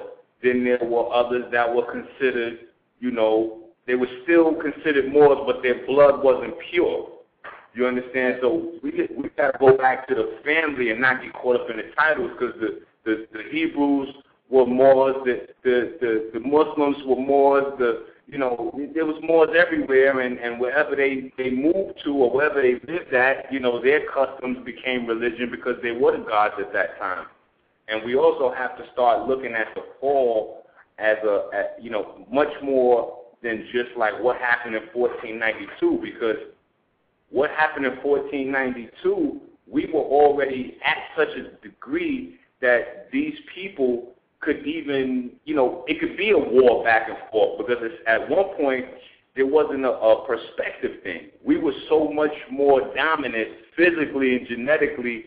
then there were others that were considered, you know, they were still considered Moors, but their blood wasn't pure. You understand? So we we got to go back to the family and not get caught up in the titles because the the, the Hebrews were Moors, the, the, the, the Muslims were Moors, the, you know, there was Moors everywhere, and and wherever they they moved to or wherever they lived at, you know, their customs became religion because they were the gods at that time. And we also have to start looking at the fall as a, at, you know, much more than just like what happened in 1492 because what happened in 1492, we were already at such a degree that these people could even, you know, it could be a war back and forth because it's, at one point there wasn't a, a perspective thing. We were so much more dominant physically and genetically.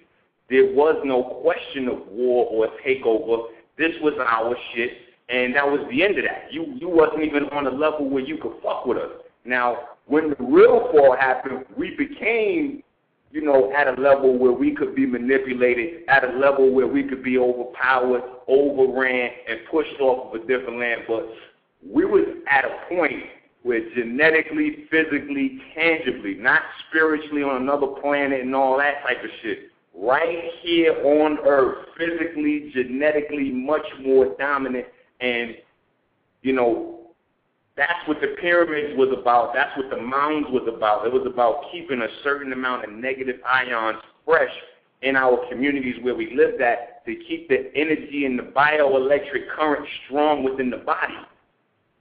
There was no question of war or takeover. This was our shit, and that was the end of that. You you wasn't even on a level where you could fuck with us. Now, when the real fall happened, we became you know, at a level where we could be manipulated, at a level where we could be overpowered, overran, and pushed off of a different land. But we was at a point where genetically, physically, tangibly, not spiritually on another planet and all that type of shit, right here on Earth, physically, genetically, much more dominant. And, you know, that's what the pyramids was about. That's what the mounds was about. It was about keeping a certain amount of negative ions fresh in our communities where we lived at to keep the energy and the bioelectric current strong within the body.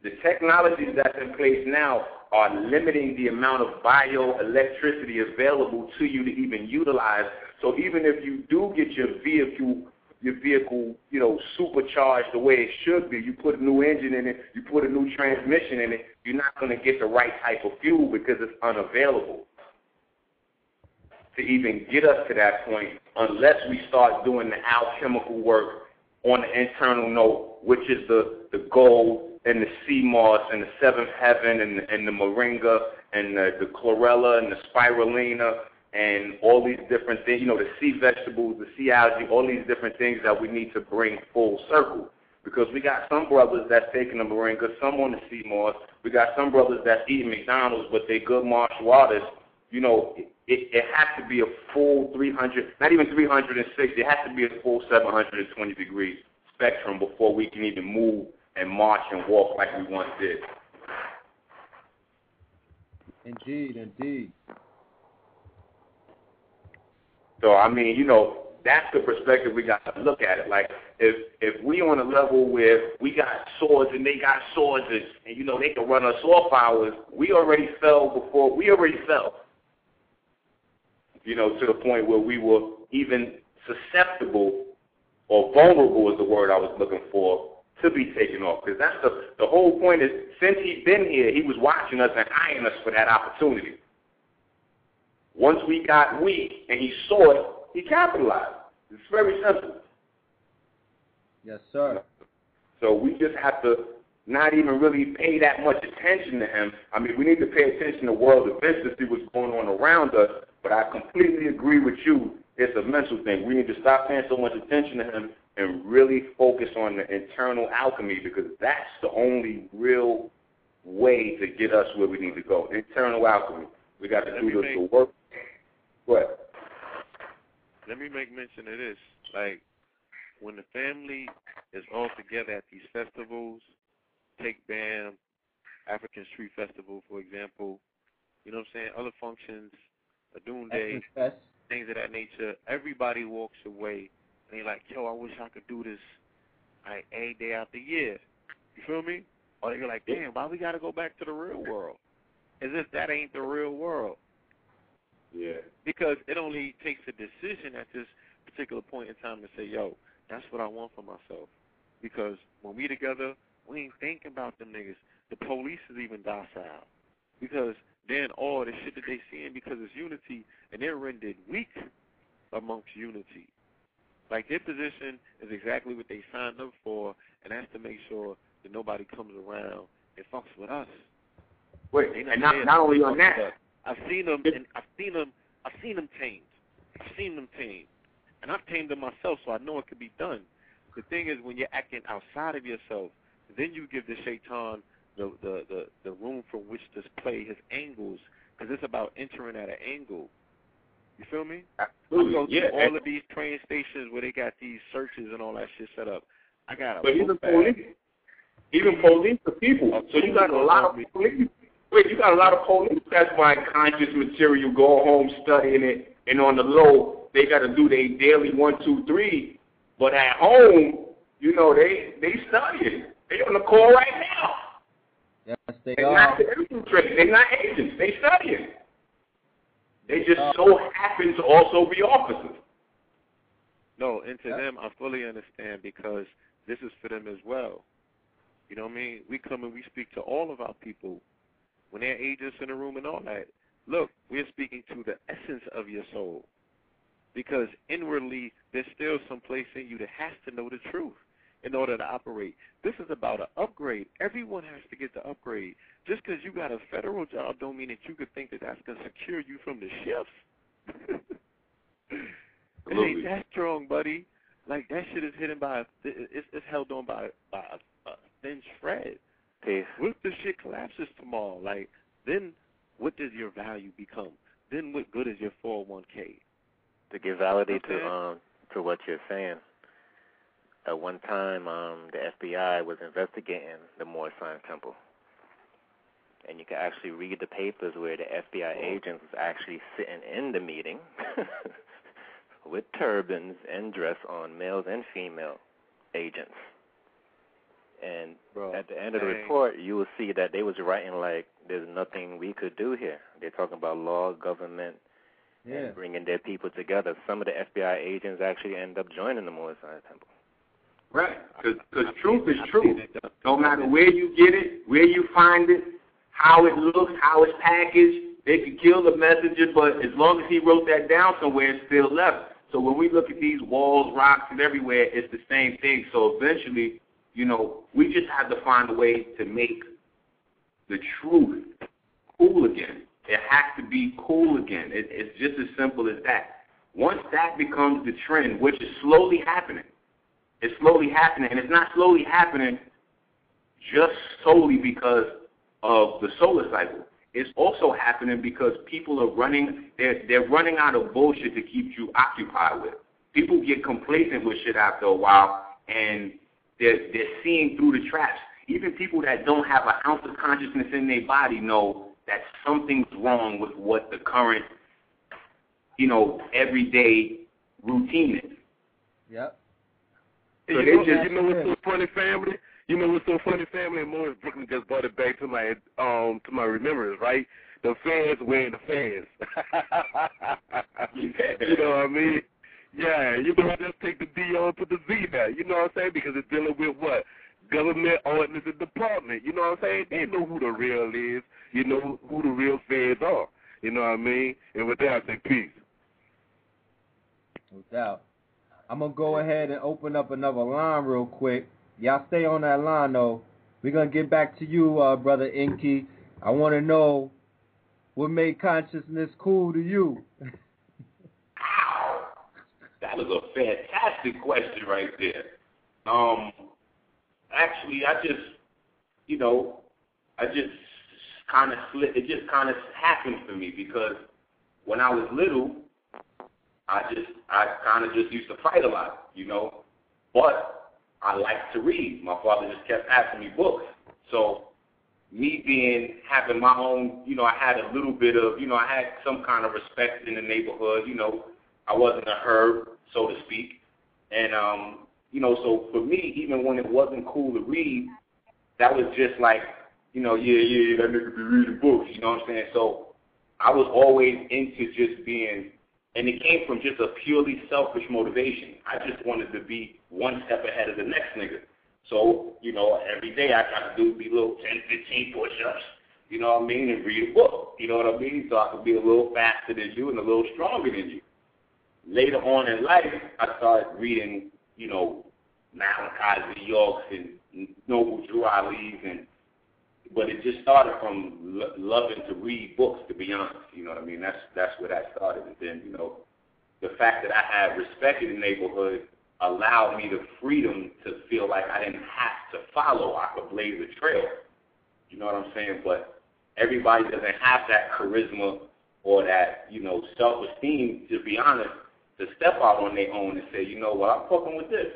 The technologies that's in place now are limiting the amount of bioelectricity available to you to even utilize. So even if you do get your vehicle your vehicle, you know, supercharged the way it should be. You put a new engine in it, you put a new transmission in it, you're not going to get the right type of fuel because it's unavailable to even get us to that point unless we start doing the alchemical work on the internal note, which is the, the gold and the sea moss and the seventh heaven and, and the moringa and the, the chlorella and the spirulina and all these different things, you know, the sea vegetables, the sea algae, all these different things that we need to bring full circle. Because we got some brothers that's taking the moringa, some on the sea moss. We got some brothers that's eating McDonald's, but they good martial artists. You know, it, it has to be a full 300, not even 360. It has to be a full 720 degree spectrum before we can even move and march and walk like we once did. Indeed, indeed. So I mean, you know, that's the perspective we got to look at it. Like if if we on a level where we got swords and they got swords and, and you know they can run us off hours, we already fell before we already fell. You know, to the point where we were even susceptible or vulnerable is the word I was looking for to be taken off. Because that's the the whole point is since he's been here, he was watching us and eyeing us for that opportunity. Once we got weak and he saw it, he capitalized. It's very simple. Yes, sir. So we just have to not even really pay that much attention to him. I mean, we need to pay attention to world events to see what's going on around us. But I completely agree with you. It's a mental thing. We need to stop paying so much attention to him and really focus on the internal alchemy because that's the only real way to get us where we need to go. Internal alchemy. We got to do the, work what? Let me make mention of this. Like, when the family is all together at these festivals, take BAM, African Street Festival, for example, you know what I'm saying, other functions, a Doom Day, things of that nature, everybody walks away and they're like, yo, I wish I could do this like a day out the year. You feel me? Or they're like, damn, why we got to go back to the real world? As if that ain't the real world. Yeah. Because it only takes a decision at this particular point in time to say, yo, that's what I want for myself. Because when we together, we ain't thinking about them niggas. The police is even docile. Because then all the shit that they seeing because it's unity and they're rendered weak amongst unity. Like their position is exactly what they signed up for, and that's to make sure that nobody comes around and fucks with us. Wait, and not, not only on that, I've seen them, and I've seen them. I've seen them tamed. I've seen them tamed, and I've tamed them myself, so I know it can be done. The thing is, when you're acting outside of yourself, then you give the shaitan the the the, the room from which to play his angles, because it's about entering at an angle. You feel me? Absolutely. I go yeah. all of these train stations where they got these searches and all that shit set up. I got a but even police, Even police are people. Oh, so you got a lot of police. Wait, you got a lot of police that's buying conscious material, go home studying it, and on the low, they got to do their daily one, two, three. But at home, you know, they they studying. They on the call right now. Yes, they are. They're are. not infiltrating. They're not agents. They studying. They just uh, so happen to also be officers. No, and to Yeah. them, I fully understand because this is for them as well. You know what I mean? We come and we speak to all of our people when they're agents in the room and all that. Look, we're speaking to the essence of your soul because inwardly there's still some place in you that has to know the truth in order to operate. This is about an upgrade. Everyone has to get the upgrade. Just because you got a federal job don't mean that you could think that that's going to secure you from the shifts. it ain't that strong, buddy. Like that shit is hidden by a, it's, it's held on by by a, a thin thread. Peace. What if the shit collapses tomorrow? Like then, what does your value become? Then what good is your 401k? To give validity Okay. to um to what you're saying. At one time, um, the FBI was investigating the Moorish Science Temple, and you can actually read the papers where the FBI agents was actually sitting in the meeting with turbans and dress on, males and female agents. And Bro, at the end of the report, you will see that they was writing like, "There's nothing we could do here." They're talking about law, government, Yeah. and bringing their people together. Some of the FBI agents actually end up joining the Moorish Science Temple. Right. Because I've truth is I've truth. seen it done. No matter where you get it, where you find it, how it looks, how it's packaged, they could kill the messenger, but as long as he wrote that down somewhere, it's still left. So when we look at these walls, rocks, and everywhere, it's the same thing. So eventually, you know, we just have to find a way to make the truth cool again. It has to be cool again. It, it's just as simple as that. Once that becomes the trend, which is slowly happening, it's slowly happening, and it's not slowly happening just solely because of the solar cycle. It's also happening because people are running they're they're running out of bullshit to keep you occupied with. People get complacent with shit after a while and they're they're seeing through the traps. Even people that don't have an ounce of consciousness in their body know that something's wrong with what the current, you know, everyday routine is. Yep. So you, they know, just- you know what's so funny, family? You know what's so funny, family? And Morris Brooklyn just brought it back to my um to my remembrance, right? The fans wearing the fans. you know what I mean? Yeah, you know, just take the D on, put the Z there. You know what I'm saying? Because it's dealing with what? Government ordinance and department. You know what I'm saying? They know who the real is. You know who the real fans are. You know what I mean? And with that, I say peace. No doubt. I'm gonna go ahead and open up another line real quick. Y'all stay on that line though. We're gonna get back to you, uh, brother Enki. I want to know what made consciousness cool to you. That was a fantastic question right there. Um, actually, I just, you know, I just kind of slid. It just kind of happened for me because when I was little, I just, I kind of just used to fight a lot, you know. But I liked to read. My father just kept asking me books, so me being having my own, you know, I had a little bit of, you know, I had some kind of respect in the neighborhood. You know, I wasn't a herb, so to speak, and um, you know, so for me, even when it wasn't cool to read, that was just like, you know, yeah, yeah, that nigga be reading books. You know what I'm saying? So I was always into just being, and it came from just a purely selfish motivation. I just wanted to be one step ahead of the next nigga. So, you know, every day I got to do these little 10, 15 push-ups, you know what I mean, and read a book, you know what I mean, so I could be a little faster than you and a little stronger than you. Later on in life, I started reading, you know, Malachi Z. Yorks and Noble Drew Ali's, and but it just started from lo- loving to read books, to be honest. You know what I mean? That's that's where that started, and then you know, the fact that I had respect in the neighborhood allowed me the freedom to feel like I didn't have to follow. I could blaze a trail. You know what I'm saying? But everybody doesn't have that charisma or that, you know, self-esteem, to be honest, to step out on their own and say, you know what, I'm fucking with this.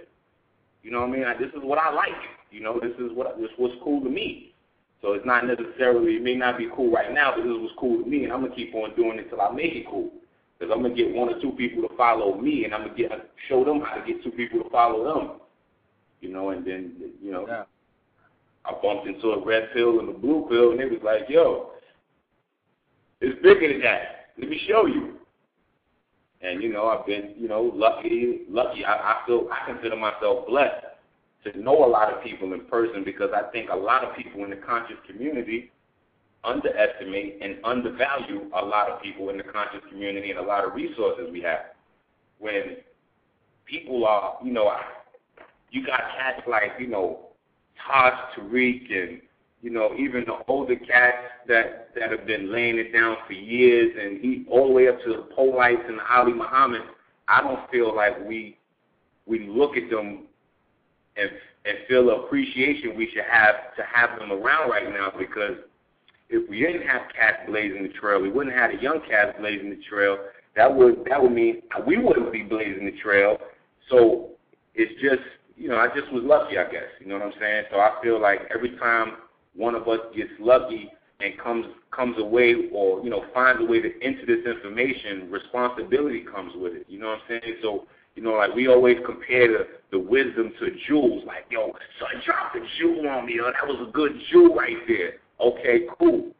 You know what I mean? I, this is what I like. You know, this is what this was cool to me. So it's not necessarily it may not be cool right now, but this was cool to me, and I'm gonna keep on doing it till I make it cool. Because I'm gonna get one or two people to follow me, and I'm gonna get show them how to get two people to follow them. You know, and then you know, Yeah. I bumped into a red pill and a blue pill, and it was like, yo, it's bigger than that. Let me show you. And you know, I've been, you know, lucky. Lucky. I, I feel I consider myself blessed to know a lot of people in person because I think a lot of people in the conscious community underestimate and undervalue a lot of people in the conscious community and a lot of resources we have. When people are, you know, you got cats like, you know, Taj Tariq and, you know, even the older cats that, that have been laying it down for years and he all the way up to the Polites and Ali Muhammad, I don't feel like we we look at them and and feel the appreciation we should have to have them around right now because if we didn't have cats blazing the trail, we wouldn't have the young cats blazing the trail. That would that would mean we wouldn't be blazing the trail. So it's just you know I just was lucky, I guess. You know what I'm saying? So I feel like every time one of us gets lucky and comes comes away or you know finds a way to enter this information, responsibility comes with it. You know what I'm saying? So you know, like we always compare the, the wisdom to jewels. Like, yo, son dropped a jewel on me. Oh, that was a good jewel right there. Okay, cool.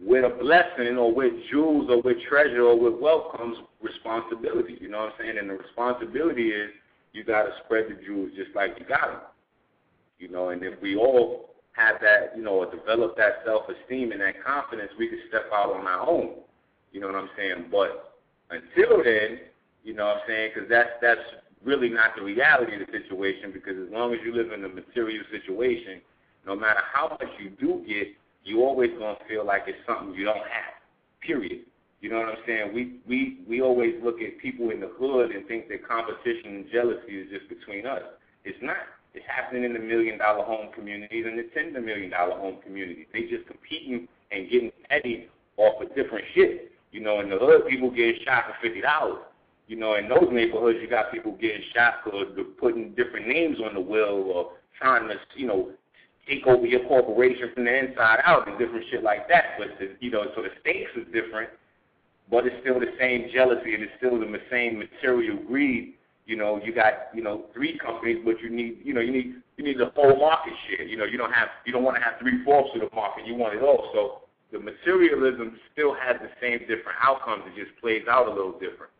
With a blessing or with jewels or with treasure or with wealth comes responsibility. You know what I'm saying? And the responsibility is you got to spread the jewels just like you got them. You know, and if we all have that, you know, or develop that self-esteem and that confidence, we can step out on our own. You know what I'm saying? But until then, you know what I'm saying? Because that's that's really not the reality of the situation. Because as long as you live in a material situation, no matter how much you do get, you always gonna feel like it's something you don't have. Period. You know what I'm saying? We we we always look at people in the hood and think that competition and jealousy is just between us. It's not. It's happening in the million dollar home communities and the ten million dollar home communities. They just competing and getting petty off of different shit. You know, in the hood, people getting shot for fifty dollars. You know, in those neighborhoods, you got people getting shot for putting different names on the will or trying to, you know, take over your corporation from the inside out and different shit like that. But the, you know, so the stakes is different, but it's still the same jealousy and it's still the same material greed. You know, you got you know three companies, but you need you know you need you need the whole market share. You know, you don't have you don't want to have three fourths of the market. You want it all. So the materialism still has the same different outcomes. It just plays out a little different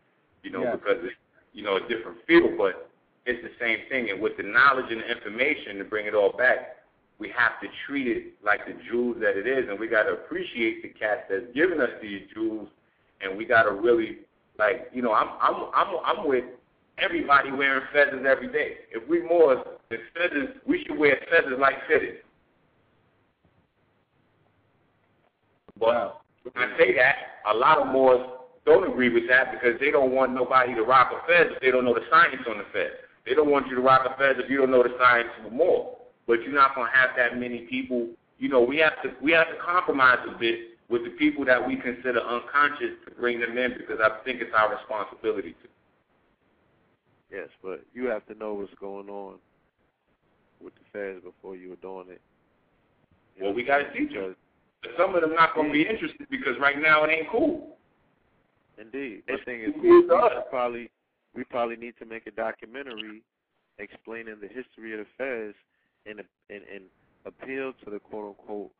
you know, Yeah. because it's, you know, a different field, but it's the same thing. And with the knowledge and the information to bring it all back, we have to treat it like the jewels that it is, and we got to appreciate the cats that's giving us these jewels, and we got to really, like, you know, I'm, I'm, I'm, I'm with everybody wearing feathers every day. If we more than feathers, we should wear feathers like feathers. But Wow. when I say that, a lot of Moors don't agree with that because they don't want nobody to rock a fez if they don't know the science on the fez. They don't want you to rock a fez if you don't know the science of the Moor. But you're not going to have that many people. You know, we have to we have to compromise a bit with the people that we consider unconscious to bring them in because I think it's our responsibility to. Yes, but you have to know what's going on with the fez before you adorn it. You Well, know, we got to teach them. But some of them not going to be interested because right now it ain't cool. Indeed. The thing is, we, we to us. should probably we probably need to make a documentary explaining the history of the Fez and and, and appeal to the quote unquote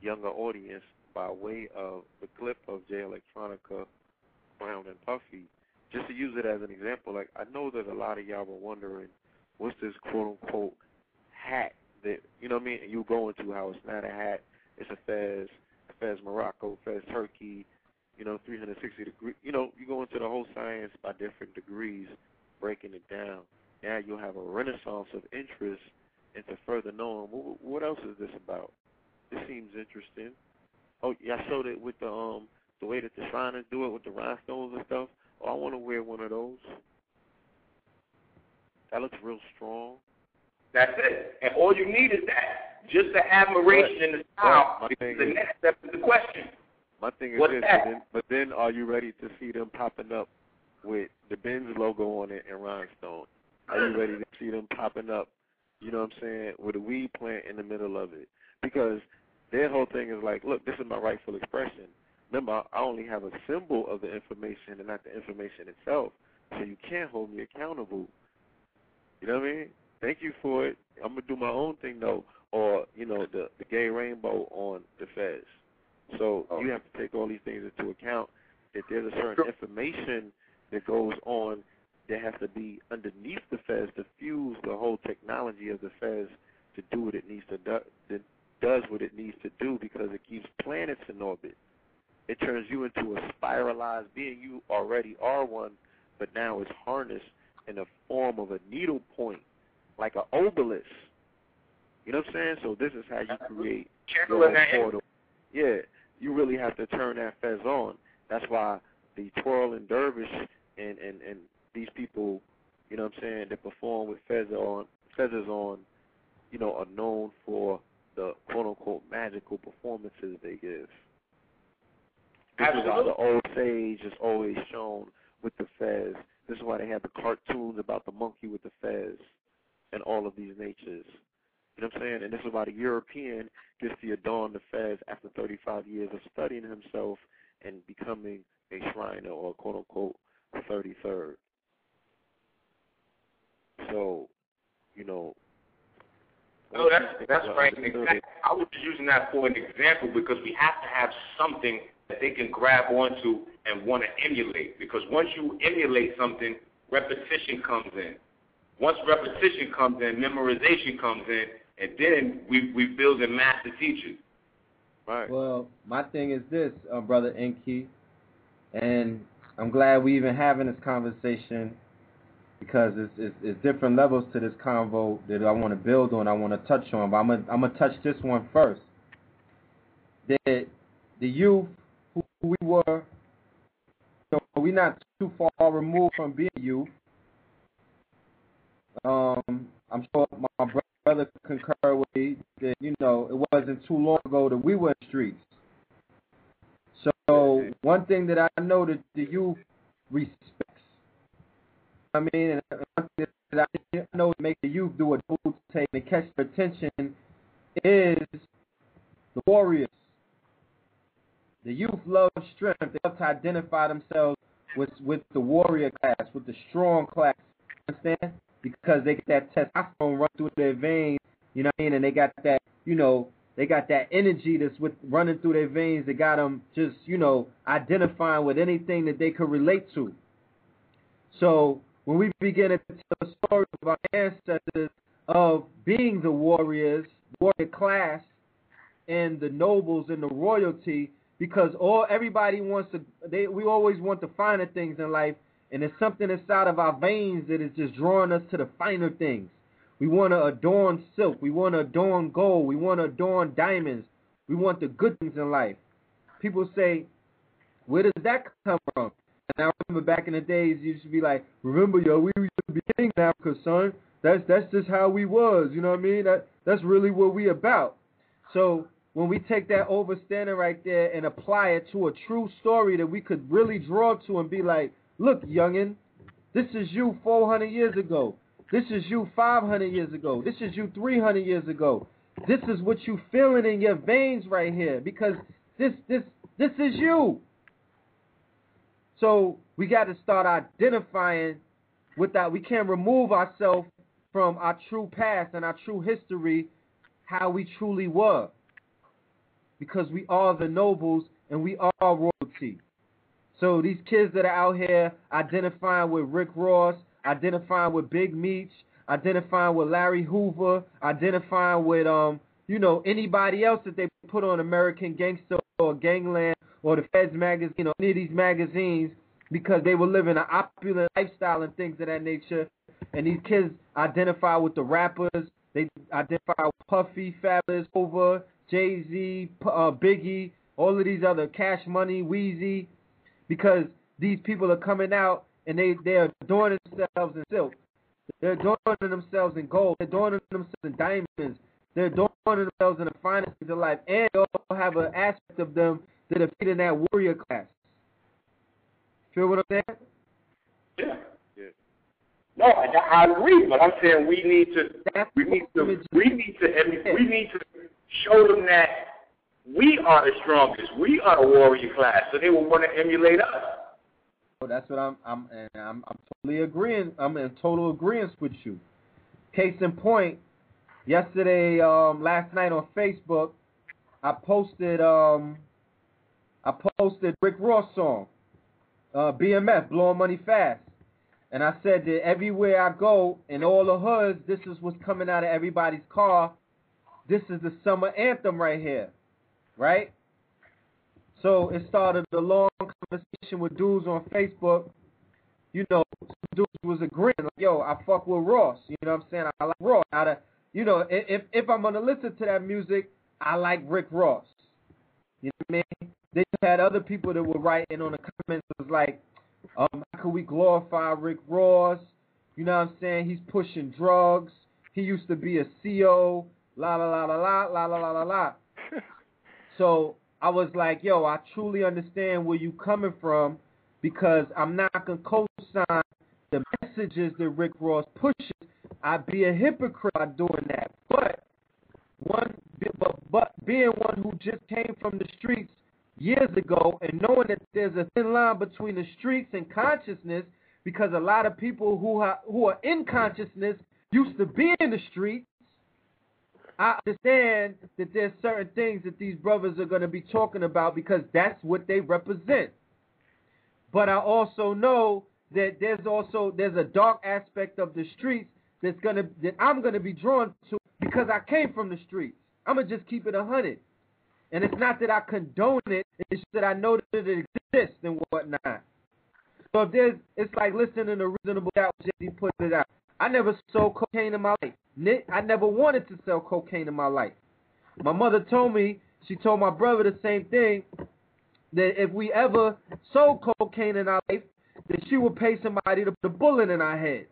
younger audience by way of the clip of Jay Electronica, Crown and Puffy, just to use it as an example. Like I know that a lot of y'all were wondering, what's this quote unquote hat that you know what I mean? You go into how it's not a hat, it's a Fez, a Fez Morocco, Fez Turkey, you know, 360 degree. You know, you go into the whole science by different degrees, breaking it down. Now you'll have a renaissance of interest into further knowing what, what else is this about. This seems interesting. Oh, yeah, I showed it with the um the way that the Shriners do it with the rhinestones and stuff. Oh, I want to wear one of those. That looks real strong. That's it. And all you need is that. Just the admiration and the style. Thing the is- next step is the question. My thing is What's this, that? but then, but then are you ready to see them popping up with the Benz logo on it and rhinestone? Are you ready to see them popping up You know what I'm saying? With a weed plant in the middle of it, because their whole thing is like, look, this is my rightful expression. Remember, I only have a symbol of the information and not the information itself, so you can't hold me accountable. You know what I mean? Thank you for it. I'm gonna do my own thing though, or you know, the the gay rainbow on the fez. So Oh. you have to take all these things into account. That there's a certain information that goes on that has to be underneath the fez to fuse the whole technology of the fez to do what it needs to do, that does what it needs to do because it keeps planets in orbit. It turns you into a spiralized being. You already are one, but now it's harnessed in the form of a needle point, like an obelisk. You know what I'm saying? So this is how you create your Channeling own portal. Yeah, you really have to turn that fez on. That's why the twirling dervish and and and these people, you know what I'm saying, that perform with feather on feathers on, you know, are known for the quote unquote magical performances they give. This is why the old sage is always shown with the fez. This is why they have the cartoons about the monkey with the fez and all of these natures. You know what I'm saying? And this is why the European gets to adorn the fez after 35 years of studying himself and becoming a Shriner or quote unquote 33rd. So, you know. No, that's that's right. Exactly. I was just using that for an example because we have to have something that they can grab onto and want to emulate. Because once you emulate something, repetition comes in. Once repetition comes in, memorization comes in, and then we we build a master teachers. Right. Well, my thing is this, uh, brother Enki, and I'm glad we even having this conversation because it's, it's, it's different levels to this convo that I want to build on. I want to touch on, but I'm gonna I'm gonna touch this one first. That the youth who we were, so we're not too far removed from being you. Um, I'm sure my brother concur with me that you know it wasn't too long ago that we were in streets. So one thing that I know that the youth respects. I mean, and one thing that I know to make the youth do a double take and catch their attention is the warriors. The youth love strength. They love to identify themselves with with the warrior class, with the strong class. Understand? Because they get that testosterone run through their veins, you know what I mean, and they got that, you know, they got that energy that's with running through their veins. That got them just, you know, identifying with anything that they could relate to. So when we begin to tell the story of our ancestors of being the warriors, warrior class, and the nobles and the royalty, because all everybody wants to, they we always want the finer things in life, and there's something inside of our veins that is just drawing us to the finer things. We want to adorn silk. We want to adorn gold. We want to adorn diamonds. We want the good things in life. People say, where does that come from? And I remember back in the days, you used to be like, remember, yo, we used to be in Africa, son. That's that's just how we was. You know what I mean? That that's really what we about. So when we take that overstanding right there and apply it to a true story that we could really draw to and be like, look, youngin, this is you 400 years ago. This is you 500 years ago. This is you 300 years ago. This is what you feeling in your veins right here because this this this is you. So we got to start identifying with that. We can't remove ourselves from our true past and our true history, how we truly were, because we are the nobles and we are royalty. So these kids that are out here identifying with Rick Ross, identifying with Big Meech, identifying with Larry Hoover, identifying with um, you know, anybody else that they put on American Gangster or Gangland or the Feds magazine, know, any of these magazines because they were living an opulent lifestyle and things of that nature. And these kids identify with the rappers. They identify with Puffy, Fabolous, Hoover, Jay Z, uh, Biggie, all of these other Cash Money, Weezy, because these people are coming out and they they're adorning themselves in silk. They're adorning themselves in gold. They're adorning themselves in diamonds. They're adorning themselves in the finest things of life, and they also have an aspect of them that are in that warrior class. Feel what I'm saying? Yeah. Yeah. No, I, I agree, but I'm saying we need to we need to we need to we need to show them that we are the strongest. We are the warrior class, so they will want to emulate us. So that's what I'm I'm and I'm I'm totally agreeing. I'm in total agreement with you. Case in point, yesterday, um, last night on Facebook, I posted um I posted Rick Ross song, uh, BMF, Blowing Money Fast. And I said that everywhere I go in all the hoods, this is what's coming out of everybody's car. This is the summer anthem right here. Right? So it started a long conversation with dudes on Facebook. You know, dudes was agreeing, like, yo, I fuck with Ross. You know what I'm saying? I like Ross. Out you know, if if I'm gonna listen to that music, I like Rick Ross. You know what I mean? They had other people that were writing on the comments was like, um, how can we glorify Rick Ross? You know what I'm saying? He's pushing drugs. He used to be a CO. La la la la la la la la la la. so I was like, yo, I truly understand where you coming from because I'm not gonna co-sign the messages that Rick Ross pushes. I'd be a hypocrite by doing that. But one, but, but being one who just came from the streets years ago and knowing that there's a thin line between the streets and consciousness because a lot of people who are, who are in consciousness used to be in the streets. I understand that there's certain things that these brothers are going to be talking about because that's what they represent. But I also know that there's also there's a dark aspect of the streets that's gonna that I'm gonna be drawn to because I came from the streets. I'm gonna just keep it a hundred. And it's not that I condone it, it's that I know that it exists and whatnot. So if there's, it's like listening to Reasonable Doubt, Jay put it out. I never sold cocaine in my life. I never wanted to sell cocaine in my life. My mother told me, she told my brother the same thing, that if we ever sold cocaine in our life, that she would pay somebody to put a bullet in our head.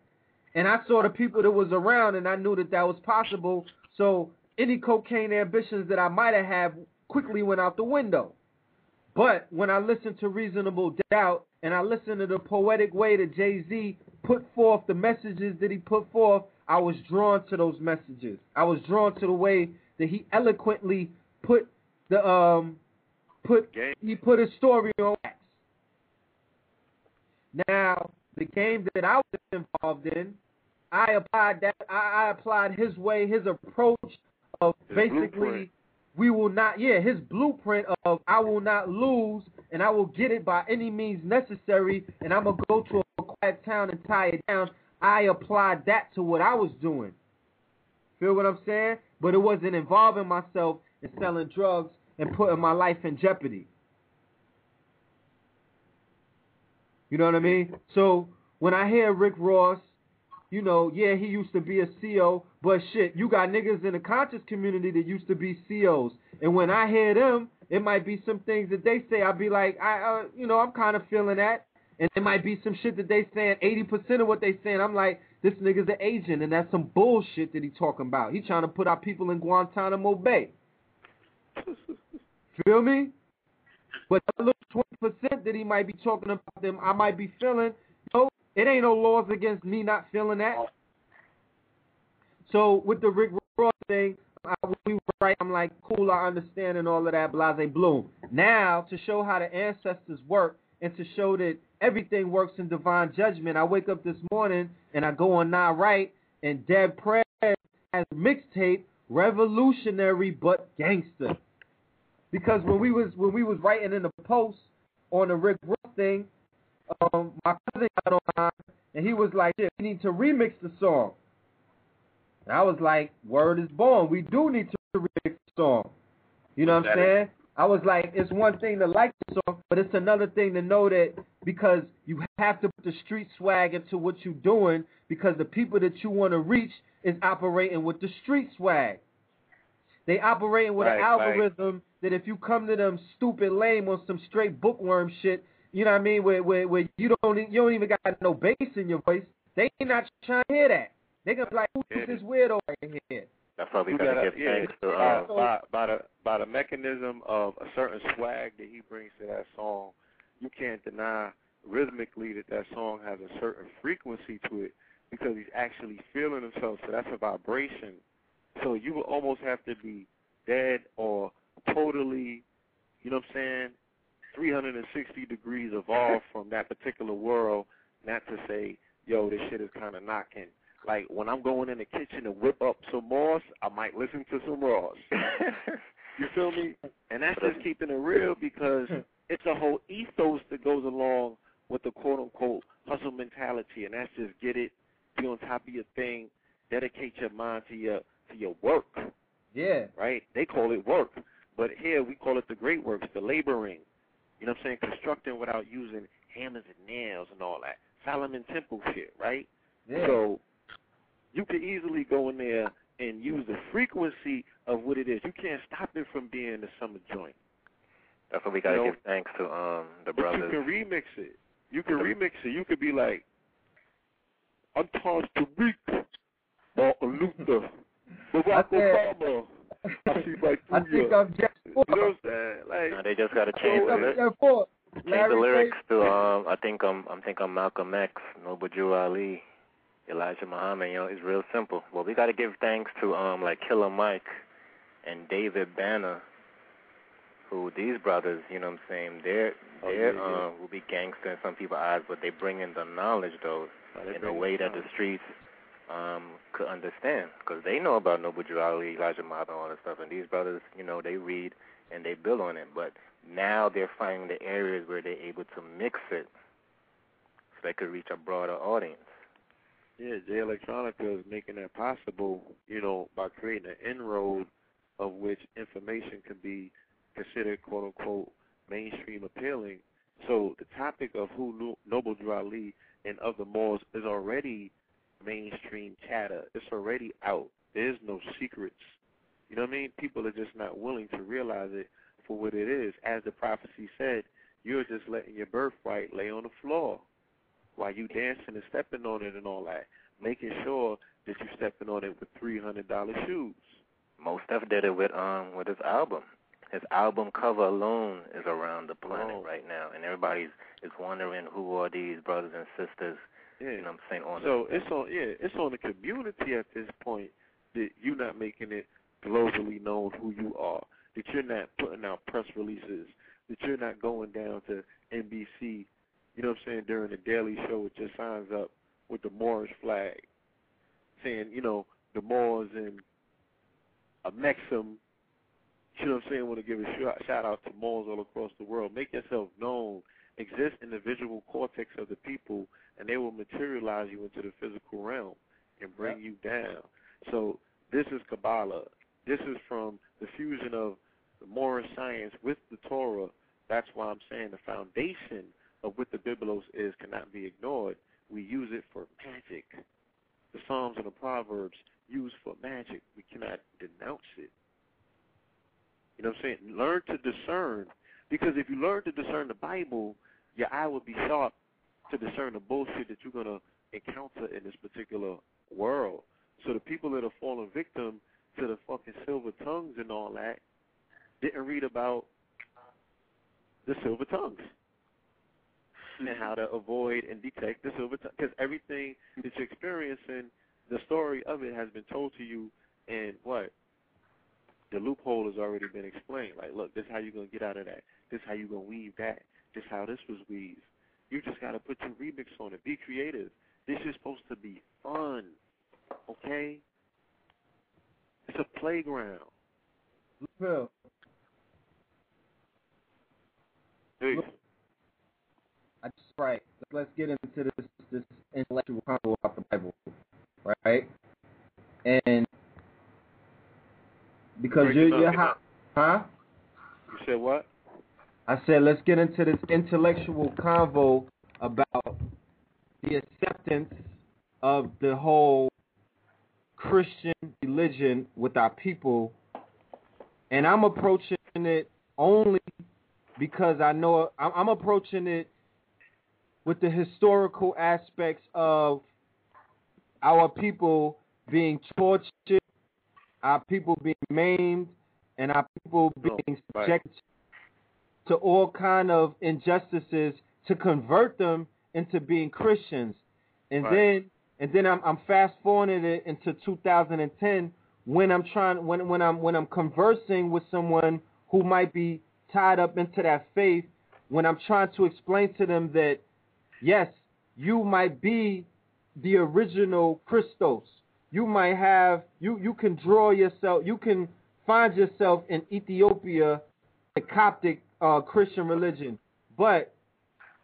And I saw the people that was around, and I knew that that was possible. So any cocaine ambitions that I might have had quickly went out the window. But when I listened to Reasonable Doubt and I listened to the poetic way that Jay Z put forth the messages that he put forth, I was drawn to those messages. I was drawn to the way that he eloquently put the um put game. he put his story on wax. Now the game that I was involved in, I applied that I, I applied his way, his approach of His basically blueprint. we will not yeah his blueprint of i will not lose and i will get it by any means necessary and i'm gonna go to a quiet town and tie it down i applied that to what i was doing feel what i'm saying but it wasn't involving myself in selling drugs and putting my life in jeopardy you know what i mean so when i hear rick ross you know, yeah, he used to be a CO, but shit, you got niggas in the conscious community that used to be COs. And when I hear them, it might be some things that they say. I'll be like, I, uh, you know, I'm kind of feeling that. And it might be some shit that they saying, 80% of what they saying, I'm like, this nigga's an agent, and that's some bullshit that he talking about. He trying to put our people in Guantanamo Bay. Feel me? But the little 20% that he might be talking about them, I might be feeling, no, it ain't no laws against me not feeling that. So with the Rick Ross thing, I, we right. I'm like, cool, I understand and all of that, blase bloom. Now to show how the ancestors work and to show that everything works in divine judgment, I wake up this morning and I go on Nah Right and Dead Prez has mixtape, revolutionary but gangster. Because when we was when we was writing in the post on the Rick Ross thing, um, my cousin got on and he was like, "Shit, we need to remix the song." And I was like, "Word is born. We do need to remix the song." You know what I'm is- saying? I was like, it's one thing to like the song, but it's another thing to know that because you have to put the street swag into what you're doing because the people that you want to reach is operating with the street swag. They operating with Right, an right. algorithm that if you come to them stupid lame on some straight bookworm shit, you know what I mean, where where, where you don't you don't even got no bass in your voice, they ain't not trying to hear that. They gonna be like, who's Yeah. this weirdo right here? That's why we You gotta gotta- give yeah, thanks to by, uh, by, by the by the mechanism of a certain swag that he brings to that song, you can't deny rhythmically that that song has a certain frequency to it because he's actually feeling himself. So that's a vibration. So you would almost have to be dead or totally, you know what I'm saying, 360 degrees evolved from that particular world, not to say, yo, this shit is kind of knocking. Like when I'm going in the kitchen to whip up some Moss, I might listen to some Ross. you feel me? And that's just keeping it real because hmm. it's a whole ethos that goes along with the quote unquote hustle mentality, and that's just get it, be on top of your thing, dedicate your mind to your to your work. Yeah. Right? They call it work. But here we call it the great works, the laboring. You know what I'm saying? Constructing without using hammers and nails and all that. Solomon Temple shit, right? Yeah. So you could easily go in there and use the frequency of what it is. You can't stop it from being the summer joint. That's what we gotta You know, give thanks to um the But brothers. you can remix it. You can remix it. You could be like, Untouched Tariq, Martin Luther, Barack said- Obama. I see right I through think. I'm just You know what I'm saying? Like, Now they just gotta change So, the lyrics. Yeah, four. Change the lyrics Page- to um I think I'm I'm think I'm Malcolm X, Noble Drew Ali, Elijah Muhammad, you know, it's real simple. Well we gotta give thanks to um like Killer Mike and David Banner who these brothers, you know what I'm saying, they're Oh, they're yeah, yeah. um will be gangster in some people's eyes, but they bring in the knowledge though Oh, in a way that the streets um could understand because they know about Noble Ali, Elijah Muhammad, all that stuff, and these brothers, you know, they read and they build on it. But now they're finding the areas where they're able to mix it so they could reach a broader audience. Yeah, Jay Electronica is making that possible, you know, by creating an inroad of which information can be considered quote unquote mainstream appealing. So the topic of who Noble Drew Ali and other Moors is already mainstream chatter. It's already out. There's no secrets. You know what I mean? People are just not willing to realize it for what it is. As the prophecy said, you're just letting your birthright lay on the floor while you dancing and stepping on it and all that, making sure that you're stepping on it with three hundred dollar shoes. Mos Def did it with um with his album. His album cover alone is around the planet Oh. right now, and everybody's is wondering who are these brothers and sisters. Yeah. You know what I'm saying? On So it's on yeah, it's on the community at this point that you're not making it globally known who you are. That you're not putting out press releases. That you're not going down to NBC, you know what I'm saying, during the Daily Show with your signs up with the Moorish flag, saying you know the Moors and Amexem. You know what I'm saying? Want to give a shout, out to Moors all across the world. Make yourself known. Exist in the visual cortex of the people and they will materialize you into the physical realm and bring you down. So this is Kabbalah. This is from the fusion of the Moorish science with the Torah. That's why I'm saying the foundation of what the Biblos is cannot be ignored. We use it for magic. The Psalms and the Proverbs used for magic. We cannot denounce it. You know what I'm saying? Learn to discern. Because if you learn to discern the Bible, your eye will be sharp to discern the bullshit that you're going to encounter in this particular world. So the people that are falling victim to the fucking silver tongues and all that didn't read about the silver tongues and how to avoid and detect this over time. Because everything that you're experiencing, the story of it has been told to you, and what? The loophole has already been explained. Like, look, this is how you're going to get out of that. This is how you're going to weave that. This is how this was weaved. You just got to put your remix on it. Be creative. This is supposed to be fun, okay? It's a playground. Phil, Hey, Look. Right. Let's get into this this intellectual convo about the Bible, right? And because Break you're, you're huh? you said what? I said let's get into this intellectual convo about the acceptance of the whole Christian religion with our people, and I'm approaching it only because I know I'm, I'm approaching it with the historical aspects of our people being tortured, our people being maimed, and our people No, being right. subjected to all kind of injustices to convert them into being Christians, and Right. then and then I'm I'm fast forwarding it into 2010 when I'm trying when when I'm when I'm conversing with someone who might be tied up into that faith, when I'm trying to explain to them that yes, you might be the original Christos. You might have you you can draw yourself you can find yourself in Ethiopia, the Coptic uh, Christian religion. But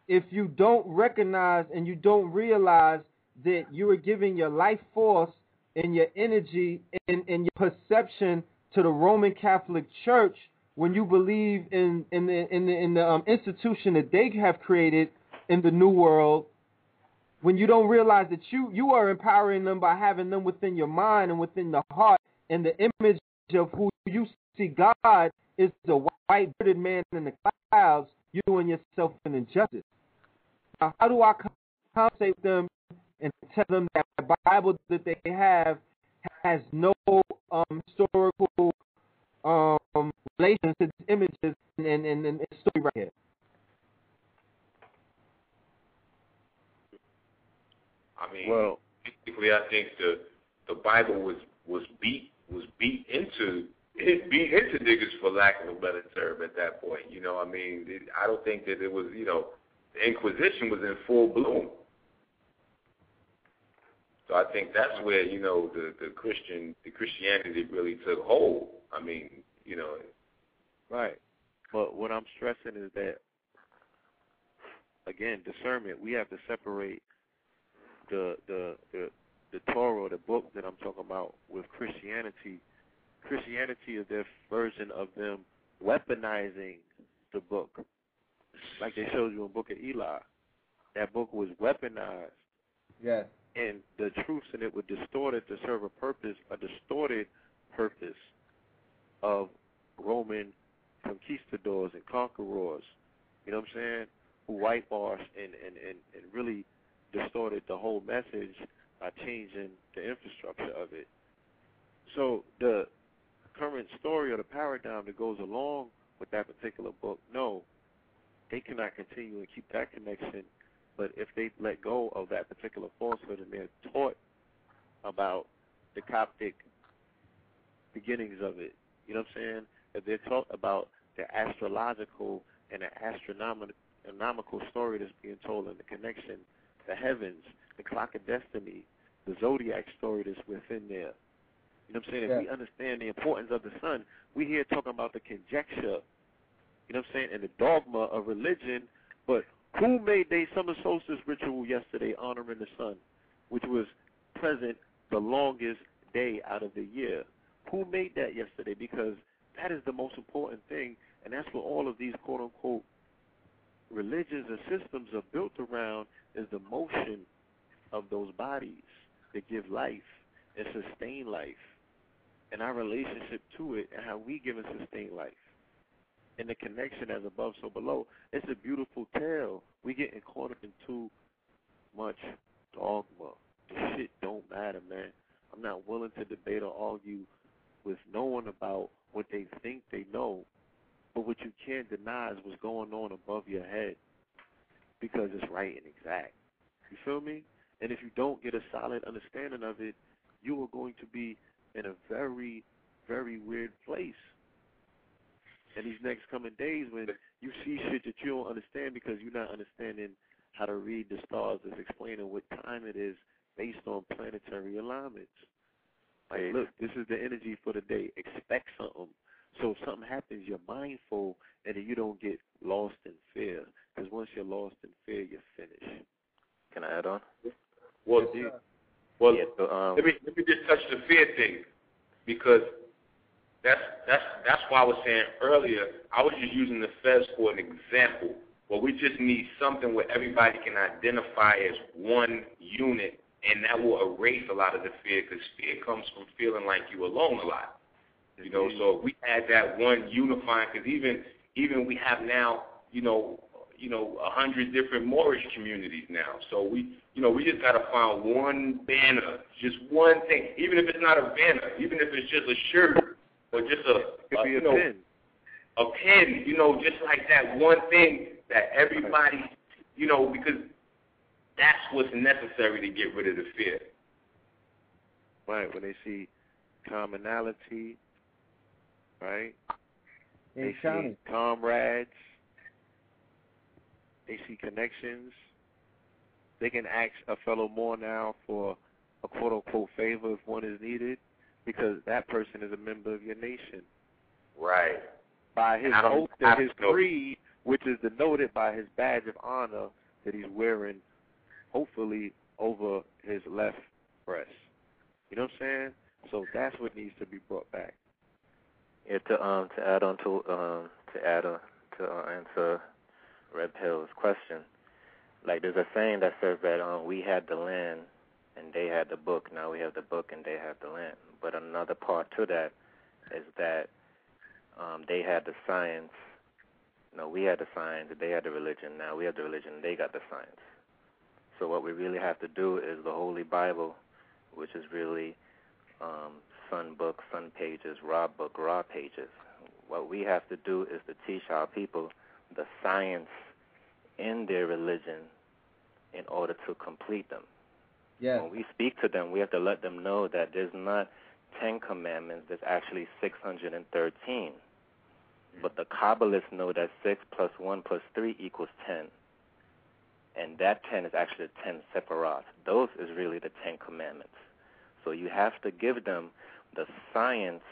if you don't recognize and you don't realize that you are giving your life force and your energy and, and your perception to the Roman Catholic Church when you believe in in the in the, in the um, institution that they have created in the New World, when you don't realize that you you are empowering them by having them within your mind and within the heart and the image of who you see God is a white bearded man in the clouds, you're doing yourself an injustice. Now, how do I compensate them and tell them that the Bible that they have has no um, historical um, relation to images and, and, and, and story right here? I mean, Well- basically, I think the the Bible was was beat was beat into it beat into niggas for lack of a better term at that point. You know, I mean, it, I don't think that it was you know the Inquisition was in full bloom. So I think that's where you know the the Christian the Christianity really took hold. I mean, you know, Right. But what I'm stressing is that, again, discernment. We have to separate the the the the Torah, the book that I'm talking about, with Christianity. Christianity is their version of them weaponizing the book, like they showed you in Book of Eli. That book was weaponized Yes. and the truths in it were distorted to serve a purpose, a distorted purpose of Roman conquistadors and conquerors. You know what I'm saying? Who whitewashed and, and, and, and really distorted the whole message by changing the infrastructure of it. So the current story or the paradigm that goes along with that particular book, no, they cannot continue and keep that connection but if they let go of that particular falsehood and they're taught about the Coptic beginnings of it, you know what I'm saying? If they're taught about the astrological and the astronomical story that's being told in the connection, the heavens, the clock of destiny, the zodiac story that's within there. You know what I'm saying? Yeah. If we understand the importance of the sun, we here talking about the conjecture, you know what I'm saying, and the dogma of religion, but who made their summer solstice ritual yesterday honoring the sun, which was present the longest day out of the year? Who made that yesterday? Because that is the most important thing, and that's what all of these quote unquote religions and systems are built around is the motion of those bodies that give life and sustain life and our relationship to it and how we give and sustain life and the connection as above so below. It's a beautiful tale. We getting caught up in too much dogma. The shit don't matter, man. I'm not willing to debate or argue with no one about what they think they know, but what you can't deny is what's going on above your head because it's right and exact. You feel me? And if you don't get a solid understanding of it, you are going to be in a very, very weird place in these next coming days when you see shit that you don't understand because you're not understanding how to read the stars that's explaining what time it is based on planetary alignments. Like, look, this is the energy for the day. Expect something. So if something happens, you're mindful and then you don't get lost in fear. Because once you're lost in fear, you're finished. Can I add on? well, Indeed. well, yeah. So um, let me let me just touch the fear thing because that's that's that's why I was saying earlier. I was just using the fez for an example. Well, we just need something where everybody can identify as one unit, and that will erase a lot of the fear because fear comes from feeling like you're alone a lot. You know, so if we had that one unifying, because even even we have now, you know, you know, a hundred different Moorish communities now. So we, you know, we just gotta find one banner, just one thing, even if it's not a banner, even if it's just a shirt or just a, a be you know, pin. a pen, you know, just like that one thing that everybody, you know, because That's what's necessary to get rid of the fear. Right, when they see commonality, right? They see comrades. They see connections. They can ask a fellow more now for a quote unquote favor if one is needed because that person is a member of your nation. Right. By his And I oath and his creed, which is denoted by his badge of honor that he's wearing, hopefully, over his left breast. You know what I'm saying? So that's what needs to be brought back. Yeah, to um to add on to um to add on to uh, answer Red Pill's question, like there's a saying that says that um we had the land and they had the book. Now we have the book and they have the land. But another part to that is that um they had the science. No, we had the science. They had the religion. Now we have the religion. They got the science. So what we really have to do is the Holy Bible, which is really um, Sun book, Sun pages, Raw book, Raw pages. What we have to do is to teach our people the science in their religion in order to complete them. Yes. When we speak to them, we have to let them know that there's not Ten Commandments, there's actually 613. Mm. But the Kabbalists know that 6 plus 1 plus 3 equals 10. And that 10 is actually the 10 Sephirot. Those is really the Ten Commandments. So you have to give them the science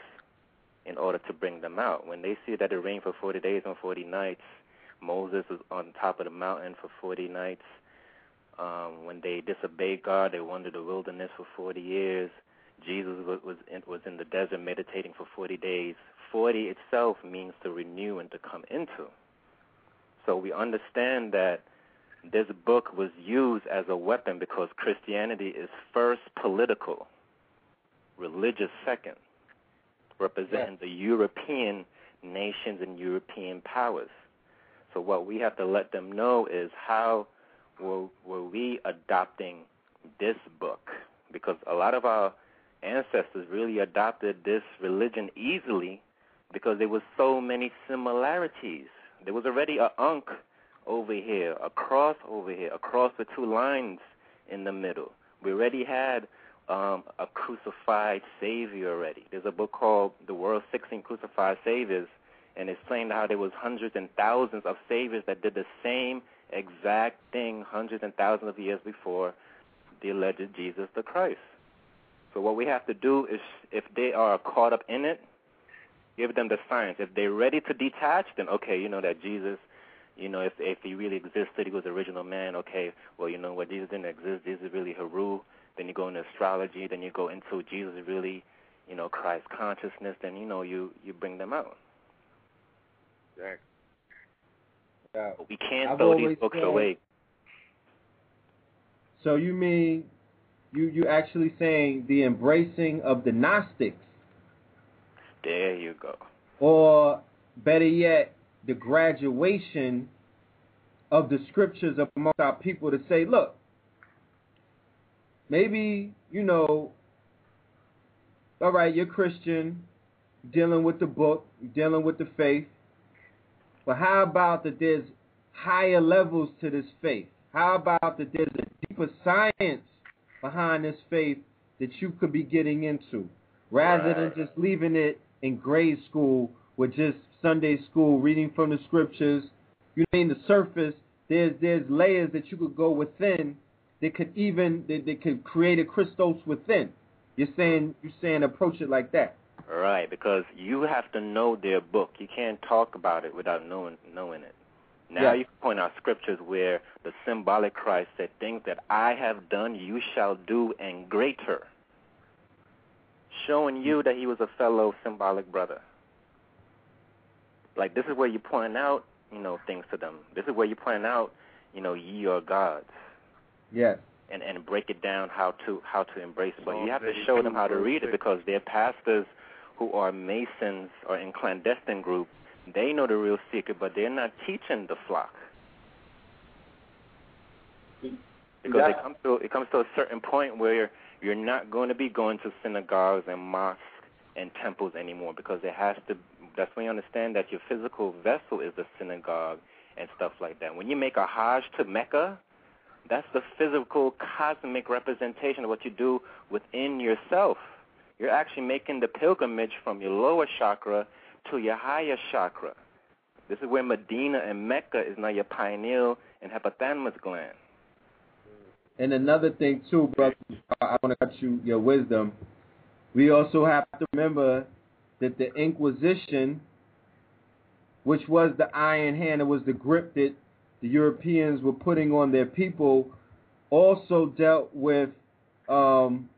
in order to bring them out. When they see that it rained for 40 days and 40 nights, Moses was on top of the mountain for 40 nights. Um, when they disobeyed God, they wandered the wilderness for 40 years. Jesus was was in, was in the desert meditating for 40 days. 40 itself means to renew and to come into. So we understand that this book was used as a weapon because Christianity is first political, religious second, representing the European nations and European powers. So what we have to let them know is how were, were we adopting this book? Because a lot of our ancestors really adopted this religion easily because there was so many similarities. There was already a ankh over here, a cross over here, across the two lines in the middle. We already had um, a crucified Savior already. There's a book called The World's 16 Crucified Saviors, and it's explained how there was hundreds and thousands of saviors that did the same exact thing hundreds and thousands of years before the alleged Jesus the Christ. So what we have to do is, if they are caught up in it, give them the science. If they're ready to detach, then okay, you know that Jesus, you know, if if he really existed, he was the original man. Okay, well, you know what, Jesus didn't exist. Jesus really Haru. Then you go into astrology. Then you go into Jesus really, you know, Christ consciousness. Then you know you you bring them out. Exactly. Yeah. But we can't I've throw these books said- away. So you mean you you actually saying the embracing of the Gnostics, There you go. or better yet, the graduation of the scriptures amongst our people to say, look, maybe you know, all right, you're Christian, dealing with the book, dealing with the faith, but how about that there's higher levels to this faith? How about that there's a deeper science behind this faith that you could be getting into, rather than just leaving it in grade school with just Sunday school, reading from the scriptures. You mean the surface? There's there's layers that you could go within that could even that, that could create a Christos within. You're saying you're saying approach it like that. Right, because you have to know their book. You can't talk about it without knowing knowing it. Now Yeah. you can point out scriptures where the symbolic Christ said, "Things that I have done, you shall do, and greater," showing you that he was a fellow symbolic brother. Like this is where you point out, you know, things to them. This is where you point out, you know, ye are gods Yes. and and break it down how to how to embrace it. But you have to show them how to read it because they're pastors who are masons or in clandestine group. They know the real secret, but they're not teaching the flock. Because it comes to it comes to a certain point where you're, you're not going to be going to synagogues and mosques and temples anymore because it has to. That's when you understand that your physical vessel is the synagogue and stuff like that. When you make a Hajj to Mecca, That's the physical, cosmic representation of what you do within yourself. You're actually making the pilgrimage from your lower chakra to your higher chakra. This is where Medina and Mecca is now your pineal and hypothalamus gland. And another thing too, brother, I want to cut you your wisdom. We also have to remember that the Inquisition, which was the iron hand, it was the grip that the Europeans were putting on their people, also dealt with um,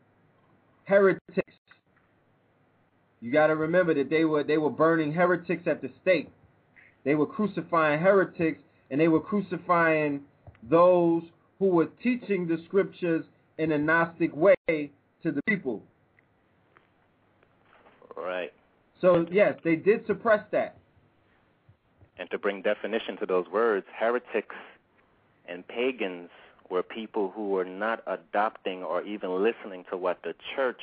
heretics. You got to remember that they were they were burning heretics at the stake. They were crucifying heretics, and they were crucifying those who were teaching the scriptures in a Gnostic way to the people. Right. So yes, they did suppress that. And to bring definition to those words, heretics and pagans were people who were not adopting or even listening to what the church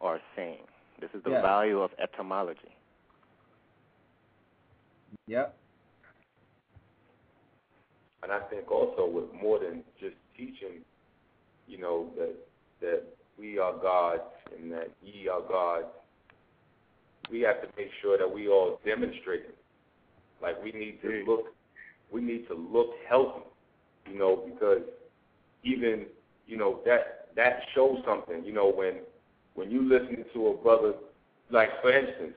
are saying. This is the Yeah. value of etymology. Yep. And I think also with more than just teaching, you know, that that we are gods and that ye are gods, we have to make sure that we all demonstrate it. Like we need to look we need to look healthy, you know, because even, you know, that that shows something, you know, when when you listen to a brother like for instance,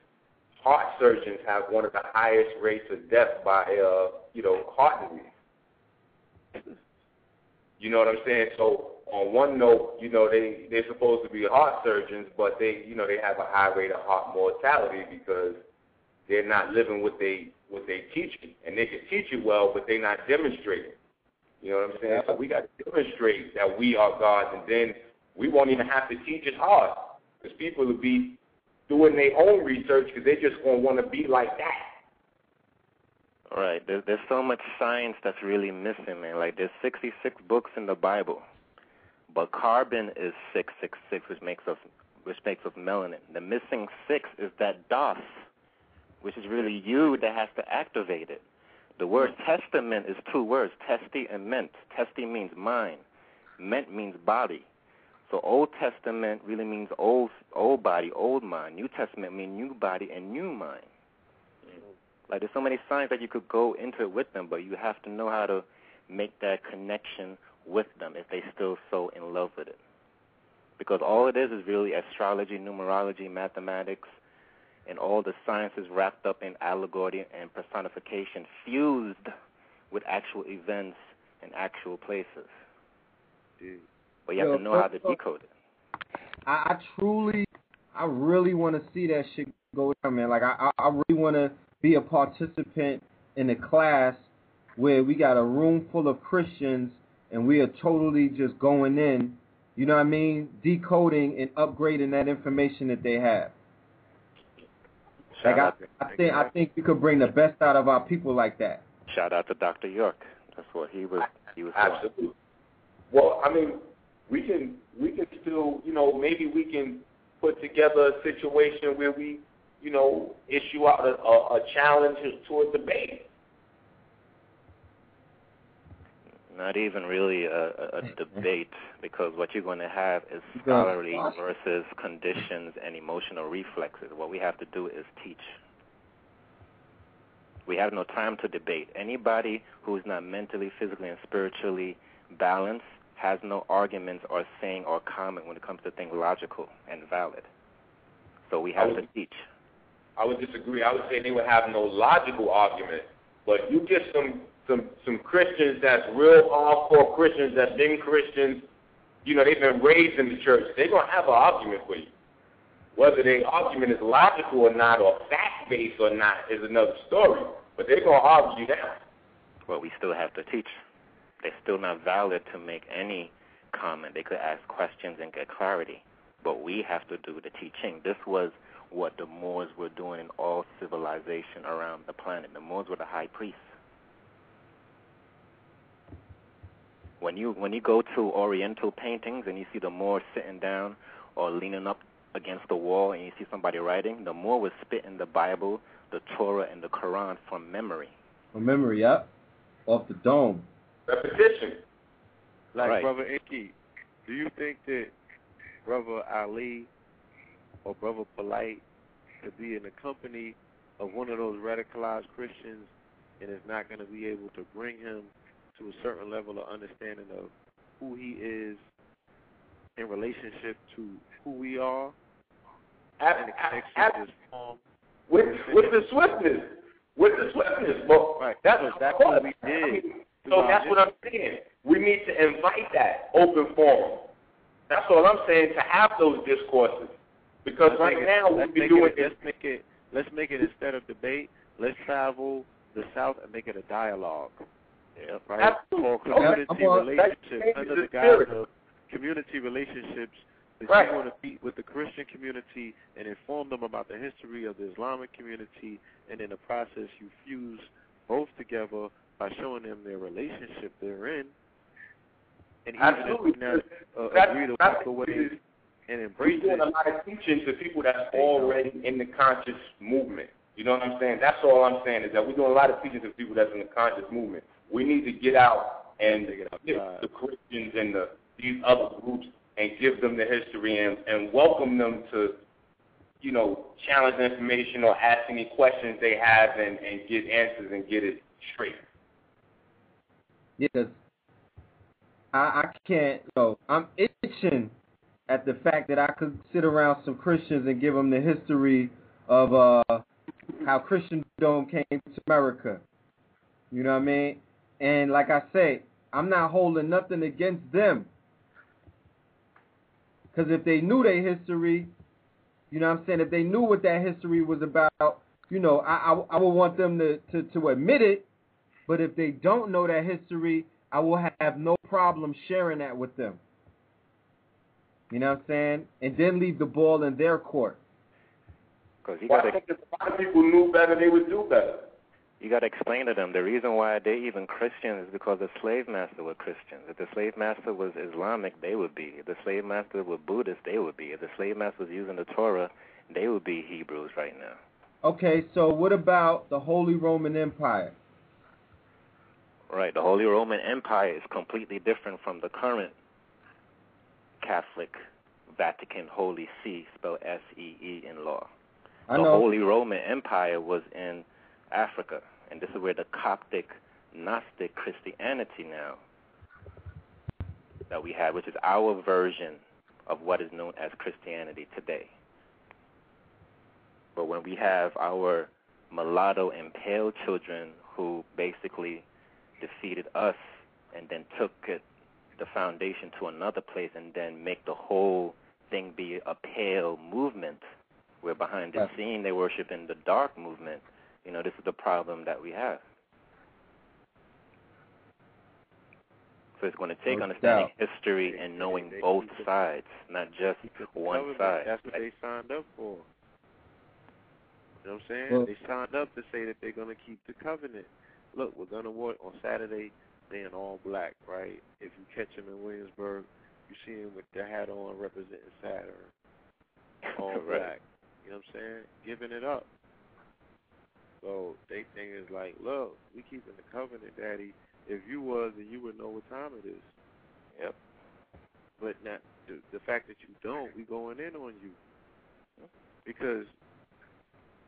heart surgeons have one of the highest rates of death by uh, you know, heart disease. You know what I'm saying? So on one note, you know, they they're supposed to be heart surgeons, but they you know they have a high rate of heart mortality because they're not living what they what they teach you, and they can teach you well, but they're not demonstrating. You know what I'm saying? So we got to demonstrate that we are gods, and then we won't even have to teach it hard because people will be doing their own research because they just gonna want to be like that. All right. There's there's so much science that's really missing, man. Like there's 66 books in the Bible, but carbon is 666, which makes us which makes us melanin. The missing six is that DOS, which is really you that has to activate it. The word hmm. testament is two words, testy and ment. Testy means mind. Ment means body. So Old Testament really means old old body, old mind. New Testament means new body and new mind. Hmm. Like there's so many signs that you could go into it with them, but you have to know how to make that connection with them if they still so in love with it. Because all it is is really astrology, numerology, mathematics, and all the sciences wrapped up in allegory and personification, fused with actual events and actual places. But you have Yo, to know how to decode it. I, I truly, I really want to see that shit go down, man. Like I, I I really want to be a participant in a class where we got a room full of Christians and we are totally just going in, you know what I mean, decoding and upgrading that information that they have. Like I, I think I think we could bring the best out of our people like that. shout out to Dr. York. That's what he was he was doing. Absolutely. Well, I mean, we can we can still, you know, maybe we can put together a situation where we, you know, issue out a, a, a challenge to a debate. Not even really a, a, a debate because what you're going to have is scholarly versus conditions and emotional reflexes. What we have to do is teach. We have no time to debate. Anybody who is not mentally, physically, and spiritually balanced has no arguments or saying or comment when it comes to things logical and valid. So we have I to teach. I would disagree. I would say they would have no logical argument. But you get some some some Christians that's real hardcore Christians that's been Christians, you know, they've been raised in the church. They're gonna have an argument for you. Whether their argument is logical or not, or fact based or not, is another story. But they're gonna argue that. But we still have to teach. They're still not valid to make any comment. They could ask questions and get clarity. But we have to do the teaching. This was what the Moors were doing in all civilization around the planet. The Moors were the high priests. When you when you go to Oriental paintings and you see the Moor sitting down or leaning up against the wall and you see somebody writing, the Moor was spitting the Bible, the Torah, and the Quran from memory. From memory, yep. Off the dome. Repetition. Like Right. Brother Enki, do you think that Brother Ali or Brother Polite could be in the company of one of those radicalized Christians and is not going to be able to bring him to a certain level of understanding of who he is in relationship to who we are Ab- and the ab- connection ab- is formed? with with the swiftness, with the swiftness. But Right. that's So of that's what we I did mean, So that's what I'm saying. We need to invite that open forum. That's all I'm saying to have those discourses. Because Let's right it- now we've been doing it, let's make it let's make it instead of debate, let's travel the south and make it a dialogue. Yep. Right? Absolutely. For community on- relationships under the guise of community relationships that Right. you want to meet with the Christian community and inform them about the history of the Islamic community and in the process you fuse both together by showing them their relationship they're in. And even Absolutely. if we not uh, That's- agree to walk away and We're embrace doing it, a lot of teaching to people that's already in the conscious movement. You know what I'm saying? That's all I'm saying is that we're doing a lot of teaching to people that's in the conscious movement. We need to get out and it the Christians and the these other groups and give them the history and, and welcome them to, you know, challenge information or ask any questions they have and, and get answers and get it straight. Yes. I, I can't. So I'm itching at the fact that I could sit around some Christians and give them the history of uh, how Christendom came to America. You know what I mean? And like I say, I'm not holding nothing against them. Because if they knew their history, you know what I'm saying? If they knew what that history was about, you know, I, I, I would want them to, to, to admit it. But if they don't know that history, I will have no problem sharing that with them. You know what I'm saying? And then leave the ball in their court. Because you Well, got I think if a lot of people knew better, they would do better. You got to explain to them the reason why they even Christian is because the slave master were Christians. If the slave master was Islamic, they would be. If the slave master was Buddhist, they would be. If the slave master was using the Torah, they would be Hebrews right now. Okay, so what about the Holy Roman Empire? Right. The Holy Roman Empire is completely different from the current Catholic Vatican Holy See, spelled S-E-E in law. I the. Holy Roman Empire was in Africa, and this is where the Coptic Gnostic Christianity now that we have, which is our version of what is known as Christianity today. But when we have our mulatto and pale children who basically defeated us and then took it, the foundation to another place and then make the whole thing be a pale movement where behind the Right. scene they worship in the dark movement. You know, this is the problem that we have. So it's going to take No understanding doubt. history and knowing They- both they- sides, not just one side. That's what they signed up for. You know what I'm saying? Well- they signed up to say that they're going to keep the covenant. Look, we're going to work on Saturday. They in all black, right? If you catch them in Williamsburg, you see them with their hat on representing Saturn. All Right. black. You know what I'm saying? Giving it up. So they think it's like, look, we keeping the covenant, Daddy. If you was, then you would know what time it is. Yep. But not the, the fact that you don't, we going in on you. Because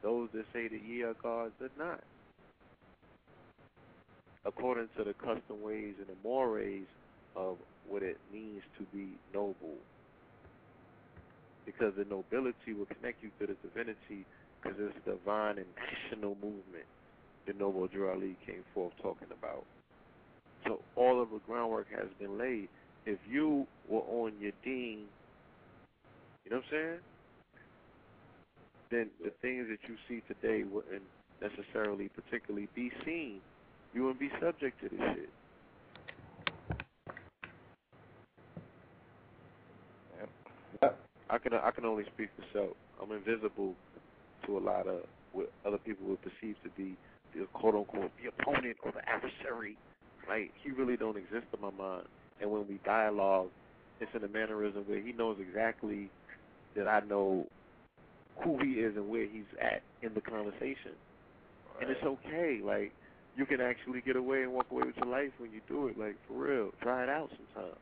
those that say that ye are gods are not. According to the custom ways and the mores of what it means to be noble. Because the nobility will connect you to the divinity because it's a divine and national movement the noble Drew Ali came forth talking about. So all of the groundwork has been laid. If you were on your dean, you know what I'm saying? Then the things that you see today wouldn't necessarily particularly be seen. You wouldn't be subject to this shit. I can I can only speak for self. I'm invisible to a lot of what other people would perceive to be the quote unquote the opponent or the adversary. Like he really don't exist in my mind. And when we dialogue, it's in a mannerism where he knows exactly that I know who he is and where he's at in the conversation. And it's okay. Like you can actually get away and walk away with your life when you do it. Like for real, try it out sometime.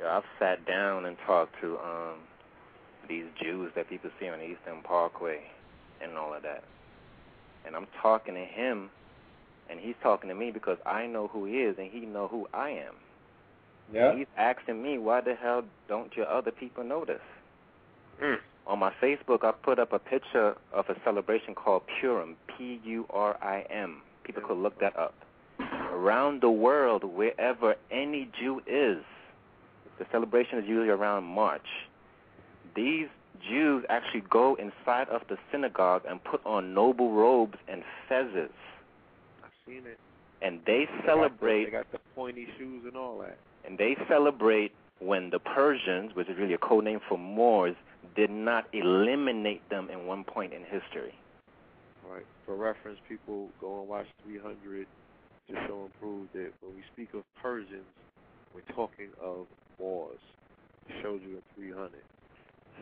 Yeah, I've sat down and talked to um these Jews that people see on Eastern Parkway and all of that. And I'm talking to him and he's talking to me because I know who he is and he know who I am. Yeah. And he's asking me why the hell don't your other people notice? Mm. On my Facebook, I put up a picture of a celebration called Purim, P-U-R-I-M. People could look that up. Around the world, wherever any Jew is, the celebration is usually around March. These Jews actually go inside of the synagogue and put on noble robes and fezzes, I've seen it. and they They got the- celebrate They got the pointy shoes and all that. and they celebrate when the Persians, which is really a code name for Moors, did not eliminate them in one point in history. Right. For reference, people go and watch 300 to show and prove that when we speak of Persians, we're talking of Moors. It shows you in 300.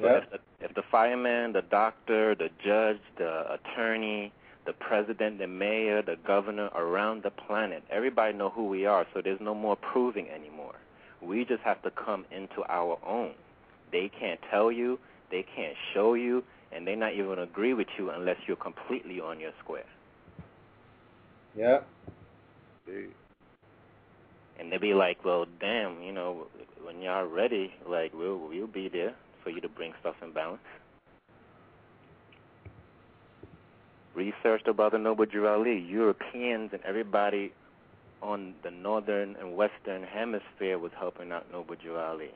So if, the, if the fireman, the doctor, the judge, the attorney, the president, the mayor, the governor around the planet, everybody know who we are, so there's no more proving anymore. We just have to come into our own. They can't tell you, they can't show you, and they're not even agree with you unless you're completely on your square. Yeah. They, And they'll be like, well, damn, you know, when y'all ready, like, we'll, we'll be there for you to bring stuff in balance. Researched about the Noble Drew Ali. Europeans and everybody on the northern and western hemisphere was helping out Noble Drew Ali.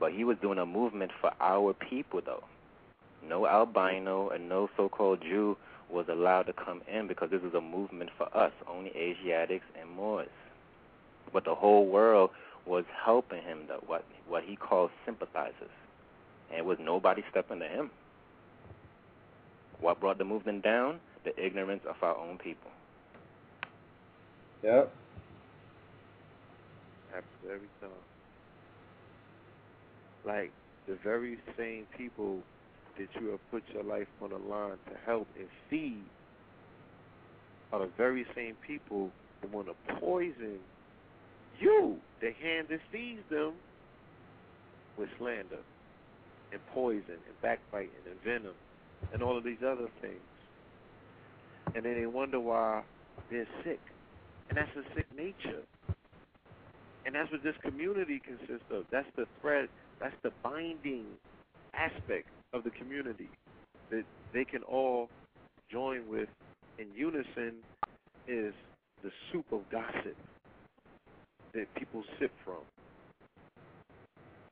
But he was doing a movement for our people, though. No albino and no so-called Jew was allowed to come in because this is a movement for us, only Asiatics and Moors. But the whole world was helping him, though, what what he calls sympathizers, and it was nobody stepping to him. What brought the movement down? The ignorance of our own people. Yeah. happens every time. Like the very same people that you have put your life on the line to help and feed are the very same people that want to poison you. The hand that feeds them with slander and poison and backbiting and venom and all of these other things. And then they wonder why they're sick. And that's a sick nature. And that's what this community consists of. That's the thread, that's the binding aspect of the community that they can all join with in unison is the soup of gossip that people sip from.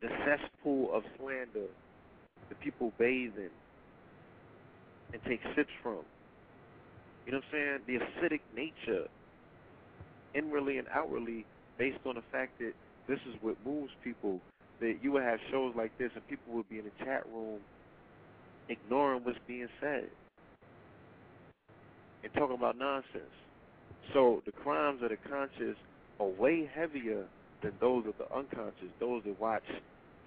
The cesspool of slander people bathe in and take sips from. You know what I'm saying? The acidic nature, inwardly and outwardly, based on the fact that this is what moves people. That you would have shows like this and people would be in the chat room ignoring what's being said and talking about nonsense. So the crimes of the conscious are way heavier than those of the unconscious, those that watch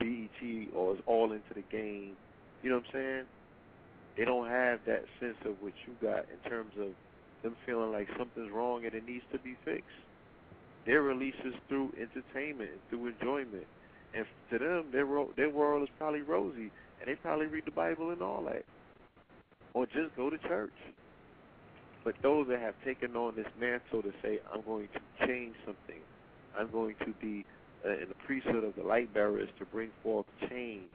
BET or is all into the game. You know what I'm saying? They don't have that sense of what you got in terms of them feeling like something's wrong and it needs to be fixed. Their releases through entertainment through enjoyment. And to them, their, ro- their world is probably rosy, and they probably read the Bible and all that. Or just go to church. But those that have taken on this mantle to say, I'm going to change something, I'm going to be uh, in the priesthood of the light bearers to bring forth change,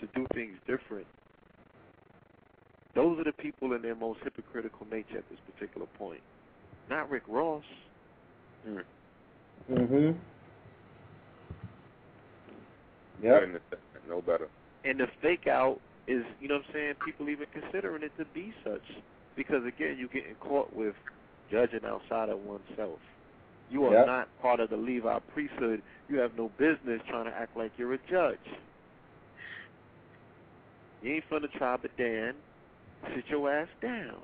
to do things different. Those are the people in their most hypocritical nature at this particular point. Not Rick Ross. Mm. Mhm. Yep. No better. And the fake out is, you know what I'm saying, people even considering it to be such. Because again, you're getting caught with judging outside of oneself. You are Yep. not part of the Levi priesthood. You have no business trying to act like you're a judge. You ain't from the tribe of Dan. Sit your ass down.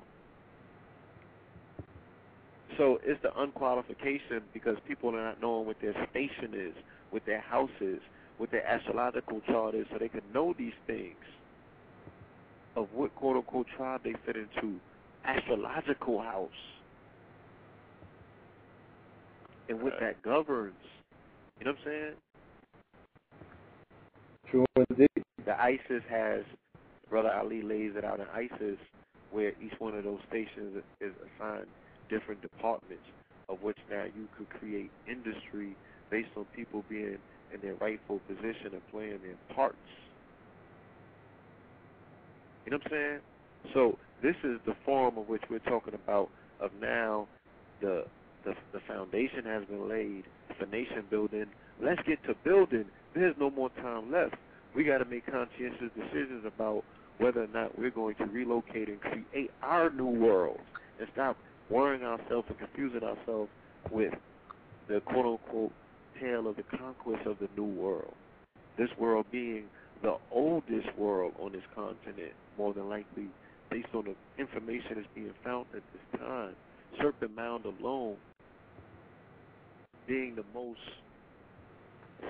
So it's the unqualification because people are not knowing what their station is, what their house is, what their astrological chart is, so they can know these things of what quote unquote tribe they fit into. Astrological house. And what that governs. You know what I'm saying? True indeed. The ISIS has, Brother Ali lays it out in ISIS, where each one of those stations is assigned different departments, of which now you could create industry based on people being in their rightful position and playing their parts. You know what I'm saying? So this is the form of which we're talking about of now the the, the foundation has been laid for nation building. Let's get to building. There's no more time left. We got to make conscientious decisions about whether or not we're going to relocate and create our new world and stop worrying ourselves and confusing ourselves with the quote unquote tale of the conquest of the new world. This world being the oldest world on this continent, more than likely, based on the information that's being found at this time. Serpent Mound alone being the most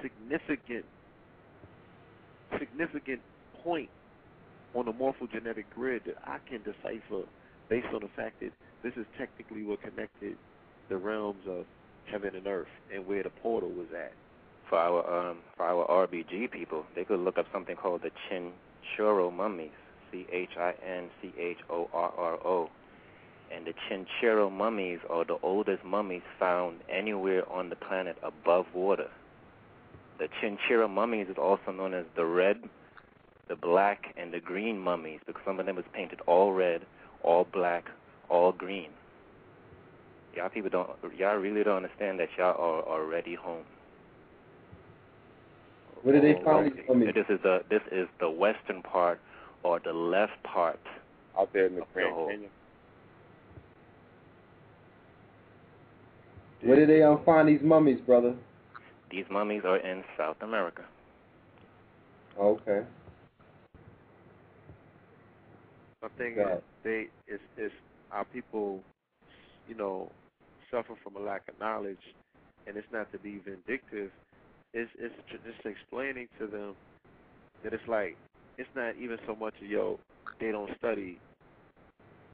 significant significant point on the morphogenetic grid that I can decipher based on the fact that this is technically what connected the realms of heaven and earth and where the portal was at. For our um, for our RBG people, they could look up something called the Chinchorro mummies, C H I N C H O R R O. And the Chinchorro mummies are the oldest mummies found anywhere on the planet above water. The Chinchorro mummies is also known as the red, the black, and the green mummies because some of them was painted all red, all black, all green. Y'all people don't, y'all really don't understand that y'all are already home. Where did they Oh, find these mummies? This is the this is the western part or the left part out there in the Grand. Canyon. Where did they um, find these mummies, brother? These mummies are in South America. Okay. I think Got is they it's it's our people, you know, suffer from a lack of knowledge, and it's not to be vindictive. It's it's just explaining to them that it's like it's not even so much of yo they don't study.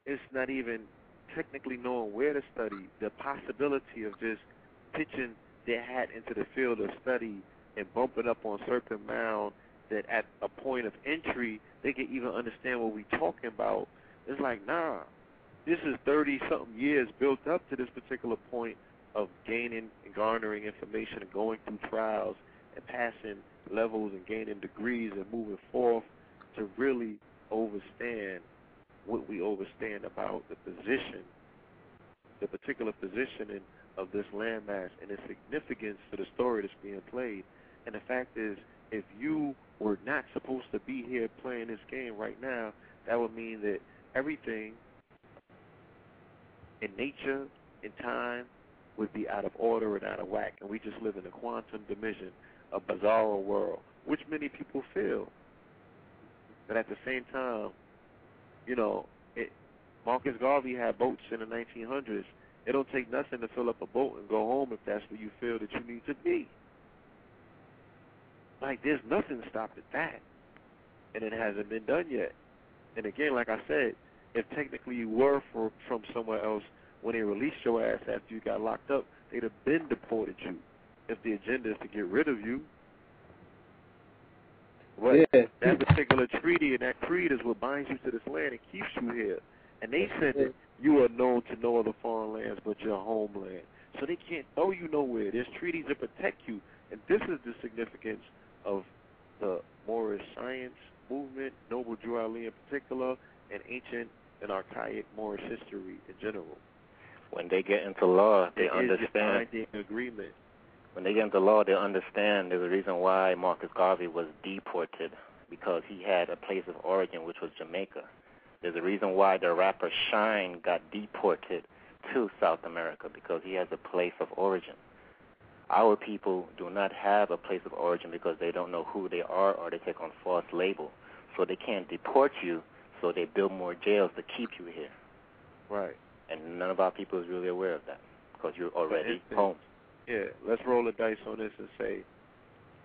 It's not even technically knowing where to study. The possibility of just pitching their hat into the field of study and bumping up on Serpent Mound that at a point of entry they can even understand what we're talking about. It's like, nah, this is 30 something years built up to this particular point of gaining and garnering information and going through trials and passing levels and gaining degrees and moving forth to really overstand what we overstand about the position, the particular positioning of this landmass and its significance to the story that's being played. And the fact is, if you were not supposed to be here playing this game right now, that would mean that everything in nature, in time, would be out of order and out of whack, and we just live in a quantum dimension, a bizarre world, which many people feel. But at the same time, you know, it, Marcus Garvey had boats in the 1900s. It don't take nothing to fill up a boat and go home if that's where you feel that you need to be. Like, there's nothing stopping that. And it hasn't been done yet. And again, like I said, if technically you were for, from somewhere else, when they released your ass after you got locked up, they'd have been deported you. If the agenda is to get rid of you. But Yeah. that particular treaty and that creed is what binds you to this land and keeps you here. And they said that you are known to no other foreign lands but your homeland. So they can't throw you nowhere. There's treaties that protect you. And this is the significance of the Moorish science movement, Noble Drew Ali in particular, and ancient and archaic Moorish history in general. When they get into law, they It is a understand. binding agreement. When they get into law, they understand there's a reason why Marcus Garvey was deported because he had a place of origin, which was Jamaica. There's a reason why the rapper Shyne got deported to South America because he has a place of origin. Our people do not have a place of origin because they don't know who they are or they take on false label. So they can't deport you, so they build more jails to keep you here. Right. And none of our people is really aware of that because you're already home. Yeah, let's roll the dice on this and say,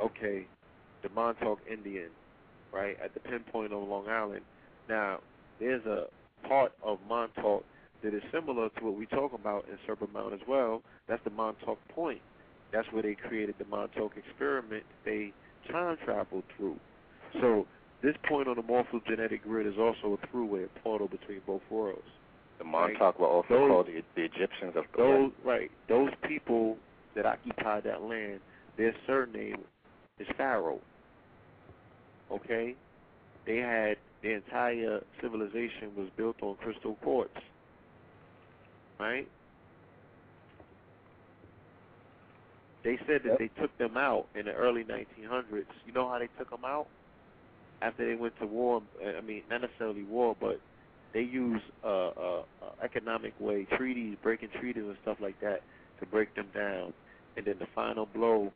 okay, the Montauk Indian, right, at the pinpoint on Long Island. Now, there's a part of Montauk that is similar to what we talk about in Serpent Mound as well. That's the Montauk Point. That's where they created the Montauk experiment. They time traveled through. So this point on the morphogenetic grid is also a throughway, a portal between both worlds. The Montauk were also Those- called the, the Egyptians of the Those right, those people that occupied that land, their surname is Pharaoh. Okay, they had their entire civilization was built on crystal quartz. Right. They said that Yep. they took them out in the early 1900s. You know how they took them out? After they went to war, I mean, not necessarily war, but they use uh, uh, uh, economic way, treaties, breaking treaties and stuff like that to break them down. And then the final blow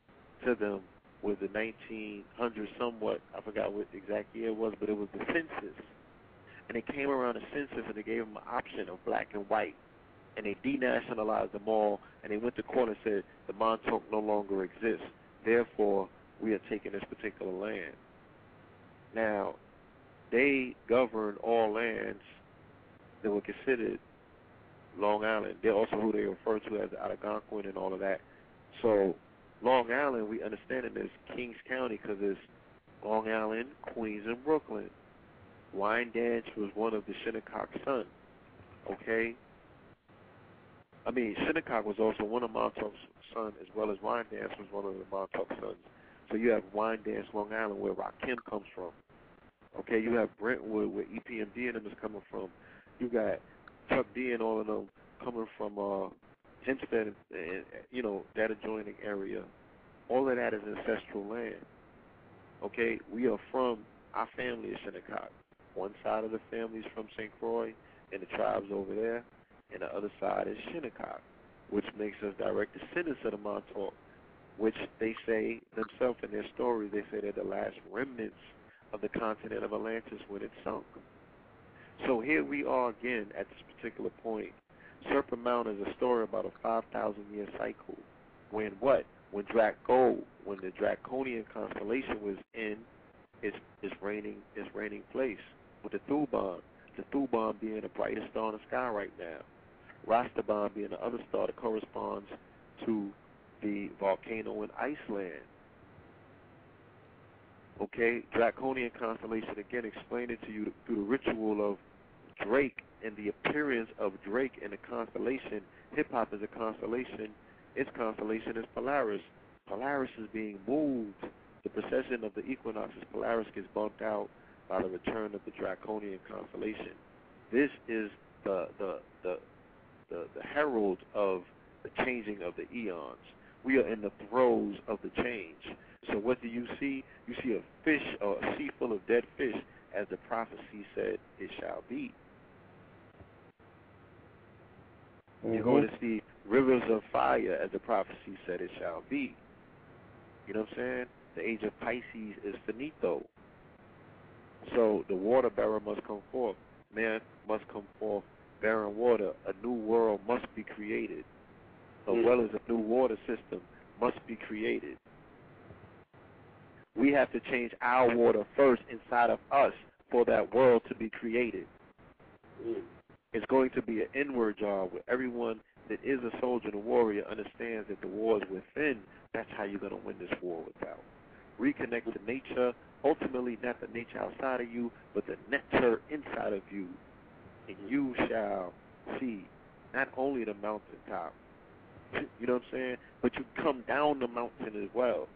to them was the 1900s somewhat. I forgot what exact year it was, but it was the census. And they came around the census and they gave them an option of black and white. And they denationalized them all, and they went to court and said the Montauk no longer exists. Therefore, we are taking this particular land. Now, they governed all lands that were considered Long Island. They're also who they refer to as the Algonquin and all of that. So, Long Island, we understand it as Kings County because it's Long Island, Queens, and Brooklyn. Wyandanch was one of the Shinnecock sons. Okay? I mean, Shinnecock was also one of Montauk's sons, as well as Wyandanch was one of the Montauk sons. So you have Wyandanch, Long Island, where Rakim comes from. Okay, you have Brentwood, where EPMD and them is coming from. You got Chuck D and all of them coming from uh, Hempstead, and, and you know that adjoining area. All of that is ancestral land. Okay, we are from our family is Shinnecock. One side of the family is from St. Croix and the tribes over there, and the other side is Shinnecock, which makes us direct descendants of the Montauk, which they say themselves in their story, they say they're the last remnants of the continent of Atlantis when it sunk. So here we are again at this particular point. Serpent Mound is a story about a 5,000 year cycle. When what? When Draco, when the Draconian constellation was in its its reigning its reigning place with the Thuban, the Thuban being the brightest star in the sky right now, Rastaban being the other star that corresponds to the volcano in Iceland. Okay, Draconian constellation again explaining to you through the ritual of Drake and the appearance of Drake in the constellation. Hip hop is a constellation. Its constellation is Polaris. Polaris is being moved. The precession of the equinoxes, Polaris gets bumped out by the return of the Draconian constellation. This is the the the the, the herald of the changing of the eons. We are in the throes of the change. So what do you see? You see a fish or a sea full of dead fish, as the prophecy said it shall be. You're going mm-hmm. to see rivers of fire, as the prophecy said it shall be. You know what I'm saying? The age of Pisces is finito. So the water bearer must come forth. Man must come forth bearing water. A new world must be created, as mm. well as a new water system must be created. We have to change our water first inside of us for that world to be created. Mm. It's going to be an inward job where everyone that is a soldier and a warrior understands that the war is within. That's how you're going to win this war without. Reconnect to nature, ultimately not the nature outside of you, but the nature inside of you. And mm-hmm. you shall see not only the mountaintop, you know what I'm saying, but you come down the mountain as well.